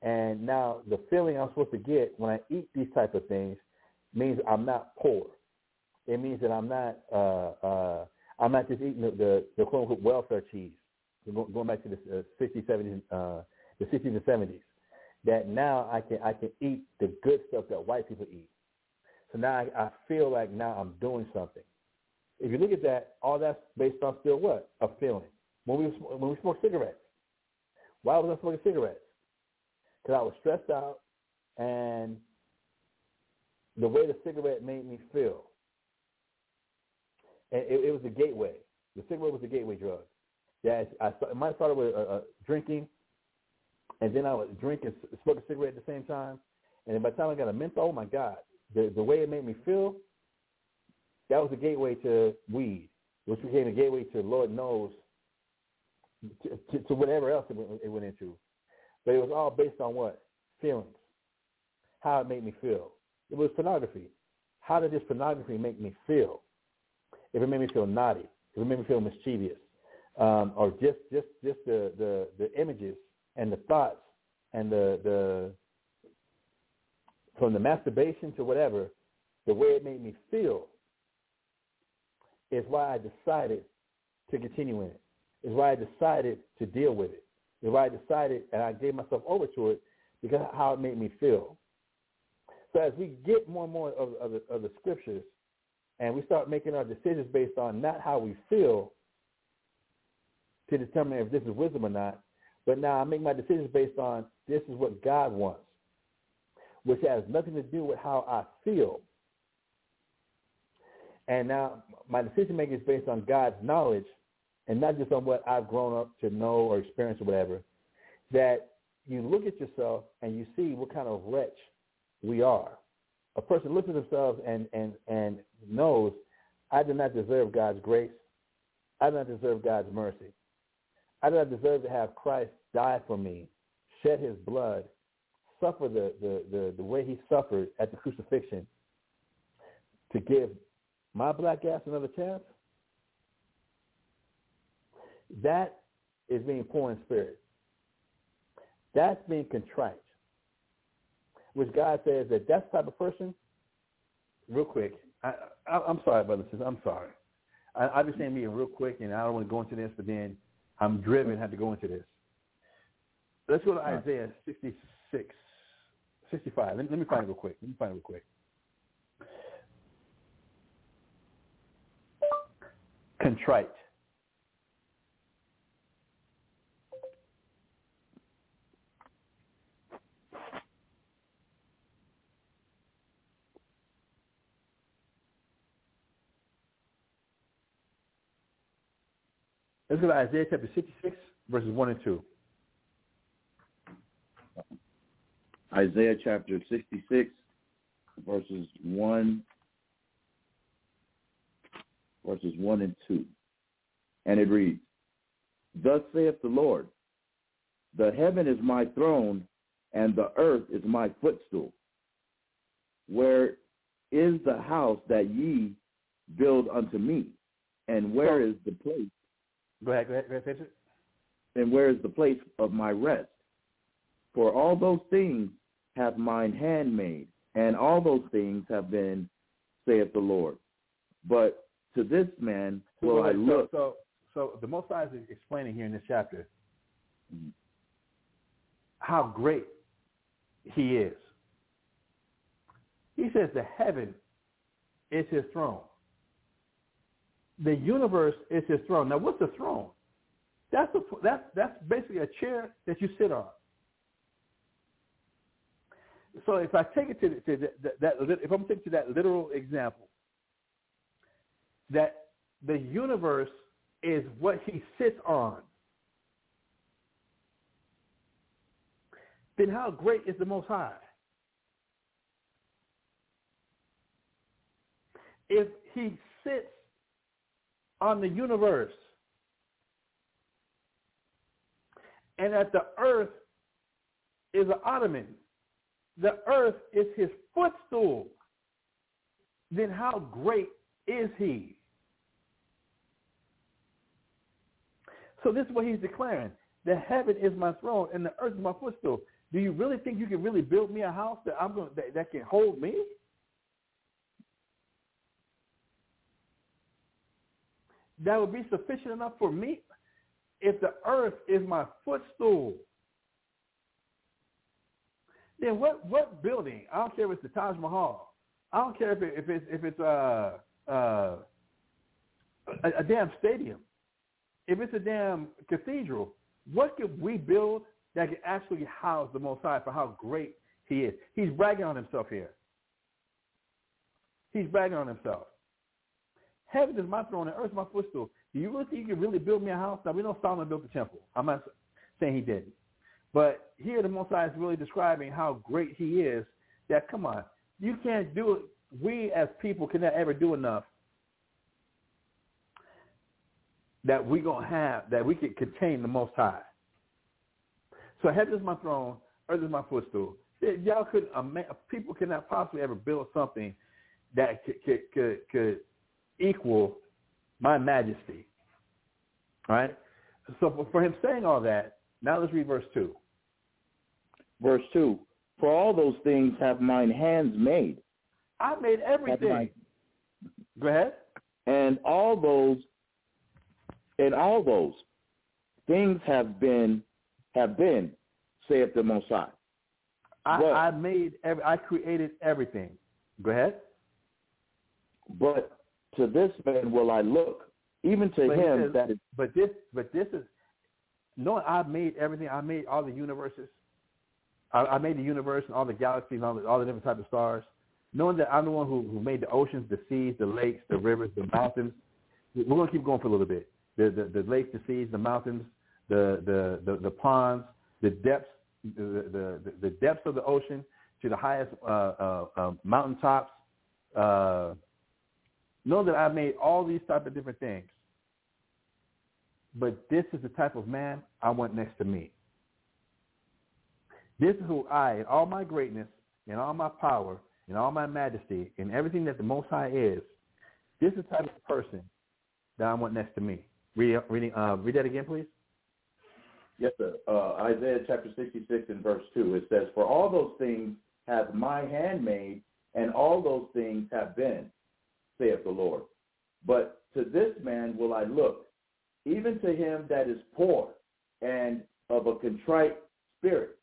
[SPEAKER 7] and now the feeling I'm supposed to get when I eat these type of things means I'm not poor. It means that I'm not uh, uh, I'm not just eating the, the, the quote unquote welfare cheese. Going back to the uh, 60s, 70s, uh, the 60s and 70s. That now I can I can eat the good stuff that white people eat. So now I, I feel like now I'm doing something. If you look at that, all that's based on still what? A feeling. When we when we smoke cigarettes, why was I smoking cigarettes? Because I was stressed out, and the way the cigarette made me feel, and it, it was the gateway. The cigarette was the gateway drug. Yeah, I, I might have started with uh, uh, drinking, and then I would drink and smoke a cigarette at the same time. And by the time I got a menthol, oh my God, the the way it made me feel, that was the gateway to weed, which became the gateway to Lord knows to, to, to whatever else it went, it went into. But it was all based on what feelings, how it made me feel. It was pornography. How did this pornography make me feel? If it made me feel naughty, if it made me feel mischievous, um, or just just just the, the the images and the thoughts and the the from the masturbation to whatever, the way it made me feel is why I decided to continue in it. Is why I decided to deal with it. Is why I decided and I gave myself over to it because of how it made me feel. So as we get more and more of, of, the, of the scriptures and we start making our decisions based on not how we feel to determine if this is wisdom or not, but now I make my decisions based on this is what God wants, which has nothing to do with how I feel. And now my decision making is based on God's knowledge and not just on what I've grown up to know or experience or whatever. That you look at yourself and you see what kind of wretch we are. A person looks at themselves and, and, and knows, I do not deserve God's grace. I do not deserve God's mercy. I do not deserve to have Christ die for me, shed his blood, suffer the, the, the, the way he suffered at the crucifixion to give my black ass another chance. That is being poor in spirit. That's being contrite which God says that that type of person, real quick, I, I, am sorry, brothers and I'm sorry. I, I just saying me real quick, and I don't want to go into this, but then I'm driven, had to go into this. Let's go to Isaiah 66, 65. Let, let me find it real quick. Let me find it real quick. Contrite. Let's go to Isaiah chapter 66, verses 1 and 2.
[SPEAKER 8] Isaiah chapter 66, verses 1, verses 1 and 2. And it reads, Thus saith the Lord, The heaven is my throne, and the earth is my footstool. Where is the house that ye build unto me? And where is the place
[SPEAKER 7] Go ahead, go ahead, go ahead.
[SPEAKER 8] And where is the place of my rest? For all those things have mine hand made, and all those things have been, saith the Lord. But to this man will
[SPEAKER 7] so,
[SPEAKER 8] I look.
[SPEAKER 7] So, so, so the Most High is explaining here in this chapter
[SPEAKER 8] Mm-hmm.
[SPEAKER 7] how great he is. He says the heaven is his throne the universe is his throne. Now, what's a throne? That's a, that's that's basically a chair that you sit on. So if I take it to, to that, that, if I'm taking to that literal example, that the universe is what he sits on, then how great is the Most High? If he sits on the universe. And that the earth is an ottoman. The earth is his footstool. Then how great is he? So this is what he's declaring. The heaven is my throne and the earth is my footstool. Do you really think you can really build me a house that I'm going that, that can hold me? That would be sufficient enough for me if the earth is my footstool. Then what what building? I don't care if it's the Taj Mahal. I don't care if it, if it's if it's uh uh a, a damn stadium. If it's a damn cathedral, what could we build that can actually house the Most High for how great He is? He's bragging on Himself here. He's bragging on Himself. Heaven is my throne and earth is my footstool. Do you really think you can really build me a house? Now we know Solomon built the temple. I'm not saying he didn't. But here the Most High is really describing how great he is that, come on, you can't do it. We as people cannot ever do enough that going to have, that we can contain the Most High. So heaven is my throne, earth is my footstool. Y'all could, people cannot possibly ever build something that could, could, could, could equal my majesty. All right? So for him saying all that, now let's read verse 2.
[SPEAKER 8] Verse 2, for all those things have mine hands made.
[SPEAKER 7] I made everything.
[SPEAKER 8] My,
[SPEAKER 7] Go ahead.
[SPEAKER 8] And all those, and all those things have been, have been, saith the Most High.
[SPEAKER 7] I,
[SPEAKER 8] But-
[SPEAKER 7] I made, every, I created everything. Go ahead.
[SPEAKER 8] But to this man will I look, even to
[SPEAKER 7] But
[SPEAKER 8] him
[SPEAKER 7] says-
[SPEAKER 8] that is
[SPEAKER 7] But this, but this is, knowing I made everything. I made all the universes. I, I made the universe and all the galaxies, and all the, all the different types of stars. Knowing that I'm the one who, who made the oceans, the seas, the lakes, the rivers, the mountains. We're going to keep going for a little bit. The, the, the lakes, the seas, the mountains, the, the, the, the ponds, the depths, the, the, the, depths of the ocean to the highest uh, uh, uh, mountaintops. Uh, know that I made all these type of different things. But this is the type of man I want next to me. This is who I, in all my greatness, in all my power, in all my majesty, in everything that the Most High is, this is the type of person that I want next to me. Read, uh, read that again, please.
[SPEAKER 8] Yes, sir. Uh, Isaiah chapter 66 and verse 2, it says, For all those things hath my hand made, and all those things have been, saith the Lord. But to this man will I look, even to him that is poor and of a contrite spirit,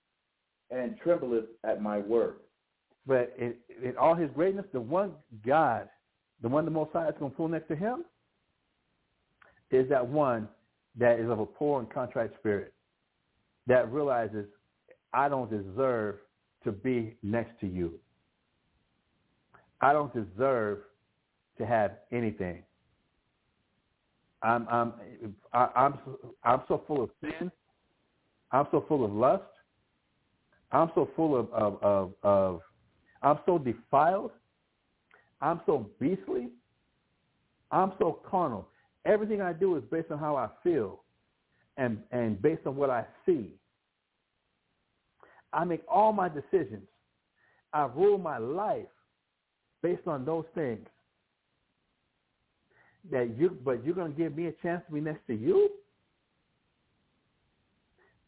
[SPEAKER 8] and trembleth at my word.
[SPEAKER 7] But in, in all his greatness, the one God, the one the Most High is going to pull next to him, is that one that is of a poor and contrite spirit, that realizes I don't deserve to be next to you. I don't deserve to have anything. I'm I'm I, I'm so- I'm so full of sin. I'm so full of lust. I'm so full of of of, of I'm so defiled. I'm so beastly. I'm so carnal. Everything I do is based on how I feel and and based on what I see. I make all my decisions. I rule my life based on those things. That you but you're gonna give me a chance to be next to you?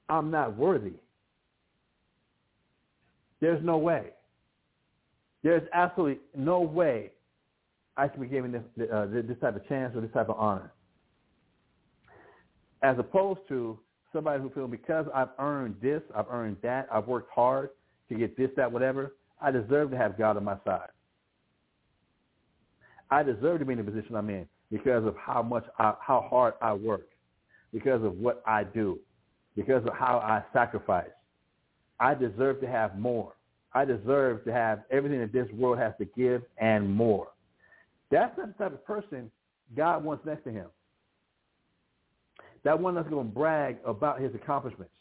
[SPEAKER 7] I'm not worthy. There's no way. There's absolutely no way I should be given this, uh, this type of chance or this type of honor. As opposed to somebody who feels because I've earned this, I've earned that, I've worked hard to get this, that, whatever, I deserve to have God on my side. I deserve to be in the position I'm in because of how much, I, how hard I work, because of what I do, because of how I sacrifice. I deserve to have more. I deserve to have everything that this world has to give and more. That's not the type of person God wants next to him. That one that's going to brag about his accomplishments.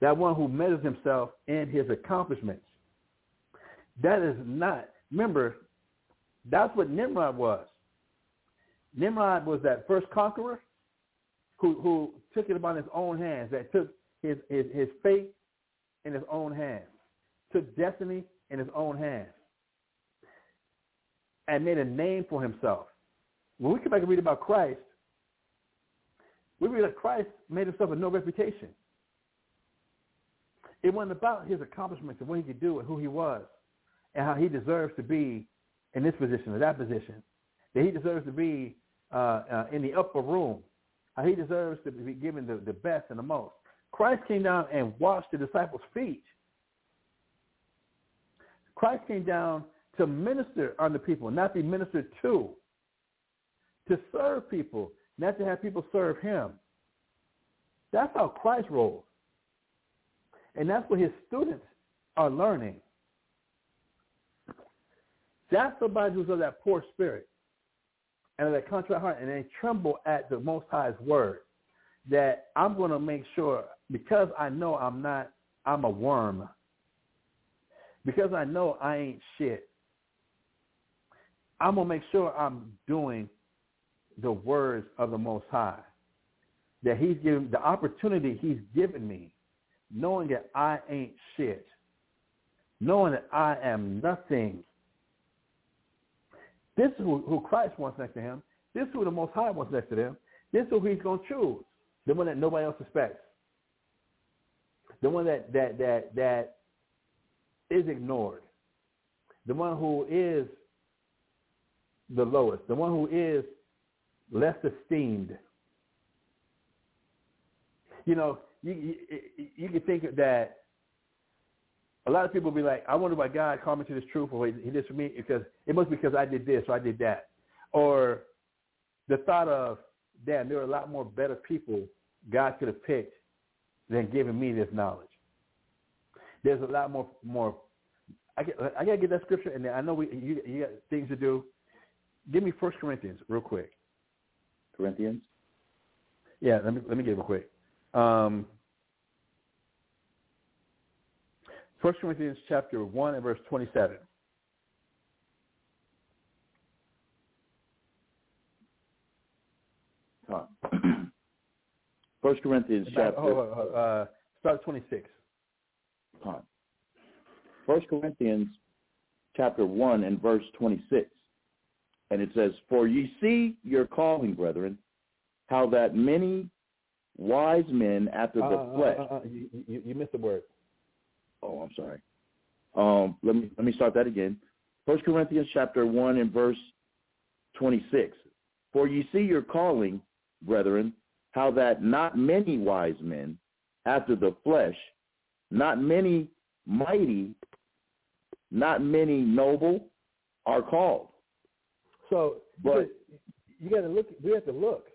[SPEAKER 7] That one who measures himself in his accomplishments. That is not, remember, that's what Nimrod was. Nimrod was that first conqueror who, who took it upon his own hands, that took his, his, his fate in his own hands, took destiny in his own hands, and made a name for himself. When we come back and read about Christ, we read that Christ made himself a no reputation. It wasn't about his accomplishments and what he could do and who he was and how he deserves to be in this position or that position, that he deserves to be uh, uh, in the upper room, he deserves to be given the, the best and the most. Christ came down and washed the disciples' feet. Christ came down to minister unto people, not be ministered to, to serve people, not to have people serve him. That's how Christ rolls. And that's what his students are learning. That's somebody who's of that poor spirit and of that contrite heart, and they tremble at the Most High's word. That I'm going to make sure, because I know I'm not, I'm a worm. Because I know I ain't shit. I'm going to make sure I'm doing the words of the Most High. That he's given, the opportunity he's given me, knowing that I ain't shit. Knowing that I am nothing this is who, who Christ wants next to him. This is who the Most High wants next to them. This is who he's going to choose, the one that nobody else expects, the one that that that that is ignored, the one who is the lowest, the one who is less esteemed. You know, you you, you can think that a lot of people be like, I wonder why God called me to this truth or he did this for me because it must be because I did this or I did that. Or the thought of, damn, there are a lot more better people God could have picked than giving me this knowledge. There's a lot more more. I get, I gotta get that scripture, and I know we you, you got things to do. Give me First Corinthians real quick.
[SPEAKER 8] Corinthians.
[SPEAKER 7] Yeah, let me let me get it real quick. Um, 1 Corinthians chapter 1 and verse 27.
[SPEAKER 8] First Corinthians chapter.
[SPEAKER 7] Oh, oh, uh, start 26.
[SPEAKER 8] First Corinthians chapter 1 and verse 26. And it says, For ye see your calling, brethren, how that many wise men after the
[SPEAKER 7] uh,
[SPEAKER 8] flesh.
[SPEAKER 7] Uh, uh, you, you, you missed the word.
[SPEAKER 8] Oh, I'm sorry. Um, let me let me start that again. First Corinthians chapter one and verse twenty six. For ye see your calling, brethren, how that not many wise men after the flesh, not many mighty, not many noble are called.
[SPEAKER 7] So,
[SPEAKER 8] but
[SPEAKER 7] you got to look. We have to look.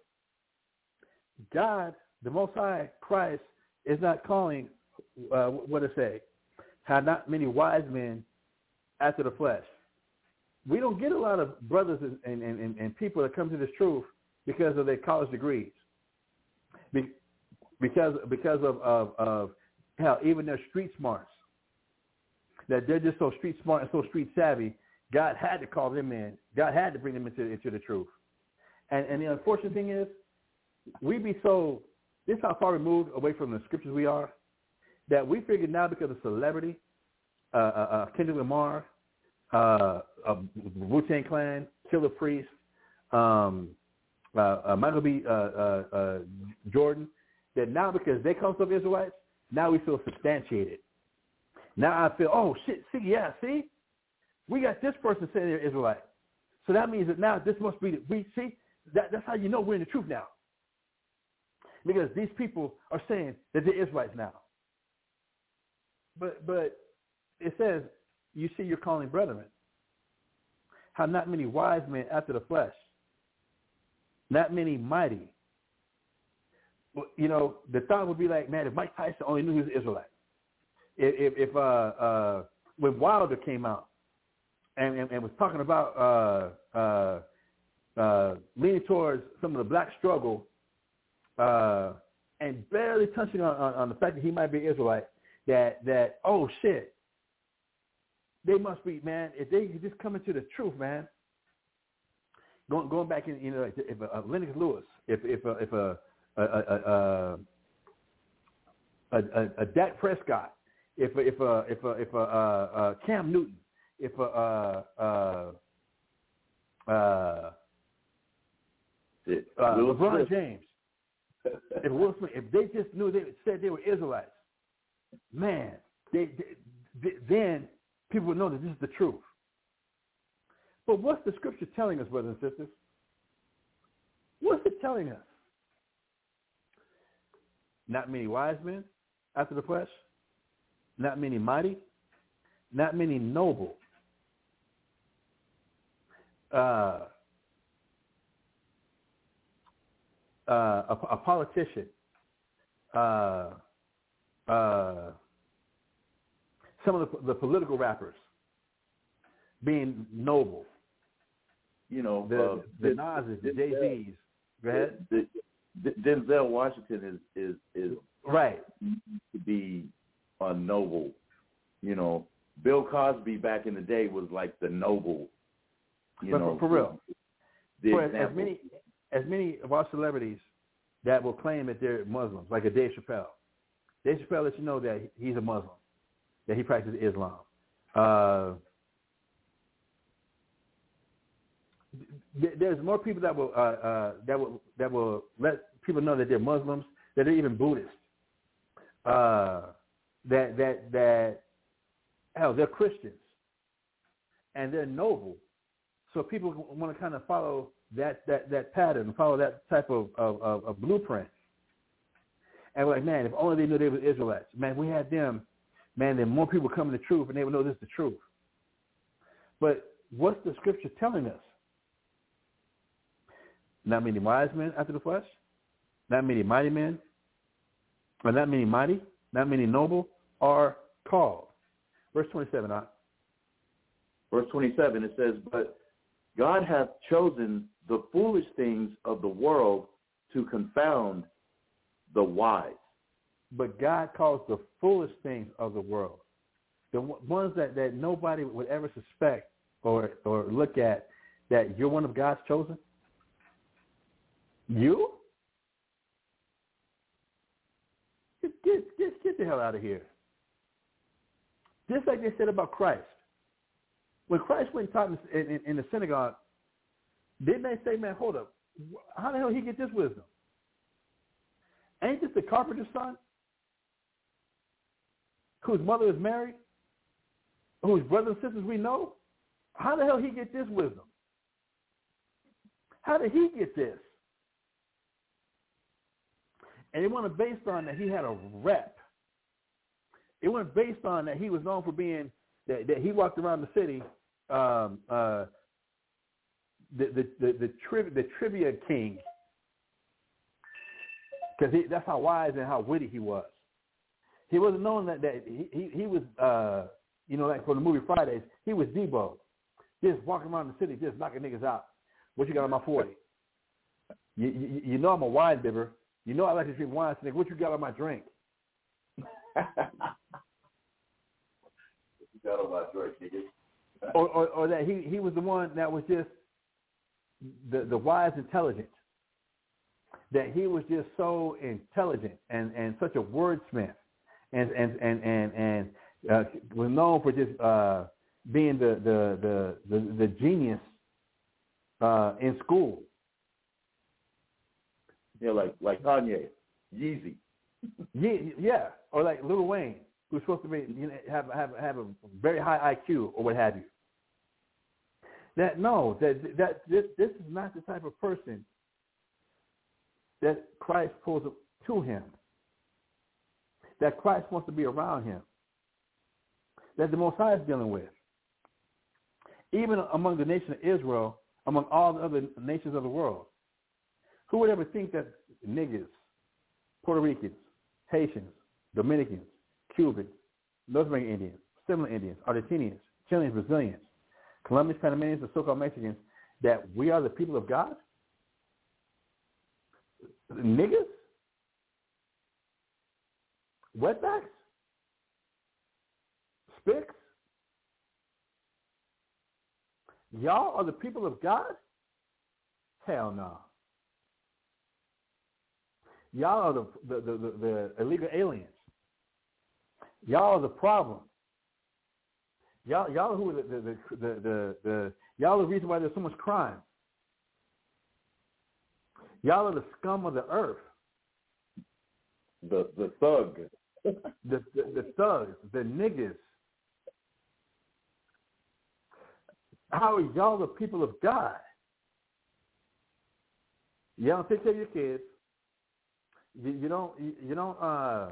[SPEAKER 7] God, the Most High, Christ, is not calling. Uh, what to say? Had not many wise men after the flesh. We don't get a lot of brothers and, and, and, and people that come to this truth because of their college degrees. Be, because because of, of, of hell, even their street smarts. That they're just so street smart and so street savvy, God had to call them in. God had to bring them into, into the truth. And, and the unfortunate thing is, we be so, this is how far removed away from the scriptures we are, that we figured now because of celebrity, uh, uh, uh Kendrick Lamar, uh, uh, Wu-Tang Clan, Killah Priest, um, uh, uh, Michael B. Uh, uh, uh, Jordan, that now because they come from Israelites, now we feel substantiated. Now I feel, oh shit, see, yeah, see, we got this person saying they're Israelite, so that means that now this must be we see that that's how you know we're in the truth now, because these people are saying that they're Israelites now. But but it says, you see you're calling brethren. How not many wise men after the flesh, not many mighty. You know, the thought would be like, man, if Mike Tyson only knew he was Israelite. If, if, if uh, uh, when Wilder came out and, and, and was talking about uh, uh, uh, leaning towards some of the black struggle uh, and barely touching on, on, on the fact that he might be Israelite, that that oh shit, they must be man. If they just come into the truth, man. Going going back in, you know, if a, a Lennox Lewis, if if a, if a a a, a, a, a Dak Prescott, if a, if a if a if a, uh, uh, Cam Newton, if a uh, uh, uh, uh, LeBron James, if Will Smith, if they just knew they said they were Israelites, man, they, they, then people would know that this is the truth. But what's the scripture telling us, brothers and sisters? What's it telling us? Not many wise men after the flesh, not many mighty, not many noble. Uh, uh, a, a, politician, uh, uh, some of the, the, political rappers being noble.
[SPEAKER 8] You know,
[SPEAKER 7] the
[SPEAKER 8] uh,
[SPEAKER 7] the Nas's, the Jay Z's. Go ahead.
[SPEAKER 8] The, the, Denzel Washington is is is
[SPEAKER 7] right
[SPEAKER 8] to be a noble. You know, Bill Cosby back in the day was like the noble. You
[SPEAKER 7] but
[SPEAKER 8] know,
[SPEAKER 7] for, for real.
[SPEAKER 8] The
[SPEAKER 7] for
[SPEAKER 8] example.
[SPEAKER 7] as many as many of our celebrities that will claim that they're Muslims, like a Dave Chappelle. Dave Chappelle lets you know that he's a Muslim, that he practices Islam. Uh, there's more people that will uh, uh, that will that will let people know that they're Muslims, that they're even Buddhist, uh, that that that hell they're Christians, and they're noble. So people want to kind of follow that that that pattern, follow that type of of, of, of blueprint. And we're like, man, if only they knew they were Israelites. Man, we had them. Man, then more people come to the truth, and they would know this is the truth. But what's the scripture telling us? Not many wise men after the flesh, not many mighty men, or not many mighty, not many noble are called. Verse 27, huh?
[SPEAKER 8] Verse 27, it says, But God hath chosen the foolish things of the world to confound the wise.
[SPEAKER 7] But God calls the foolish things of the world, the ones that, that nobody would ever suspect or, or look at, that you're one of God's chosen, you? Get, get, get, get the hell out of here. Just like they said about Christ. When Christ went and taught in, in, in the synagogue, didn't they say, man, hold up, how the hell did he get this wisdom? Ain't this the carpenter's son? Whose mother is married? Whose brothers and sisters we know? How the hell he get this wisdom? How did he get this? And it wasn't based on that he had a rep. It wasn't based on that he was known for being that, that he walked around the city, um, uh, the the the the, tri- the trivia king, because that's how wise and how witty he was. He wasn't known that that he he, he was uh, you know like for the movie Fridays he was Debo, just walking around the city just knocking niggas out. What you got on my forty? You, you, you know I'm a wine bibber. You know I like to drink wine. So nigga, what you got on my drink?
[SPEAKER 8] you got on my drink, nigga.
[SPEAKER 7] or, or, or that he, he was the one that was just the, the wise intelligent. That he was just so intelligent and, and such a wordsmith and and and and, and uh, was known for just uh, being the the the the, the genius uh, in school.
[SPEAKER 8] Yeah, like like Kanye, Yeezy.
[SPEAKER 7] yeah, yeah, or like Lil Wayne, who's supposed to be you know, have have have a very high IQ or what have you. That no, that that this this is not the type of person that Christ pulls to him. That Christ wants to be around him. That the Most High is dealing with. Even among the nation of Israel, among all the other nations of the world, who would ever think that niggas, Puerto Ricans, Haitians, Dominicans, Cubans, North American Indians, Seminole Indians, Argentinians, Chileans, Brazilians, Colombians, Panamanians, and so-called Mexicans, that we are the people of God? Niggas? Wetbacks? Spicks? Y'all are the people of God? Hell no. Y'all are the, the, the, the, illegal aliens. Y'all are the problem. Y'all, y'all who the, the, the, the, the, y'all are the reason why there's so much crime. Y'all are the scum of the earth.
[SPEAKER 8] The the thug.
[SPEAKER 7] the, the the thugs, the niggas. How are y'all the people of God? You don't take care of your kids. You, you don't. You, you don't. Uh,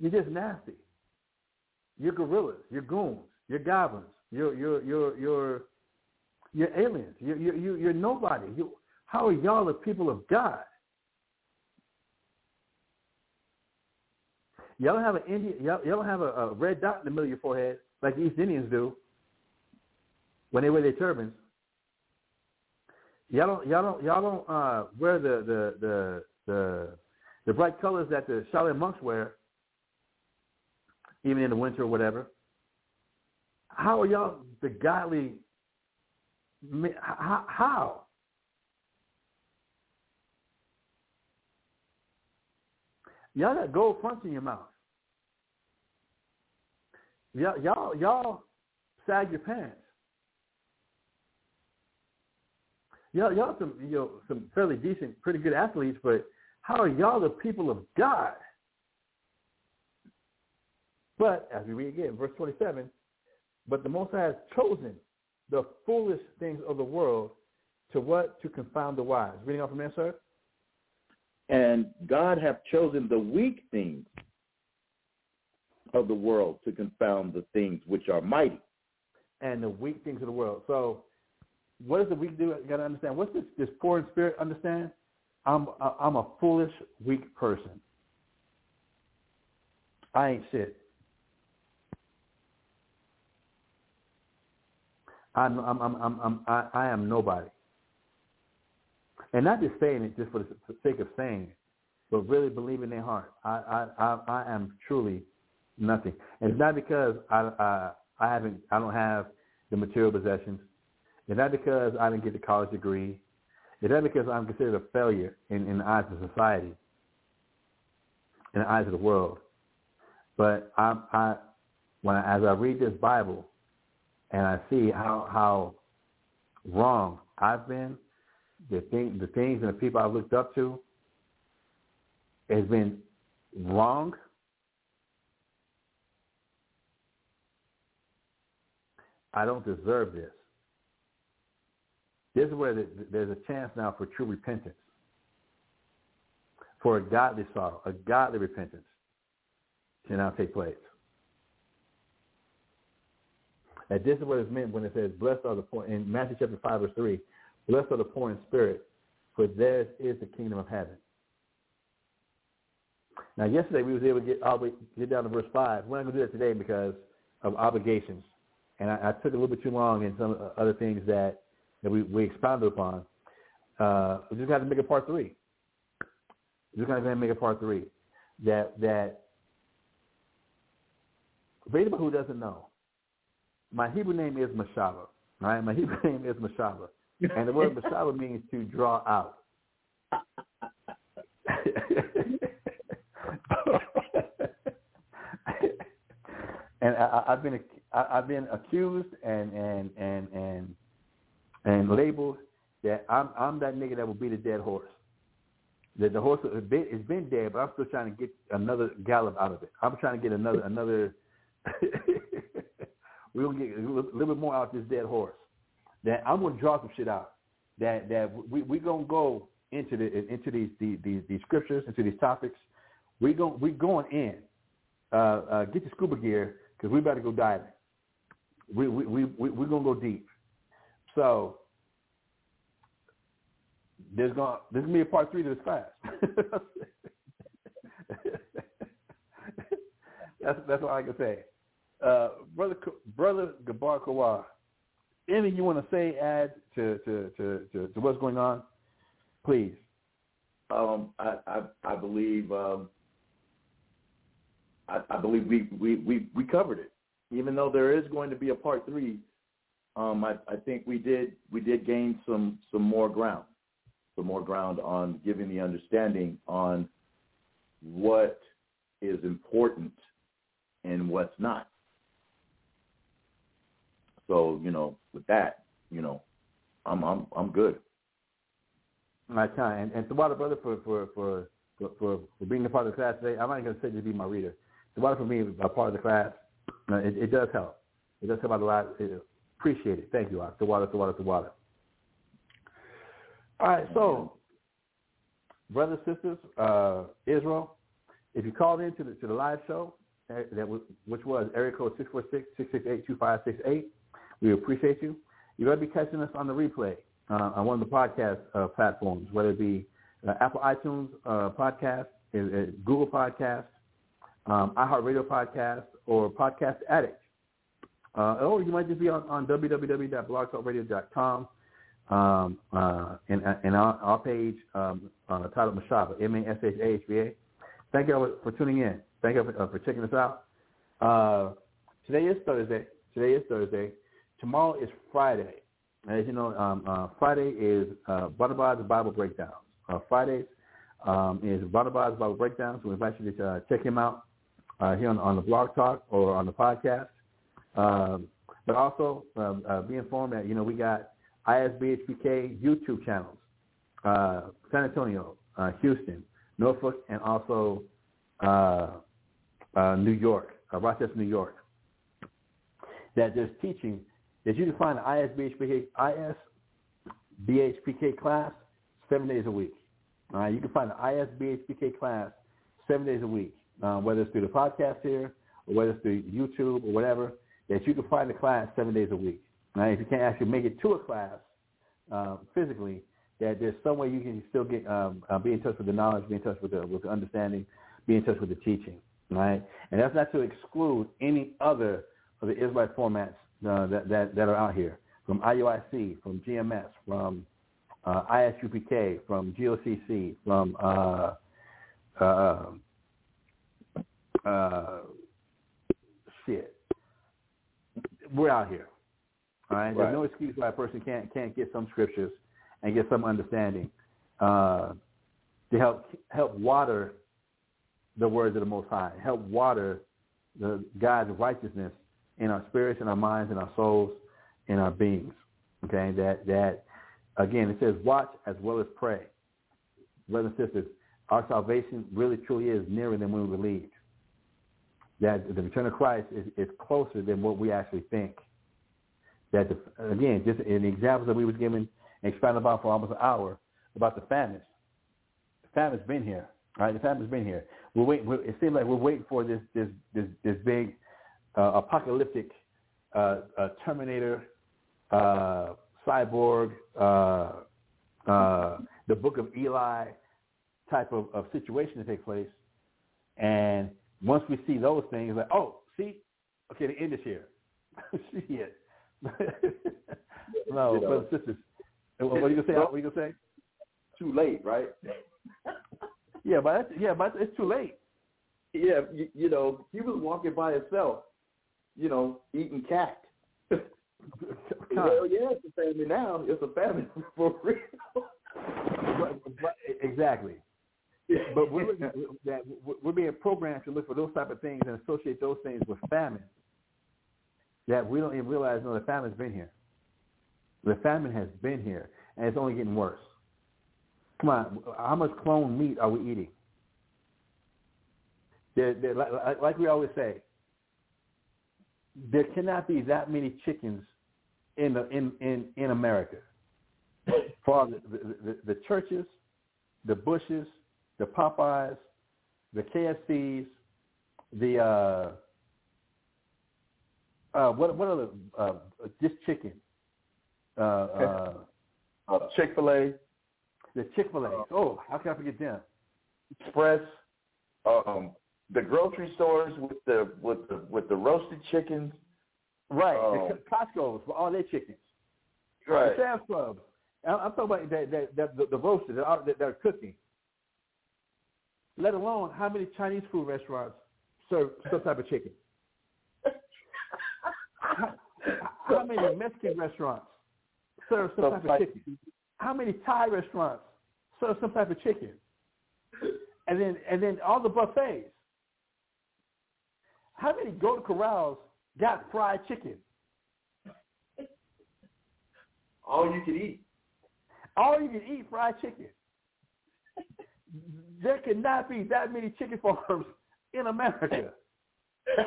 [SPEAKER 7] you're just nasty. You're gorillas. You're goons. You're goblins. You're you're you're you're you're aliens. You're you're you're nobody. You, how are y'all the people of God? Y'all don't have an Indian. Y'all, y'all don't have a, a red dot in the middle of your forehead like the East Indians do when they wear their turbans. Y'all don't. Y'all don't. Y'all don't uh, wear the the the the the bright colors that the Shaolin monks wear, even in the winter or whatever. How are y'all the godly? How? how? Y'all got gold fronts in your mouth. Y'all, y'all, y'all sag your pants. Y'all, y'all some, you know, some fairly decent, pretty good athletes, but how are y'all the people of God? But as we read again, verse 27, but the Most High has chosen the foolish things of the world to what? To confound the wise. Reading off from there, sir?
[SPEAKER 8] And God hath chosen the weak things of the world to confound the things which are mighty.
[SPEAKER 7] And the weak things of the world. So what does the weak do? You got to understand. What's this, this poor in spirit understand? I'm, I'm a foolish, weak person. I ain't shit. I'm, I'm, I'm, I'm, I'm, I, I am nobody. And not just saying it just for the sake of saying it, but really believe in their heart. I, I, I, am truly nothing. And it's not because I, I, I haven't, I don't have the material possessions. It's not because I didn't get the college degree. It's not because I'm considered a failure in, in the eyes of society, in the eyes of the world. But I, I, when I, as I read this Bible, and I see how how wrong I've been, the thing, the things and the people I've looked up to has been wrong. I don't deserve this. This is where there's a chance now for true repentance, for a godly sorrow, a godly repentance to now take place. And this is what it's meant when it says, blessed are the poor, in Matthew chapter 5, verse 3, blessed are the poor in spirit, for theirs is the kingdom of heaven. Now, yesterday we was able to get, all the way, get down to verse 5. We're not going to do that today because of obligations. And I, I took a little bit too long in some other things that, that we, we expounded upon. Uh, we just got to make a part three. We're just going to make a part three. That, that, for anybody who doesn't know, my Hebrew name is Mashaba. Right? My Hebrew name is Mashaba. And the word Mashaba means to draw out. and I, I've been I, I've been accused and and and and and labeled that I'm I'm that nigga that will beat a dead horse. That the horse has been, it's been dead, but I'm still trying to get another gallop out of it. I'm trying to get another another gonna get a little bit more out of this dead horse. That I'm gonna draw some shit out. That that we we gonna go into the into these these these, these scriptures, into these topics. We going we going in. Uh, uh, get your scuba gear because we about to go diving. We we we we we're gonna go deep. So there's gonna there's gonna be a part three to this class. that's that's all I can say. Uh, brother brother Gabar Kawar, anything you want to say, add to to, to, to, to what's going on, please.
[SPEAKER 8] Um, I, I I believe um, I, I believe we, we, we, we covered it. Even though there is going to be a part three, um, I, I think we did we did gain some some more ground, some more ground on giving the understanding on what is important and what's not. So you know, with that, you know, I'm I'm I'm good.
[SPEAKER 7] My time and, and to Water brother for for for for, for, for being a part of the class today. I'm not going to say to be my reader. Tawada for me, a part of the class, uh, it, it does help. It does help out a lot. It, appreciate it. Thank you, Ak. Tawada, Tawada, Tawada. All right, so brothers, sisters, uh, Israel, if you called in to the, to the live show, uh, that was, which was area code 646-668-2568, we appreciate you. Going to be catching us on the replay uh, on one of the podcast uh, platforms, whether it be uh, Apple iTunes uh, podcast, Google Podcast, um, iHeartRadio Podcast, or Podcast Addict. Uh, or you might just be on, on www.blogtalkradio.com um, uh, and, and our, our page um, titled Mashaba, M-A-S-H-A-H-B-A. Thank you for tuning in. Thank you for, for checking us out. Today is Thursday. Today is Thursday. Tomorrow is Friday. As you know, um, uh, Friday is uh, Barnabas Bible Breakdowns. Uh, Fridays um, is Barnabas Bible Breakdowns. We invite you to uh, check him out uh, here on, on the Blog Talk or on the podcast. Um, but also um, uh, be informed that, you know, we got ISBHPK YouTube channels, uh, San Antonio, uh, Houston, Norfolk, and also uh, uh, New York, uh, Rochester, New York, that there's teaching that you can find an ISBHPK, ISBHPK class seven days a week. All right, you can find the ISBHPK class seven days a week, uh, whether it's through the podcast here or whether it's through YouTube or whatever, that you can find the class seven days a week. All right, if you can't actually make it to a class uh, physically, that there's some way you can still get um, uh, be in touch with the knowledge, be in touch with the with the understanding, be in touch with the teaching, right? And that's not to exclude any other of the Israelite formats uh, that, that that are out here, from IUIC, from GMS, from uh, ISUPK, from GOCC, from uh, uh, uh, shit. We're out here. All right? There's no excuse why a person can't can't get some scriptures and get some understanding uh, to help help water the words of the Most High, help water the God's righteousness in our spirits, in our minds, in our souls, in our beings. Okay, that that again it says watch as well as pray. Brothers and sisters, our salvation really truly is nearer than we believed. That the return of Christ is, is closer than what we actually think. That the, again, just in the examples that we was given and expounded about for almost an hour about the famine. The famine's been here, right? The famine's been here. We're waiting. We're, it seems like we're waiting for this this this this big uh, apocalyptic uh, uh, Terminator, uh, cyborg, uh, uh, the Book of Eli type of, of situation to take place. And once we see those things, like, oh, see, okay, the end is here. see it. no,
[SPEAKER 8] You know.
[SPEAKER 7] brothers sisters. What are you gonna say? What are you gonna say?
[SPEAKER 8] Too late, right?
[SPEAKER 7] Yeah, but that's, yeah, but it's too late.
[SPEAKER 8] yeah, you, you know, he was walking by himself, you know, eating cat. Well, yeah, it's a family now. It's a family for real.
[SPEAKER 7] But- but- exactly. But we're that we're being programmed to look for those type of things and associate those things with famine. That we don't even realize. No, the famine's been here. The famine has been here, and it's only getting worse. Come on, how much clone meat are we eating? There, there, like, like we always say, there cannot be that many chickens in the, in, in, in America. For the, the, the, the Church's, the Bush's, the Popeyes, the KFCs, the uh, uh, what what other uh, just chicken, uh, uh,
[SPEAKER 8] Uh, Chick Fil A,
[SPEAKER 7] the Chick Fil A. Oh, how can I forget them?
[SPEAKER 8] Express, um, the grocery stores with the with the with the roasted chickens.
[SPEAKER 7] Right, the um, Costco's for all their chickens.
[SPEAKER 8] Uh, right.
[SPEAKER 7] The Sam's Club. I'm I'm talking about that, that, that, the, the roasters that are, that are cooking. Let alone how many Chinese food restaurants serve some type of chicken. how, how many Mexican restaurants serve some
[SPEAKER 8] Some
[SPEAKER 7] type of chicken? How many Thai restaurants serve some type of chicken? And then and then all the buffets. How many Golden Corrals got fried chicken?
[SPEAKER 8] All you can eat.
[SPEAKER 7] All you can eat fried chicken. there cannot be that many chicken farms in America.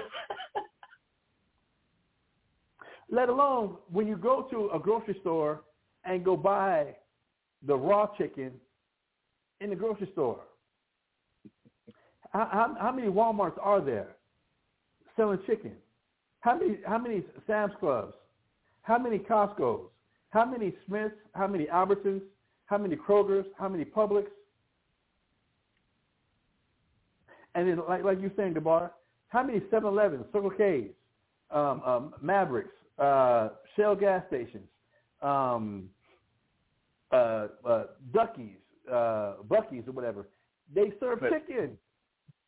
[SPEAKER 7] Let alone when you go to a grocery store and go buy the raw chicken in the grocery store. How, how, how many WalMarts are there selling chicken? How many how many Sam's Clubs? How many Costco's? How many Smiths? How many Albertsons? How many Kroger's? How many Publix? And then, like like you're saying, Gabar, how many 7-Elevens, Circle K's, um, um, Mavericks, uh, Shell gas stations, um, uh, uh, Duckies, uh, Buc-ee's, or whatever? They serve
[SPEAKER 9] But-
[SPEAKER 7] chicken.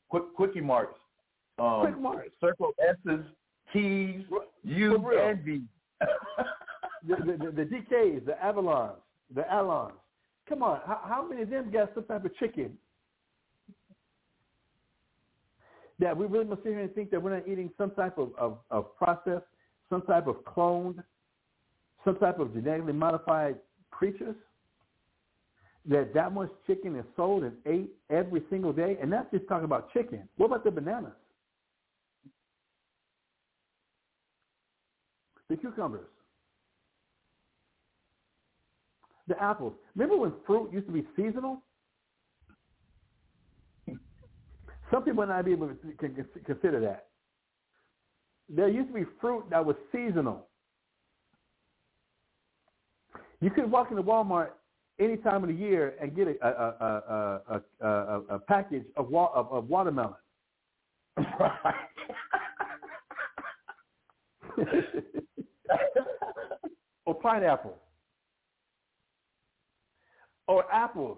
[SPEAKER 9] Quick, quickie marks. Um. Circle S's, T's, U's, and V's.
[SPEAKER 7] the, the, the, DKs, the Avalons, the Alons. Come on, how, how many of them got some type of chicken? That we really must sit here and think that we're not eating some type of, of, of process, some type of cloned, some type of genetically modified creatures? That that much chicken is sold and ate every single day? And that's just talking about chicken. What about the bananas? The cucumbers? the apples. Remember when fruit used to be seasonal? Some people might not be able to con- con- consider that. There used to be fruit that was seasonal. You could walk into Walmart any time of the year and get a a, a, a, a package of, wa- of, of watermelon. pineapple or apples.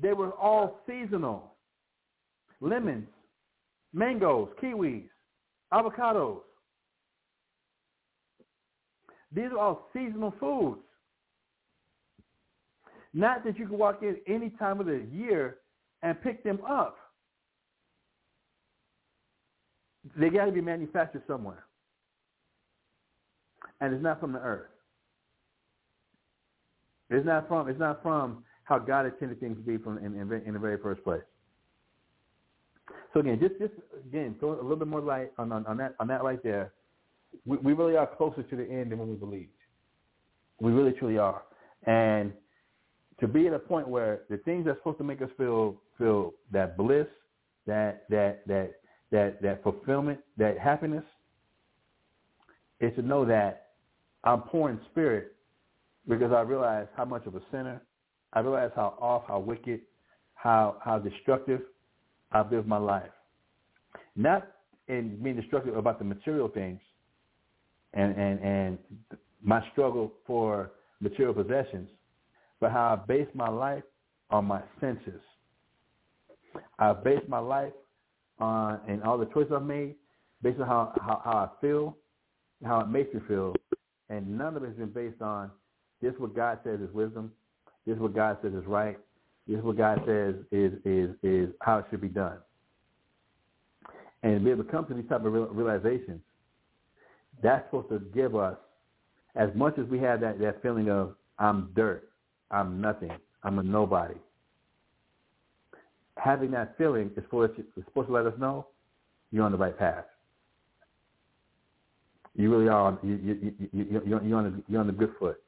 [SPEAKER 7] They were all seasonal. Lemons, mangoes, kiwis, avocados. These are all seasonal foods. Not that you can walk in any time of the year and pick them up. They got to be manufactured somewhere. And it's not from the earth. It's not from it's not from how God intended things to be from in, in, in the very first place. So again, just just again, throw a little bit more light on on, on that on that right there. We, we really are closer to the end than when we believed. We really truly are, and to be at a point where the things that's supposed to make us feel feel that bliss, that that that that that fulfillment, that happiness, is to know that I'm poor in spirit because I realize how much of a sinner, I realize how off, how wicked, how how destructive I've lived my life. Not in being destructive about the material things and, and, and my struggle for material possessions, but how I base my life on my senses. I've based my life on and all the choices I've made based on how, how, how I feel, how it makes me feel, and none of it has been based on this is what God says is wisdom. This is what God says is right. This is what God says is is is how it should be done. And to be able to come to these type of realizations, that's supposed to give us, as much as we have that, that feeling of I'm dirt, I'm nothing, I'm a nobody. Having that feeling is for us, is supposed to let us know you're on the right path. You really are. You, you, you, you, you're, on the, you're on the good foot.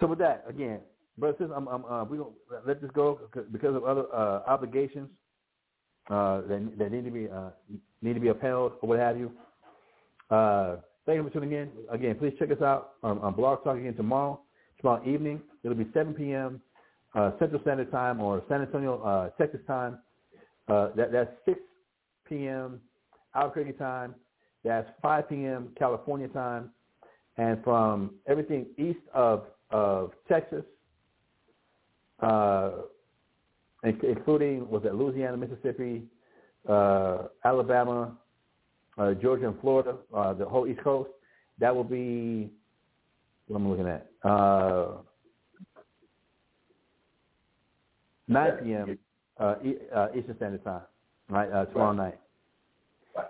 [SPEAKER 7] So with that, again, brothers, I'm, I'm, uh, we don't let this go because of other uh, obligations uh, that, that need to be uh, need to be upheld or what have you. Uh, thank you for tuning in. Again, please check us out on, on Blog Talk again tomorrow, tomorrow evening. It'll be 7 p.m. Uh, Central Standard Time or San Antonio, uh, Texas time. Uh, that, that's 6 p.m. Albuquerque time. That's 5 p.m. California time. And from everything east of of Texas, uh, including was it Louisiana, Mississippi, uh, Alabama, uh, Georgia, and Florida, uh, the whole East Coast. That will be what am I looking at? Uh, 9 p.m. Uh, Eastern Standard Time, right? Uh, tomorrow night.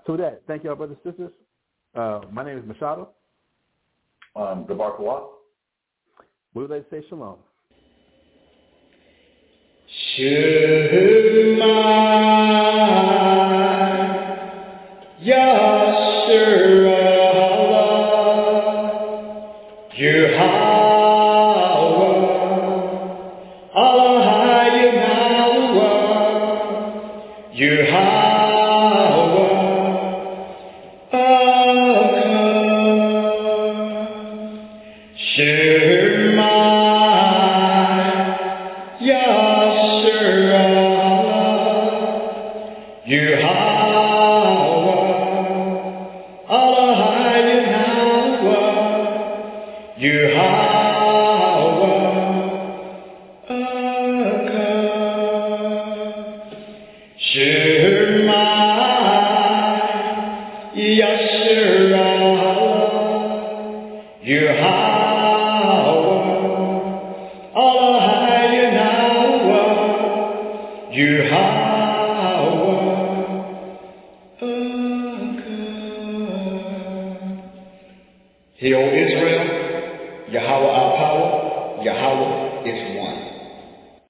[SPEAKER 7] So with that, thank you, all brothers and sisters. Uh, my name is Machado.
[SPEAKER 9] Um, Gabar Kawak.
[SPEAKER 7] We would like to say shalom.
[SPEAKER 10] Shema Yasharallah